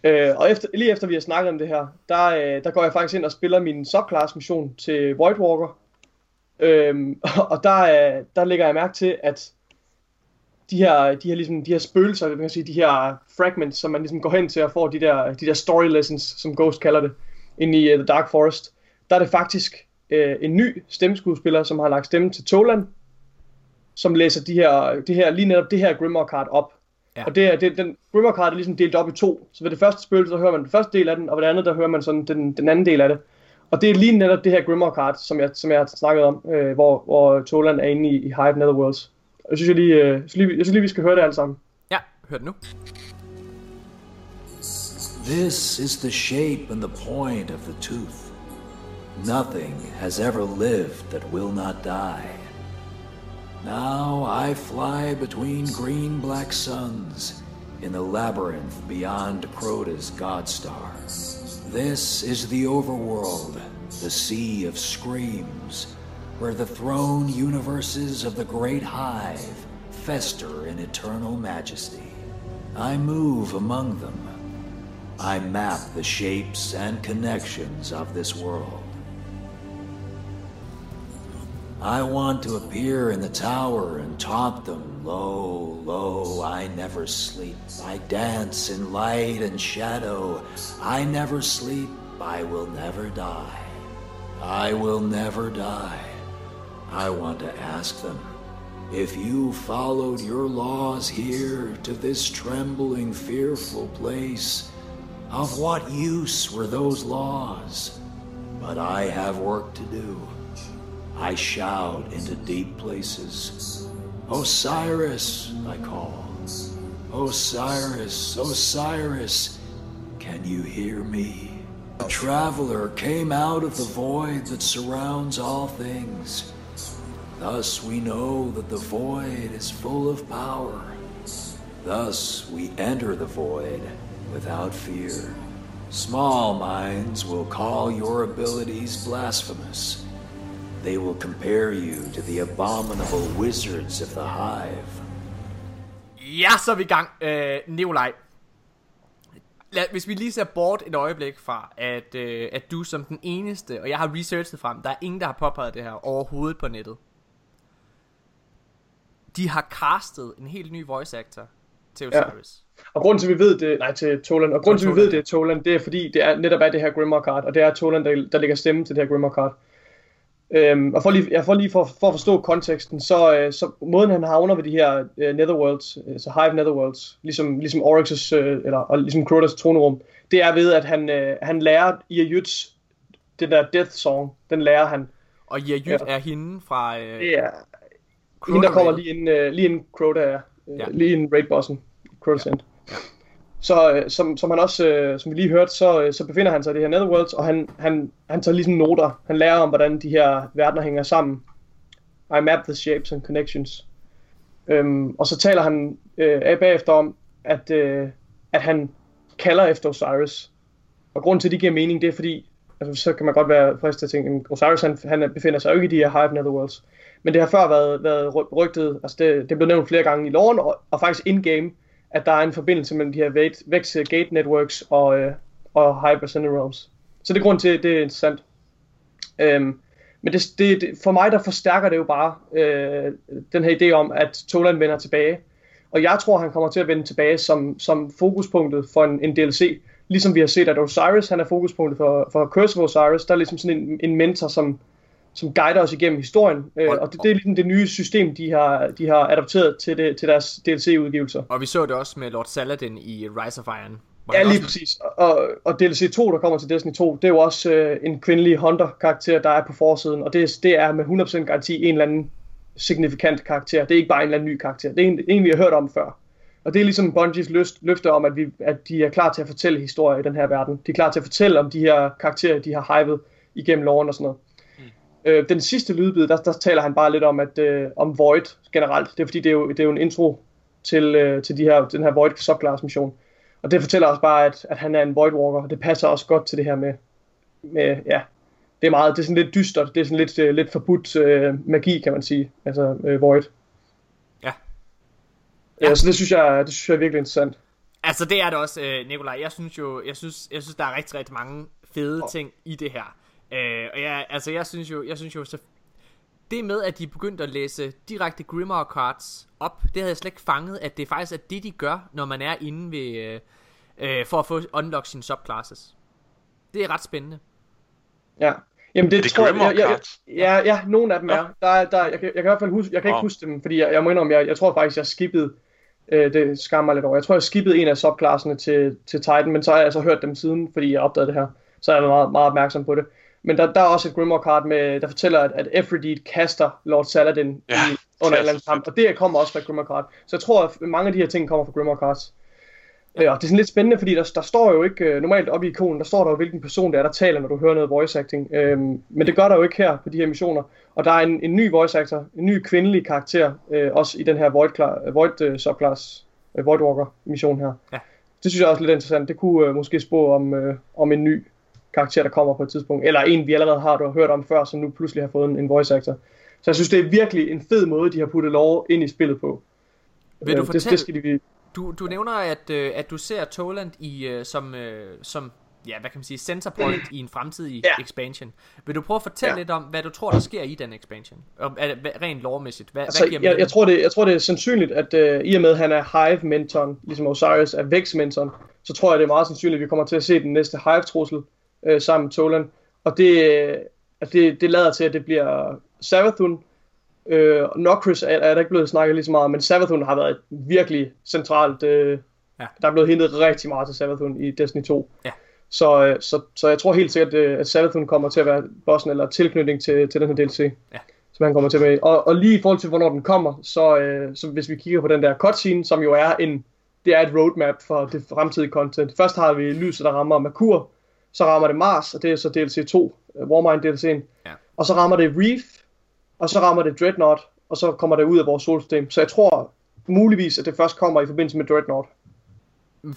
Øh, og efter, lige efter vi har snakket om det her, der, øh, der går jeg faktisk ind og spiller min subclass mission til Void Walker. Øhm, og der, øh, der lægger jeg mærke til, at de her, de her, ligesom, de her spøgelser, man kan sige, de her fragments, som man ligesom går hen til og får de der, de der story lessons, som Ghost kalder det, ind i uh, The Dark Forest, der er det faktisk øh, en ny stemmeskuespiller, som har lagt stemme til Tolan, som læser de her, det her, lige netop det her Grimmer card op. Ja. Og det er, det, den Grimmer card er ligesom delt op i to. Så ved det første spøgelse, der hører man den første del af den, og ved det andet, der hører man sådan den, den anden del af det. Og det er lige netop det her Grimmer card, som jeg, som jeg har snakket om, øh, hvor, hvor Tolan er inde i, i Hive Netherworlds. Jeg synes, jeg lige, øh, jeg synes lige, jeg synes lige, vi skal høre det alle sammen. Ja, hør det nu. This is the shape and the point of the tooth. Nothing has ever lived that will not die. Now I fly between green black suns in the labyrinth beyond Crota's god star. This is the overworld, the sea of screams, where the throne universes of the great hive fester in eternal majesty. I move among them. I map the shapes and connections of this world. I want to appear in the tower and taunt them. Lo, lo, I never sleep. I dance in light and shadow. I never sleep. I will never die. I will never die. I want to ask them if you followed your laws here to this trembling, fearful place, of what use were those laws? But I have work to do. I shout into deep places. Osiris, I call. Osiris, Osiris, can you hear me? A traveler came out of the void that surrounds all things. Thus we know that the void is full of power. Thus we enter the void without fear. Small minds will call your abilities blasphemous. They will compare you to the abominable wizards of the hive. Ja, så er vi i gang. Øh, Nikolaj. Lad, hvis vi lige ser bort et øjeblik fra, at, øh, at du som den eneste, og jeg har researchet frem, der er ingen, der har påpeget det her overhovedet på nettet. De har castet en helt ny voice actor til Ja. Osiris. Og grunden til, at vi ved det, nej, til Tolan, og grunden til, at vi ved det er Tolan, det er fordi, det er netop er det her Grimmer card, og det er Tolan, der, der lægger stemme til det her Grimmer card. Øhm, og for lige, jeg får lige for, for at forstå konteksten, så, øh, så måden han havner ved de her øh, Netherworlds, øh, så Hive Netherworlds, ligesom, ligesom Oryx's, øh, eller og ligesom Crotas tronerum, det er ved, at han, øh, han lærer Iayuts, den der Death Song, den lærer han. Og Yayut Ja. er hende fra... Øh, Det er hende, der kommer lige ind, øh, lige inden Crota er, øh, Ja. ja. lige inden raid-bossen, Crota's End. Så øh, som, som han også, øh, som vi lige hørte, så, øh, så befinder han sig i det her Netherworlds, og han, han, han tager ligesom noter. Han lærer om, hvordan de her verdener hænger sammen. I map the shapes and connections. Øhm, og så taler han øh, af bagefter om, at, øh, at han kalder efter Osiris. Og grunden til, at det giver mening, det er fordi, altså så kan man godt være fristet til at tænke, at Osiris han, han befinder sig jo ikke i de her Hive Netherworlds. Men det har før været, været rygtet, altså det, det er blevet nævnt flere gange i loven, og, og faktisk in-game, at der er en forbindelse mellem de her Vex øh, Gate Networks og, øh, og Hyper Realms. Så det er grund til, at det er interessant. Øhm, men det, det, det, for mig, der forstærker det jo bare øh, den her idé om, at Toland vender tilbage. Og jeg tror, han kommer til at vende tilbage som, som fokuspunktet for en, en DLC. Ligesom vi har set, at Osiris han er fokuspunktet for, for Curse of Osiris. Der er ligesom sådan en, en mentor, som, som guider os igennem historien. Øh, og det, det er ligesom det nye system, de har, de har adapteret til, det, til deres DLC-udgivelser. Og vi så det også med Lord Saladin i Rise of Iron. Ja, lige også- præcis. Og, og DLC 2, der kommer til Destiny 2, det er jo også øh, en kvindelig Hunter-karakter, der er på forsiden. Og det, det er med 100% garanti en eller anden signifikant karakter. Det er ikke bare en eller anden ny karakter. Det er en, en vi har hørt om før. Og det er ligesom Bungies lyst, løfte om, at, vi, at de er klar til at fortælle historier i den her verden. De er klar til at fortælle om de her karakterer, de har hypet igennem loven og sådan noget. Øh, den sidste lydbid, der, der taler han bare lidt om, at, øh, om Void generelt. Det er fordi, det er jo, det er jo en intro til, øh, til de her, den her Void subclass mission. Og det fortæller os bare, at, at han er en Void Walker, og det passer også godt til det her med, med ja, det er meget, det er sådan lidt dystert, det er sådan lidt, øh, lidt forbudt øh, magi, kan man sige, altså øh, Void. Ja. Ja. Så det synes jeg, det synes jeg er virkelig interessant. Altså det er det også, øh, Nikolaj. Jeg synes jo, jeg synes, jeg synes der er rigtig, rigtig mange fede ting i det her. Øh, og jeg, altså jeg synes jo, jeg synes jo så det med, at de begyndte at læse direkte Grimoire cards op, det havde jeg slet ikke fanget, at det faktisk er det, de gør, når man er inde ved, øh, øh, for at få unlock sine subclasses. Det er ret spændende. Ja. Jamen det, Er det tror Grimoire jeg, jeg, cards? ja, ja, nogle af dem er. Der, er- der, jeg, kan, jeg kan i hvert fald huske, jeg kan ikke Nå. huske dem, fordi jeg, jeg må indrømme, jeg, jeg tror faktisk, jeg skippede, øh, det skammer lidt over, jeg tror, jeg skippede en af subklasserne til, til Titan, men så har jeg altså hørt dem siden, fordi jeg opdagede det her, så er jeg meget, meget opmærksom på det. Men der, der er også et Grimoire card, med, der fortæller, at, at Efredit kaster Lord Saladin Ja, i, under er en eller anden kamp, og det kommer også fra Grimoire card. Så jeg tror, at mange af de her ting kommer fra Grimoire cards. Ja, og det er sådan lidt spændende, fordi der, der står jo ikke, øh, normalt oppe i ikonen, der står der jo, hvilken person det er, der taler, når du hører noget voice acting. Øhm, men det gør der jo ikke her på de her missioner. Og der er en, en ny voice actor, en ny kvindelig karakter, øh, også i den her Void, klar, Void uh, subclass, uh, Void Walker mission her. Ja. Det synes jeg også er lidt interessant. Det kunne øh, måske spå om, øh, om en ny karakter, der kommer på et tidspunkt. Eller en, vi allerede har du har hørt om før, som nu pludselig har fået en, en voice actor. Så jeg synes, det er virkelig en fed måde, de har puttet lov ind i spillet på. Vil du Øh, det, fortælle- det skal de, Du, du nævner, at, øh, at du ser Toland i, øh, som, øh, som ja, hvad kan man sige, center point i en fremtidig Ja. expansion. Vil du prøve at fortælle Ja. lidt om, hvad du tror, der sker i den expansion? Og, rent lovmæssigt. Hvad, Altså, hvad giver jeg, jeg, tror det, jeg tror, det er sandsynligt, at øh, i og med, at han er Hive-mentoren, ligesom Osiris er Vex-mentoren, så tror jeg, det er meget sandsynligt, at vi kommer til at se den næste Hive-trussel øh, sammen med Tolan. Og det, øh, at det, det lader til, at det bliver Savathun. Øh, Nokris er, er der ikke blevet snakket lige så meget men Savathun har været et virkelig centralt... Øh, Ja. Der er blevet hentet rigtig meget til Savathun i Destiny 2. Ja. Så, øh, så, så jeg tror helt sikkert, øh, at Savathun kommer til at være bossen eller tilknytning til, til den her DLC. Ja. Som han kommer til med. Og, og lige i forhold til, hvornår den kommer, så, øh, så hvis vi kigger på den der cutscene, som jo er en, det er et roadmap for det fremtidige content. Først har vi lyset, der rammer Merkur, så rammer det Mars, og det er så DLC 2, øh, Warmind DLC'en. Ja. Og så rammer det Reef, og så rammer det Dreadnought, og så kommer det ud af vores solsystem. Så jeg tror muligvis, at det først kommer i forbindelse med Dreadnought.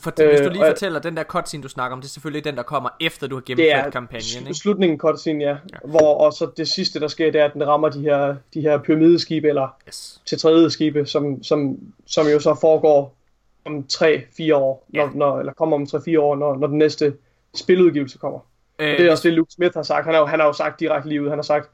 For, hvis du øh, lige og- fortæller, den der cutscene, du snakker om, det er selvfølgelig den, der kommer efter, du har Det gennemført er kampagnen, ikke? slutningen cutscene, ja. ja. Hvor, og så det sidste, der sker, det er, at den rammer de her, de her pyramideskibe, eller Yes. til tredje skibe, som, som, som jo så foregår om 3-4 år, Ja. når, når, eller kommer om 3-4 år, når, når den næste spiludgivelse kommer. Øh, det er også det, Luke Smith har sagt. Han har jo, han har jo sagt direkte lige ud. Han har sagt,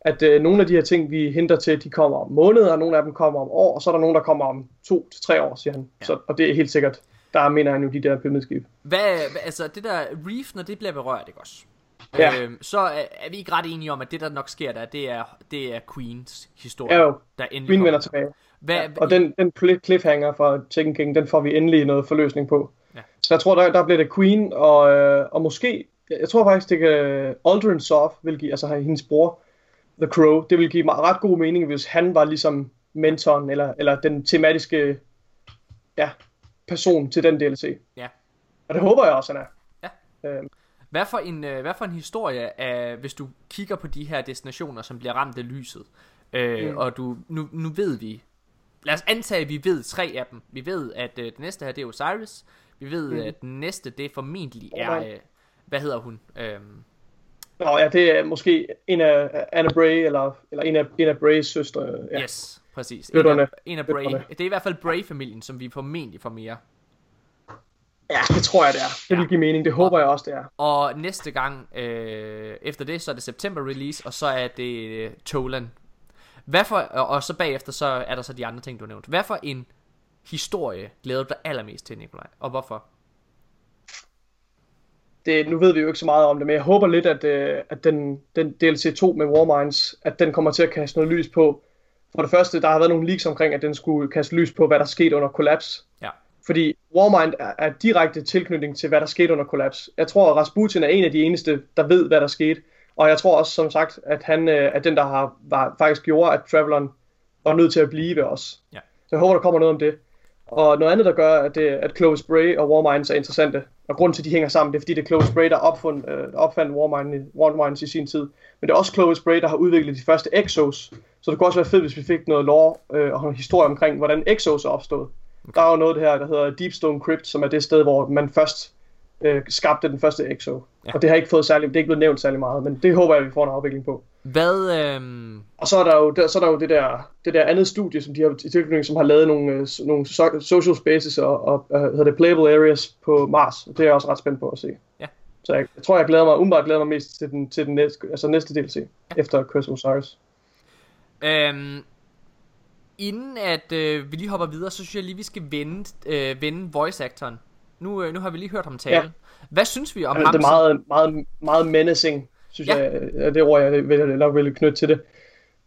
at øh, nogle af de her ting, vi henter til, de kommer om måneder, og nogle af dem kommer om år, og så er der nogle, der kommer om 2-3 år, siger han. Ja. Så, og det er helt sikkert. Der mener han jo de der pyramideskib. Hvad, altså det der reef, når det bliver berørt, ikke også? Ja. Øhm, så er, er vi ikke ret enige om, at det der nok sker der, det er, det er Queens historie, Ja, jo. der endelig Queen vender tilbage. Hvad, Ja, og den, den cliffhanger fra Tekken King, den får vi endelig noget forløsning på. Så jeg tror, der, der bliver det Queen, og, øh, og måske, jeg, tror faktisk, det kan Aldrin Soft vil give, altså hendes bror, The Crow, det vil give mig ret god mening, hvis han var ligesom mentoren, eller, eller den tematiske ja, person til den DLC. Ja. Og det håber jeg også, han er. Ja. Øhm, Hvad for en, øh, hvad for en historie af, hvis du kigger på de her destinationer, som bliver ramt af lyset, øh, mm. og du, nu, nu ved vi, lad os antage, at vi ved tre af dem. Vi ved, at øh, det næste her, det er Osiris. Vi ved, mm. at den næste, det formentlig er... Øh, hvad hedder hun? Øhm, Nå ja, det er måske en af Anna Bray, eller, eller en af, en af Brays søstre. Ja. Yes, præcis. En af, en af Bray. Det er i hvert fald Bray-familien, som vi formentlig får mere. ja, det tror jeg, det er. Det vil give mening. Det håber jeg også, det er. Og næste gang, øh, efter det, så er det September release, og så er det øh, Tolan. Hvad for, og, og så bagefter, så er der så de andre ting, du har nævnt. Hvad for en historie glæder du dig allermest til, Nikolaj? Og hvorfor? det, nu ved vi jo ikke så meget om det, men jeg håber lidt, at, øh, at den, den DLC 2 med Warminds, at den kommer til at kaste noget lys på. For det første, der har været nogle leaks omkring, at den skulle kaste lys på, hvad der skete under Collapse. Ja. Fordi Warmind er, er direkte tilknytning til, hvad der skete under Collapse. Jeg tror, at Rasputin er en af de eneste, der ved, hvad der skete. Og jeg tror også, som sagt, at han øh, er den, der har var, faktisk gjorde, at Traveleren var nødt til at blive os. Ja. Så jeg håber, der kommer noget om det. Og noget andet, der gør, at, det, at Clovis Bray og Warminds er interessante, og grunden til, at de hænger sammen, det er, fordi det er Clovis Bray, der opfund, øh, opfandt Warmind, Warminds i sin tid. Men det er også Clovis Bray, der har udviklet de første Exos. Så det kunne også være fedt, hvis vi fik noget lore øh, og en historie omkring, hvordan Exos er opstået. Okay. Der er jo noget af det her, der hedder Deepstone Crypt, som er det sted, hvor man først øh, skabte den første Exo. Ja. Og det har ikke fået særlig, det er ikke blevet nævnt særlig meget, men det håber jeg, vi får en afvikling på. Hvad, øhm, Og så er der jo, der, så er der jo det, der, det der andet studie, som de har i tilknytning, som har lavet nogle, øh, nogle so- social spaces og, og hvad hedder det, playable areas på Mars. Og det er jeg også ret spændt på at se. Ja. Så jeg, jeg tror, jeg glæder mig, umiddelbart glæder mig mest til den, til den næste, altså næste DLC, ja. efter Curse of Osiris. øhm, inden at øh, vi lige hopper videre, så synes jeg lige, vi skal vende, øh, vende voice-actoren. Nu, øh, nu har vi lige hørt ham tale. Ja. Hvad synes vi om Jamen, ham? det er meget, meget, meget menacing, synes Ja. ja. jeg, er det ord, jeg vil nok vil knytte til det.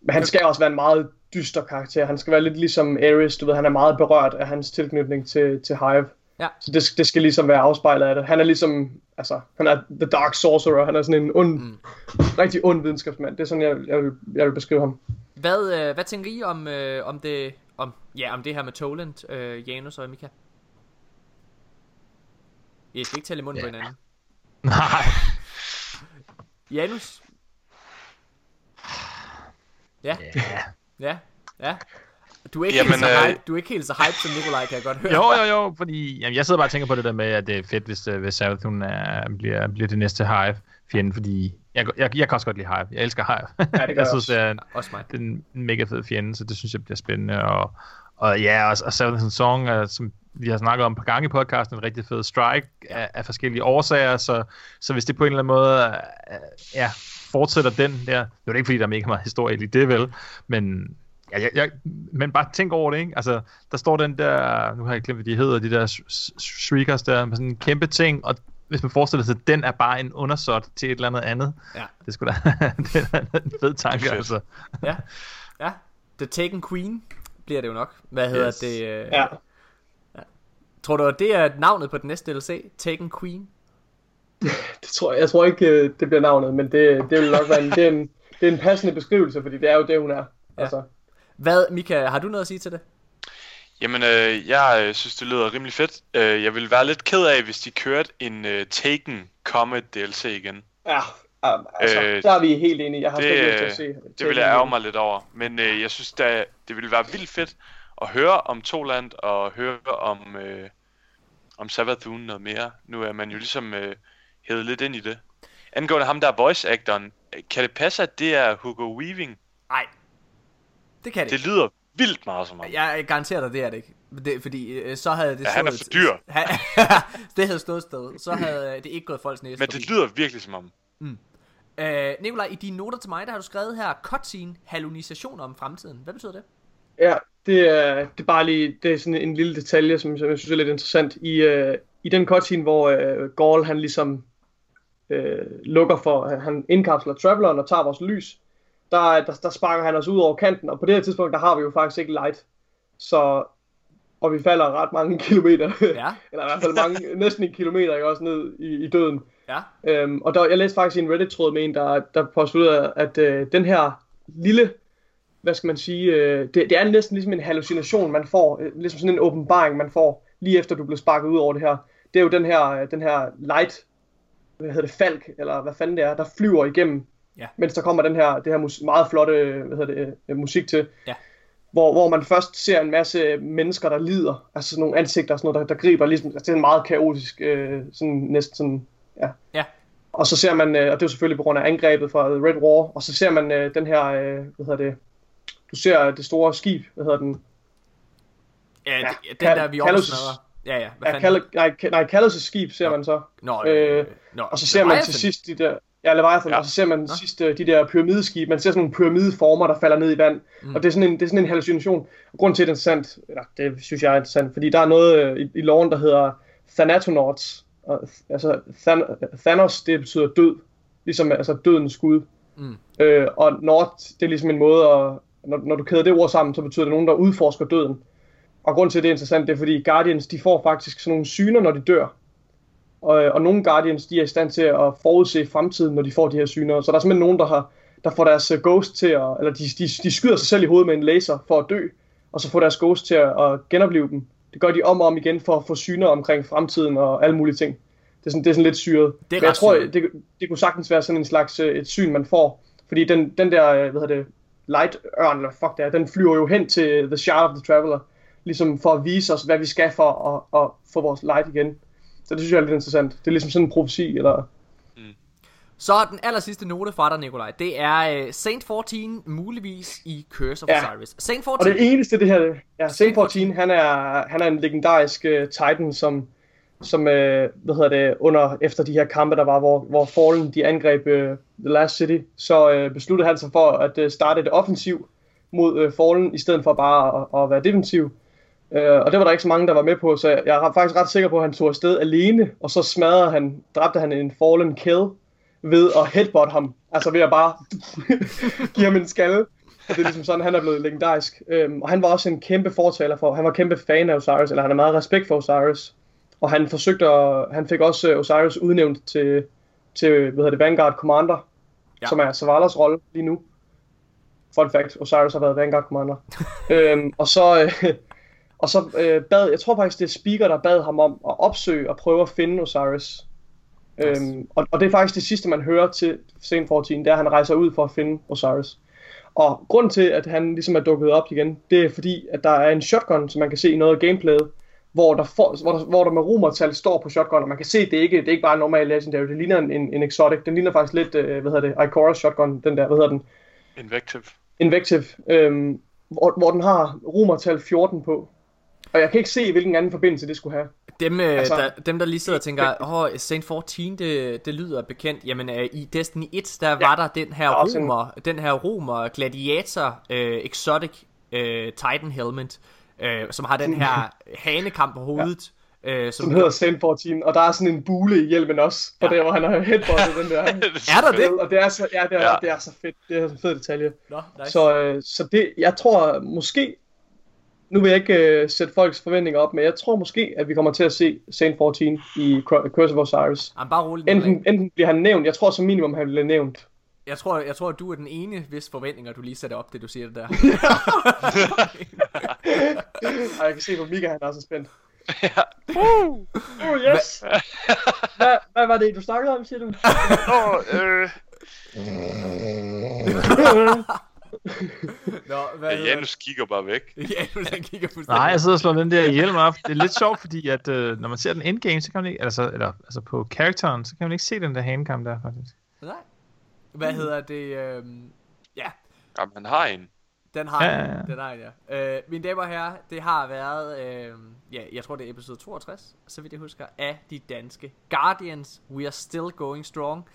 Men han skal også være en meget dyster karakter. Han skal være lidt ligesom Ares, du ved, han er meget berørt af hans tilknytning til, til Hive. Ja. Så det, det skal ligesom være afspejlet af det. Han er ligesom, altså, han er The Dark Sorcerer, han er sådan en ond, mm. rigtig ond videnskabsmand. Det er sådan, jeg, jeg, vil, jeg vil beskrive ham. Hvad, øh, hvad tænker I om, øh, om, det, om, ja, om det her med Toland, øh, Janus og Mika? I skal ikke tale i munden yeah. på hinanden. Nej. Janus? Ja. Ja. Ja. Ja. Du er ikke, Jamen, helt så øh, hype, du er ikke helt så hype som Nikolaj, kan jeg godt høre. Jo, jo, jo, fordi jamen, jeg sidder bare og tænker på det der med, at det er fedt, hvis, uh, hvis Sarathun er, bliver, bliver det næste Hive fjende, fordi jeg, jeg, jeg kan også godt lide Hive. Jeg elsker Hive. Ja, det gør jeg jeg synes, det er en, Også mig. det er en mega fed fjende, så det synes jeg bliver spændende. Og, og ja, og, og Sarathun Song, er, som vi har snakket om på gang i podcasten, en rigtig fed strike af, af forskellige årsager, så, så hvis det på en eller anden måde uh, ja, fortsætter den der, det er det ikke fordi, der er mega meget historie i det, vel, men Ja, jeg, jeg, men bare tænk over det, ikke? Altså, der står den der, nu har jeg glemt, hvad de hedder, de der sh- sh- shriekers der, med sådan en kæmpe ting, og hvis man forestiller sig, at den er bare en undersåt til et eller andet andet. Ja. Det skulle da det er en fed tanke, Fedt. altså. Ja. Ja. The Taken Queen bliver det jo nok. Hvad hedder Yes. det? Øh... Ja. Tror du, at det er navnet på den næste DLC? Taken Queen? Det tror jeg, jeg tror ikke, øh, det bliver navnet, men det, det vil nok være en, det er en, det er en passende beskrivelse, fordi det er jo det, hun er. Ja. Altså, Hvad, Mika, har du noget at sige til det? Jamen, øh, jeg øh, synes, det lyder rimelig fedt. Øh, jeg ville være lidt ked af, hvis de kørte en øh, Taken Comet DLC igen. ja, um, altså, Øh, der er vi helt enige. Jeg har det, lyst til at øh, se. Det vil jeg ærge mig lidt over. Men øh, jeg synes, da, det ville være vildt fedt at høre om Toland og høre om, øh, om Savathun noget mere. Nu er man jo ligesom øh, hævet lidt ind i det. Angående ham, der er voice-actoren, øh, kan det passe, at det er Hugo Weaving? Nej. Det kan det, Det lyder vildt meget som ham. Jeg garanterer dig, det er det ikke. Det, fordi øh, så havde det Ja, han er for dyr. Det havde stået sted. Så havde det ikke gået folks næse Men forbi. det lyder virkelig som ham. Øh, Nikolaj, i dine noter til mig, der har du skrevet her, cutscene, hallucinationer om fremtiden. Hvad betyder det? Ja, det er, det er bare lige, det er sådan en lille detalje, som, som jeg synes er lidt interessant. I, øh, i den cutscene, hvor øh, Gaul han ligesom øh, lukker for, han- indkapsler Traveleren og tager vores lys, der, der, der sparker han os ud over kanten, og på det her tidspunkt, der har vi jo faktisk ikke light. Så, og vi falder ret mange kilometer, Ja. eller i hvert fald mange, næsten en kilometer, ikke også ned i, i døden. Ja. Øhm, og der, jeg læste faktisk en Reddit-tråd med en, der, der postulerede, at øh, den her lille, hvad skal man sige, øh, det, det er næsten ligesom en hallucination, man får, øh, ligesom sådan en åbenbaring, man får, lige efter du blev sparket ud over det her. Det er jo den her, øh, den her light, hvad hedder det, falk, eller hvad fanden det er, der flyver igennem, Ja. mens der kommer den her, det her mus- meget flotte, hvad hedder det, øh, musik til. Ja. hvor, hvor man først ser en masse mennesker, der lider, altså sådan nogle ansigter og sådan noget, der, der griber ligesom, altså det er en meget kaotisk, øh, sådan næsten sådan, ja. Ja. Og så ser man, øh, og det er jo selvfølgelig på grund af angrebet fra Red War, og så ser man øh, den her, øh, hvad hedder det, du ser det store skib, hvad hedder den? Ja, Ja, ja den der vi oversmadrer. Ja, ja. Hvad Ja? Kal- nej, nej Kallus' skib ser man så. Nå, øh, øh, nå, og så ser man til sidst de der, ja, Leviathan, ja. og så ser man sidst øh, de der pyramideskib, man ser sådan nogle pyramideformer, der falder ned i vand, mm. og det er, sådan en, det er sådan en hallucination. Og grunden til, at det er interessant, eller det synes jeg er interessant, fordi der er noget øh, i, i loven, der hedder Thanatonauts, og, altså Than, Thanos, det betyder død, ligesom altså dødens skud. Mm. Øh, og Nord, det er ligesom en måde at, når, når du kæder det ord sammen, så betyder det nogen, der udforsker døden. Og grund til, at det er interessant, det er fordi Guardians, de får faktisk sådan nogle syner, når de dør. Og, og nogle Guardians, de er i stand til at forudse fremtiden, når de får de her syner. Så der er simpelthen nogen, der, har, der får deres øh, ghost til at, eller de, de, de skyder sig selv i hovedet med en laser for at dø, og så får deres ghost til at, at genopleve dem. Det gør de om og om igen for at få syner omkring fremtiden og alle mulige ting. Det er sådan, det er sådan lidt syret. Det er Men jeg tror, det, det kunne sagtens være sådan en slags øh, et syn, man får. Fordi den, den der, øh, hvad hedder det, light ørn, eller fuck det er, den flyver jo hen til The Shard of the Traveler, ligesom for at vise os, hvad vi skal for at, at få vores light igen. Så det synes jeg er lidt interessant. Det er ligesom sådan en profeti, eller... Så den aller sidste note fra dig, Nikolaj, det er uh, Saint 14 muligvis i Curse of Ja. Osiris. Saint Og 14, det eneste, det her... Ja, Saint 14, han er, han er en legendarisk uh, titan, som, som øh, hvad hedder det, under, efter de her kampe, der var, hvor, hvor Fallen, de angreb øh, The Last City, så øh, besluttede han sig for at øh, starte et offensiv mod øh, Fallen, i stedet for bare at, at være defensiv. Øh, og det var der ikke så mange, der var med på, så jeg, jeg er faktisk ret sikker på, at han tog afsted alene, og så smadrede han, dræbte han en Fallen kill ved at headbutt ham. Altså ved at bare give ham en skalle. Og det er ligesom sådan, han er blevet legendarisk. Øhm, og han var også en kæmpe fortaler for, han var kæmpe fan af Osiris, eller han har meget respekt for Osiris. Og han forsøgte at, han fik også øh, Osiris udnævnt til, til hvad hedder det, Vanguard Commander, Ja. som er Savalas rolle lige nu. Fun fact, Osiris har været Vanguard Commander. øhm, og så, øh, og så øh, bad, jeg tror faktisk det er Speaker, der bad ham om at opsøge og prøve at finde Osiris. Øhm, og, og det er faktisk det sidste, man hører til Saint 14, det er, at han rejser ud for at finde Osiris. Og grunden til, at han ligesom er dukket op igen, det er fordi, at der er en shotgun, som man kan se i noget af gameplayet, hvor der, for, hvor der, hvor der med romertal står på shotgun, og man kan se, at det ikke det er ikke bare en normal legendary, det ligner en, en, en exotic, den ligner faktisk lidt, øh, hvad hedder det, Ikora's shotgun, den der, hvad hedder den, Invective. Invective, øhm, hvor, hvor den har romertal 14 på. Og jeg kan ikke se, hvilken anden forbindelse det skulle have. dem, øh, altså- der, dem der lige sidder og tænker, åh, oh, Saint 14, det, det lyder bekendt. Jamen, øh, i Destiny 1, der var der den her er romer, den her romer gladiator øh, exotic øh, Titan helmet, øh, som har den her hanekamp på hovedet. Øh, som Som hedder Saint 14, og der er sådan en bule i hjelmen også, på Ja. der, hvor han har headbuttet den der. Er der det? Og det er så, ja, det er, Ja. ja. det er så fedt. Det er så fed detalje. Nå, nice. Så, øh, så det, jeg tror måske, nu vil jeg ikke øh, sætte folks forventninger op, men jeg tror måske, at vi kommer til at se Saint 14 i Cur- Curse of Osiris. Jamen, bare rolig. Enten, enten bliver han nævnt, jeg tror som minimum, han bliver nævnt. Jeg tror, jeg tror, at du er den ene, hvis forventninger, du lige sætter op, det du siger det der. Og jeg kan se på Mika, han er så spændt. Ja. Oh yes! hvad, hvad var det, du snakkede om, siger du? Nå, øh, Nå, hvad ja, Janus kigger bare væk. det? Ja, nu den kigger fuldstændig. Nej, jeg sidder og slår den der hjelm op. Det er lidt sjovt, fordi at, øh, når man ser den endgame, så kan man ikke, altså, eller, altså på karakteren, så kan man ikke se den der hanekamp der, faktisk. Nej. Hvad hedder det? Øhm, ja, Jamen, han har en. den har Ja, ja, ja. Den har jeg, ja. Øh, mine damer og herrer, det har været, øh, ja, jeg tror det er episode 62, så vidt jeg husker, af de danske Guardians. We are still going strong.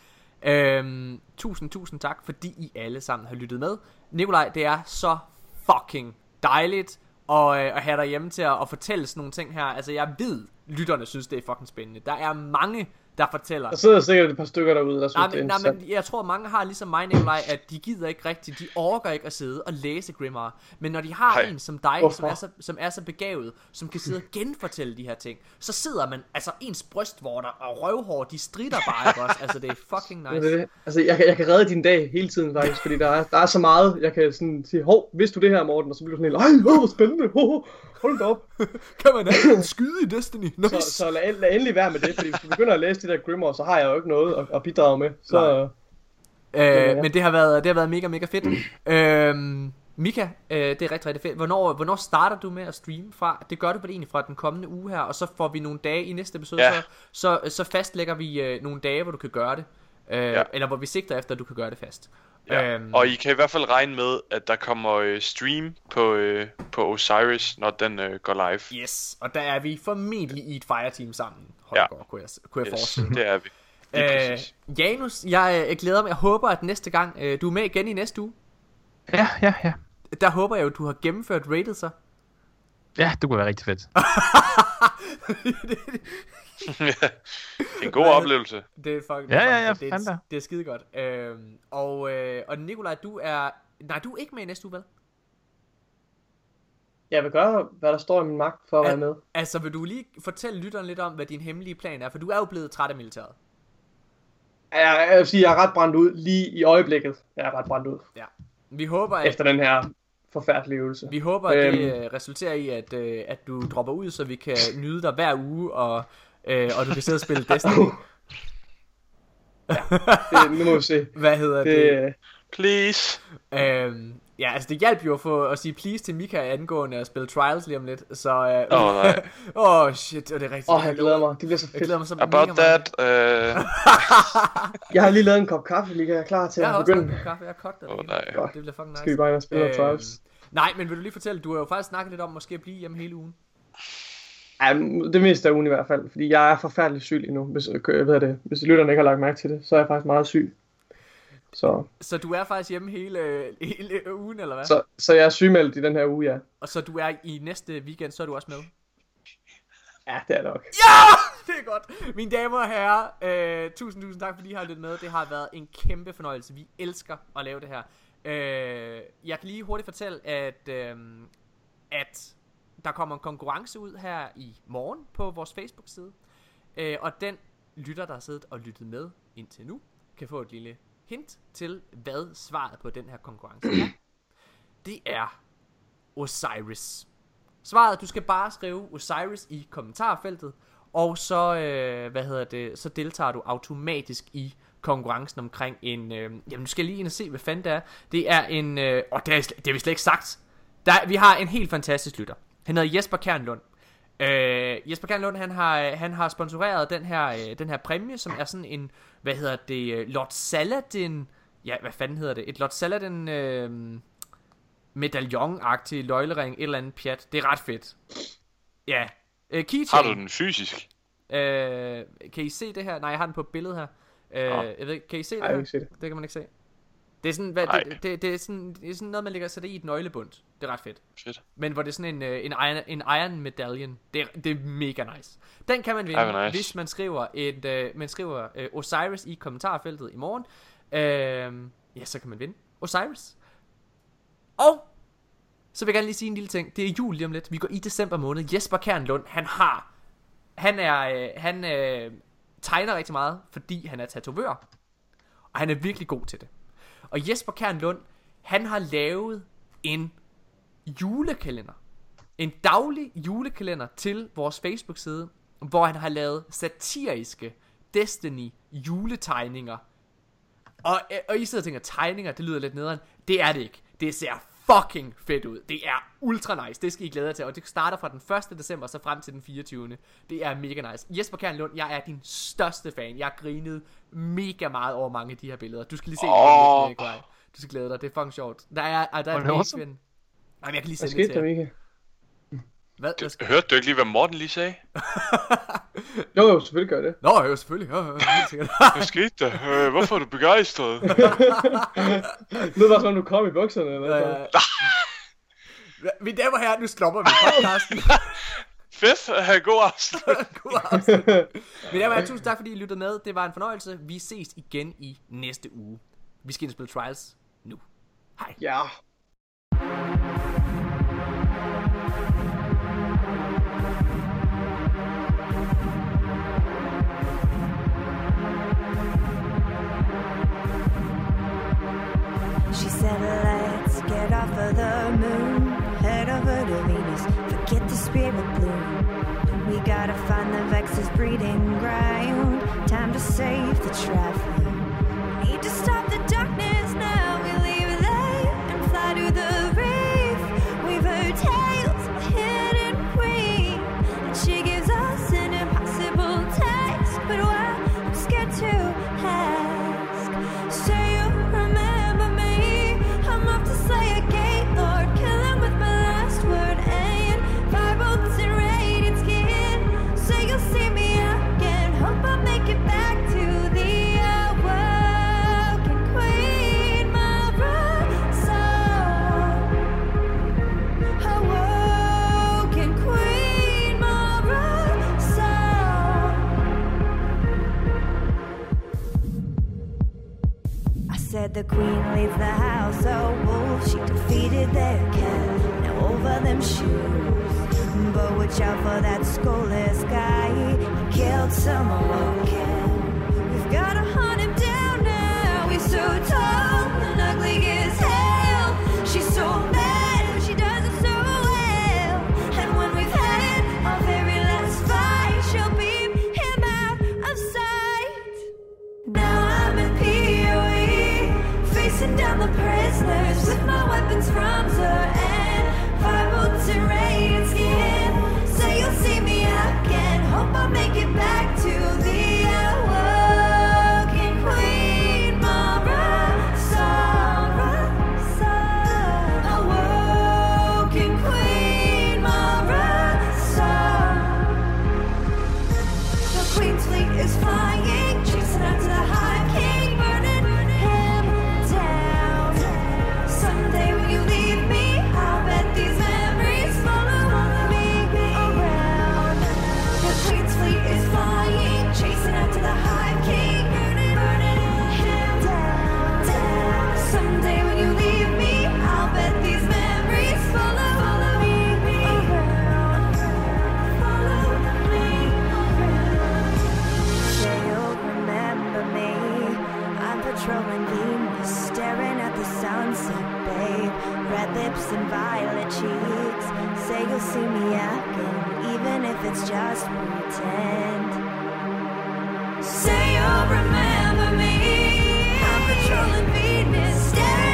Øhm, tusind, tusind tak, fordi I alle sammen har lyttet med. Nikolaj, det er så fucking dejligt at, øh, at have dig hjemme til at, at fortælle sådan nogle ting her. Altså, jeg ved, lytterne synes, det er fucking spændende. Der er mange, der fortæller. Der sidder sikkert et par stykker derude, der synes, Nej, det er men, nej, men jeg tror mange har ligesom mig, Nikolaj, at de gider ikke rigtigt, de orker ikke at sidde og læse Grimoire. Men når de har Nej. en som dig, Hvorfor? som er, så, som er så begavet, som kan sidde og genfortælle de her ting, så sidder man, altså ens brystvorter og røvhår, de strider bare, ikke også? Altså det er fucking Det er nice. det. Altså, jeg, kan- jeg kan redde din dag hele tiden faktisk, fordi der er, der er så meget, jeg kan sådan sige, hov, vidste du det her, Morten? Og så bliver du sådan helt, ej, hvor spændende, oh, hold da op. Kan man ikke skyde i Destiny? Nice. Så, så lad, lad, endelig være med det, fordi hvis du begynder at læse de der Grimoire, så har jeg jo ikke noget at, at bidrage med. Så, Nej. ja. Øh, men det har været det har været mega mega fedt. øhm, Mika, øh, det er rigtig, rigtig fedt. Hvornår, hvornår starter du med at streame fra? Det gør du vel egentlig fra den kommende uge her, og så får vi nogle dage i næste episode, Ja. så, så, så fastlægger vi øh, nogle dage, hvor du kan gøre det. Øh, Ja. Eller hvor vi sigter efter, at du kan gøre det fast. Ja. Øhm, Og I kan i hvert fald regne med, at der kommer øh, stream på, øh, på Osiris, når den øh, går live. Yes, og der er vi formentlig i et fireteam sammen, Holger, ja. kunne jeg, kunne jeg Yes, forestille mig. det er vi. Øh, præcis. Janus, jeg, jeg glæder mig. Jeg håber, at næste gang, øh, du er med igen i næste uge. Ja, ja, ja. Der håber jeg jo, du har gennemført rated så. Ja, det kunne være rigtig fedt. det er en god oplevelse. Det er fucking Ja, ja, ja, det, er, det er skide godt. Øhm, og, øh, og Nikolaj, du er... Nej, du er ikke med i næste uge, vel? Jeg vil gøre, hvad der står i min magt for at være med. Altså, vil du lige fortælle lytteren lidt om, hvad din hemmelige plan er? For du er jo blevet træt af militæret. Jeg, jeg vil sige, jeg er ret brændt ud lige i øjeblikket. Jeg er ret brændt ud. Ja. Vi håber, at, Efter den her forfærdelige øvelse. vi håber, at det Øhm. øh, resulterer i, at, øh, at du dropper ud, så vi kan nyde dig hver uge, og, øh, og du kan sidde og spille Destiny. det, nu må vi se. Hvad hedder Det, det? øh, Please. Øhm, ja, altså det hjalp jo at, få, at sige please til Mika angående at spille Trials lige om lidt, så... Øh, Åh, nej. Åh, oh, shit, og det er rigtigt. Åh, jeg glæder mig. Det bliver så Jeg fedt. glæder mig så About mega meget. that, øh... Jeg har lige lavet en kop kaffe, lige jeg er klar til Jeg har at også begynde. drukket en kaffe, jeg har kogt det. Åh, lige. nej. Godt. Det bliver fucking nice. Skal vi bare ind og spille noget Trials? Nej, men vil du lige fortælle, du har jo faktisk snakket lidt om måske at blive hjemme hele ugen. Ja, det meste af ugen i hvert fald, fordi jeg er forfærdelig syg lige nu. Hvis, øh, hvad er det, hvis lytterne ikke har lagt mærke til det, så er jeg faktisk meget syg. Så, Så du er faktisk hjemme hele, hele ugen, eller hvad? så, så jeg er sygemeldt i den her uge, ja. Og så du er i næste weekend, så er du også med? Ja, det er nok. Ja! Det er godt. Mine damer og herrer, øh, tusind, tusind tak, fordi I har lyttet med. Det har været en kæmpe fornøjelse. Vi elsker at lave det her. Øh, jeg kan lige hurtigt fortælle, at, øh, at der kommer en konkurrence ud her i morgen på vores Facebook-side. Øh, og den lytter, der har siddet og lyttet med indtil nu, kan få et lille hint til, hvad svaret på den her konkurrence er. Det er Osiris. Svaret, du skal bare skrive Osiris i kommentarfeltet, og så, øh, hvad hedder det, så deltager du automatisk i konkurrencen omkring en, øh, jamen nu skal jeg lige ind og se, hvad fanden det er. Det er en, øh, og det, er, det har vi slet ikke sagt. Der, vi har en helt fantastisk lytter. Han hedder Jesper Kernlund. Øh, Jesper Kernlund, han har, han har sponsoreret den her, øh, den her præmie, som er sådan en, hvad hedder det, øh, Lord Saladin, ja, hvad fanden hedder det, et Lord Saladin, øh, medaljon-agtig løglering, et eller andet pjat. Det er ret fedt. Ja. Øh, keychain. Har du den fysisk? Øh, kan I se det her? Nej, jeg har den på et billede her. Øh, Nå. jeg ved, ikke, kan I se det Ej, her? jeg kan se det. Det kan man ikke se. Det er sådan, hvad, Nej. det, det, det, er sådan, det er sådan noget, man lægger sig i et nøglebund. Det er ret fedt. Fedt. Men hvor det er sådan en, øh, en, iron, en iron medallion. Det er, det er mega nice. Den kan man vinde, Ej, nice. hvis man skriver, et, øh, man skriver øh, Osiris i kommentarfeltet i morgen. Øh, ja, så kan man vinde Osiris. Og så vil jeg gerne lige sige en lille ting. Det er jul lige om lidt. Vi går i december måned. Jesper Kernlund, han har... Han er... Øh, han øh, tegner rigtig meget, fordi han er tatovør. Og han er virkelig god til det. Og Jesper Kernlund, han har lavet en julekalender. En daglig julekalender til vores Facebook-side, hvor han har lavet satiriske Destiny juletegninger. Og, og I sidder og tænker, tegninger, det lyder lidt nederen. Det er det ikke. Det ser fucking fedt ud. Det er ultra nice. Det skal I glæde jer til. Og det starter fra den 1. december så frem til den 24. Det er mega nice. Jesper Kernlund, jeg er din største fan. Jeg har grinet mega meget over mange af de her billeder. Du skal lige se det. Åh. Oh. Nikolaj. Du skal glæde dig. Det er fucking sjovt. Der er, ah, der er er en det awesome. Adrian. Nej, men jeg kan lige Hvad sende det skete til der, jer. Mika? Hvad? Hvad skal... Hørte du ikke lige, hvad Morten lige sagde? Jo, jo, selvfølgelig gør jeg det. Nå, jo, selvfølgelig. Jo, jo, helt sikkert. Hvad skete der? Øh, hvorfor er du begejstret? Det var sådan, du kom i bukserne, eller hvad? Øh, Mine damer og herrer, nu stopper vi podcasten. Fedt. God aften. God aften. Mine damer og herrer, tusind tak fordi I lyttede med. Det var en fornøjelse. Vi ses igen i næste uge. Vi skal ind og spille Trials nu. Hej. Ja. Let's get off of the moon, head over to Venus, forget the spirit bloom. We gotta find the Vex's breeding ground, time to save the traveler. The queen leaves the house, oh wolf, she defeated their cat, now over them shoes. But watch out for that soulless guy, he killed someone. We've gotta hunt him down now, he's so tall and ugly as hell. chasing down the prisoners with my weapons from Zoran. Fire boots terrain skin. Say you'll see me again. Hope I make it back to let's just pretend. Say you'll remember me. I'm patrolling Venus. Staring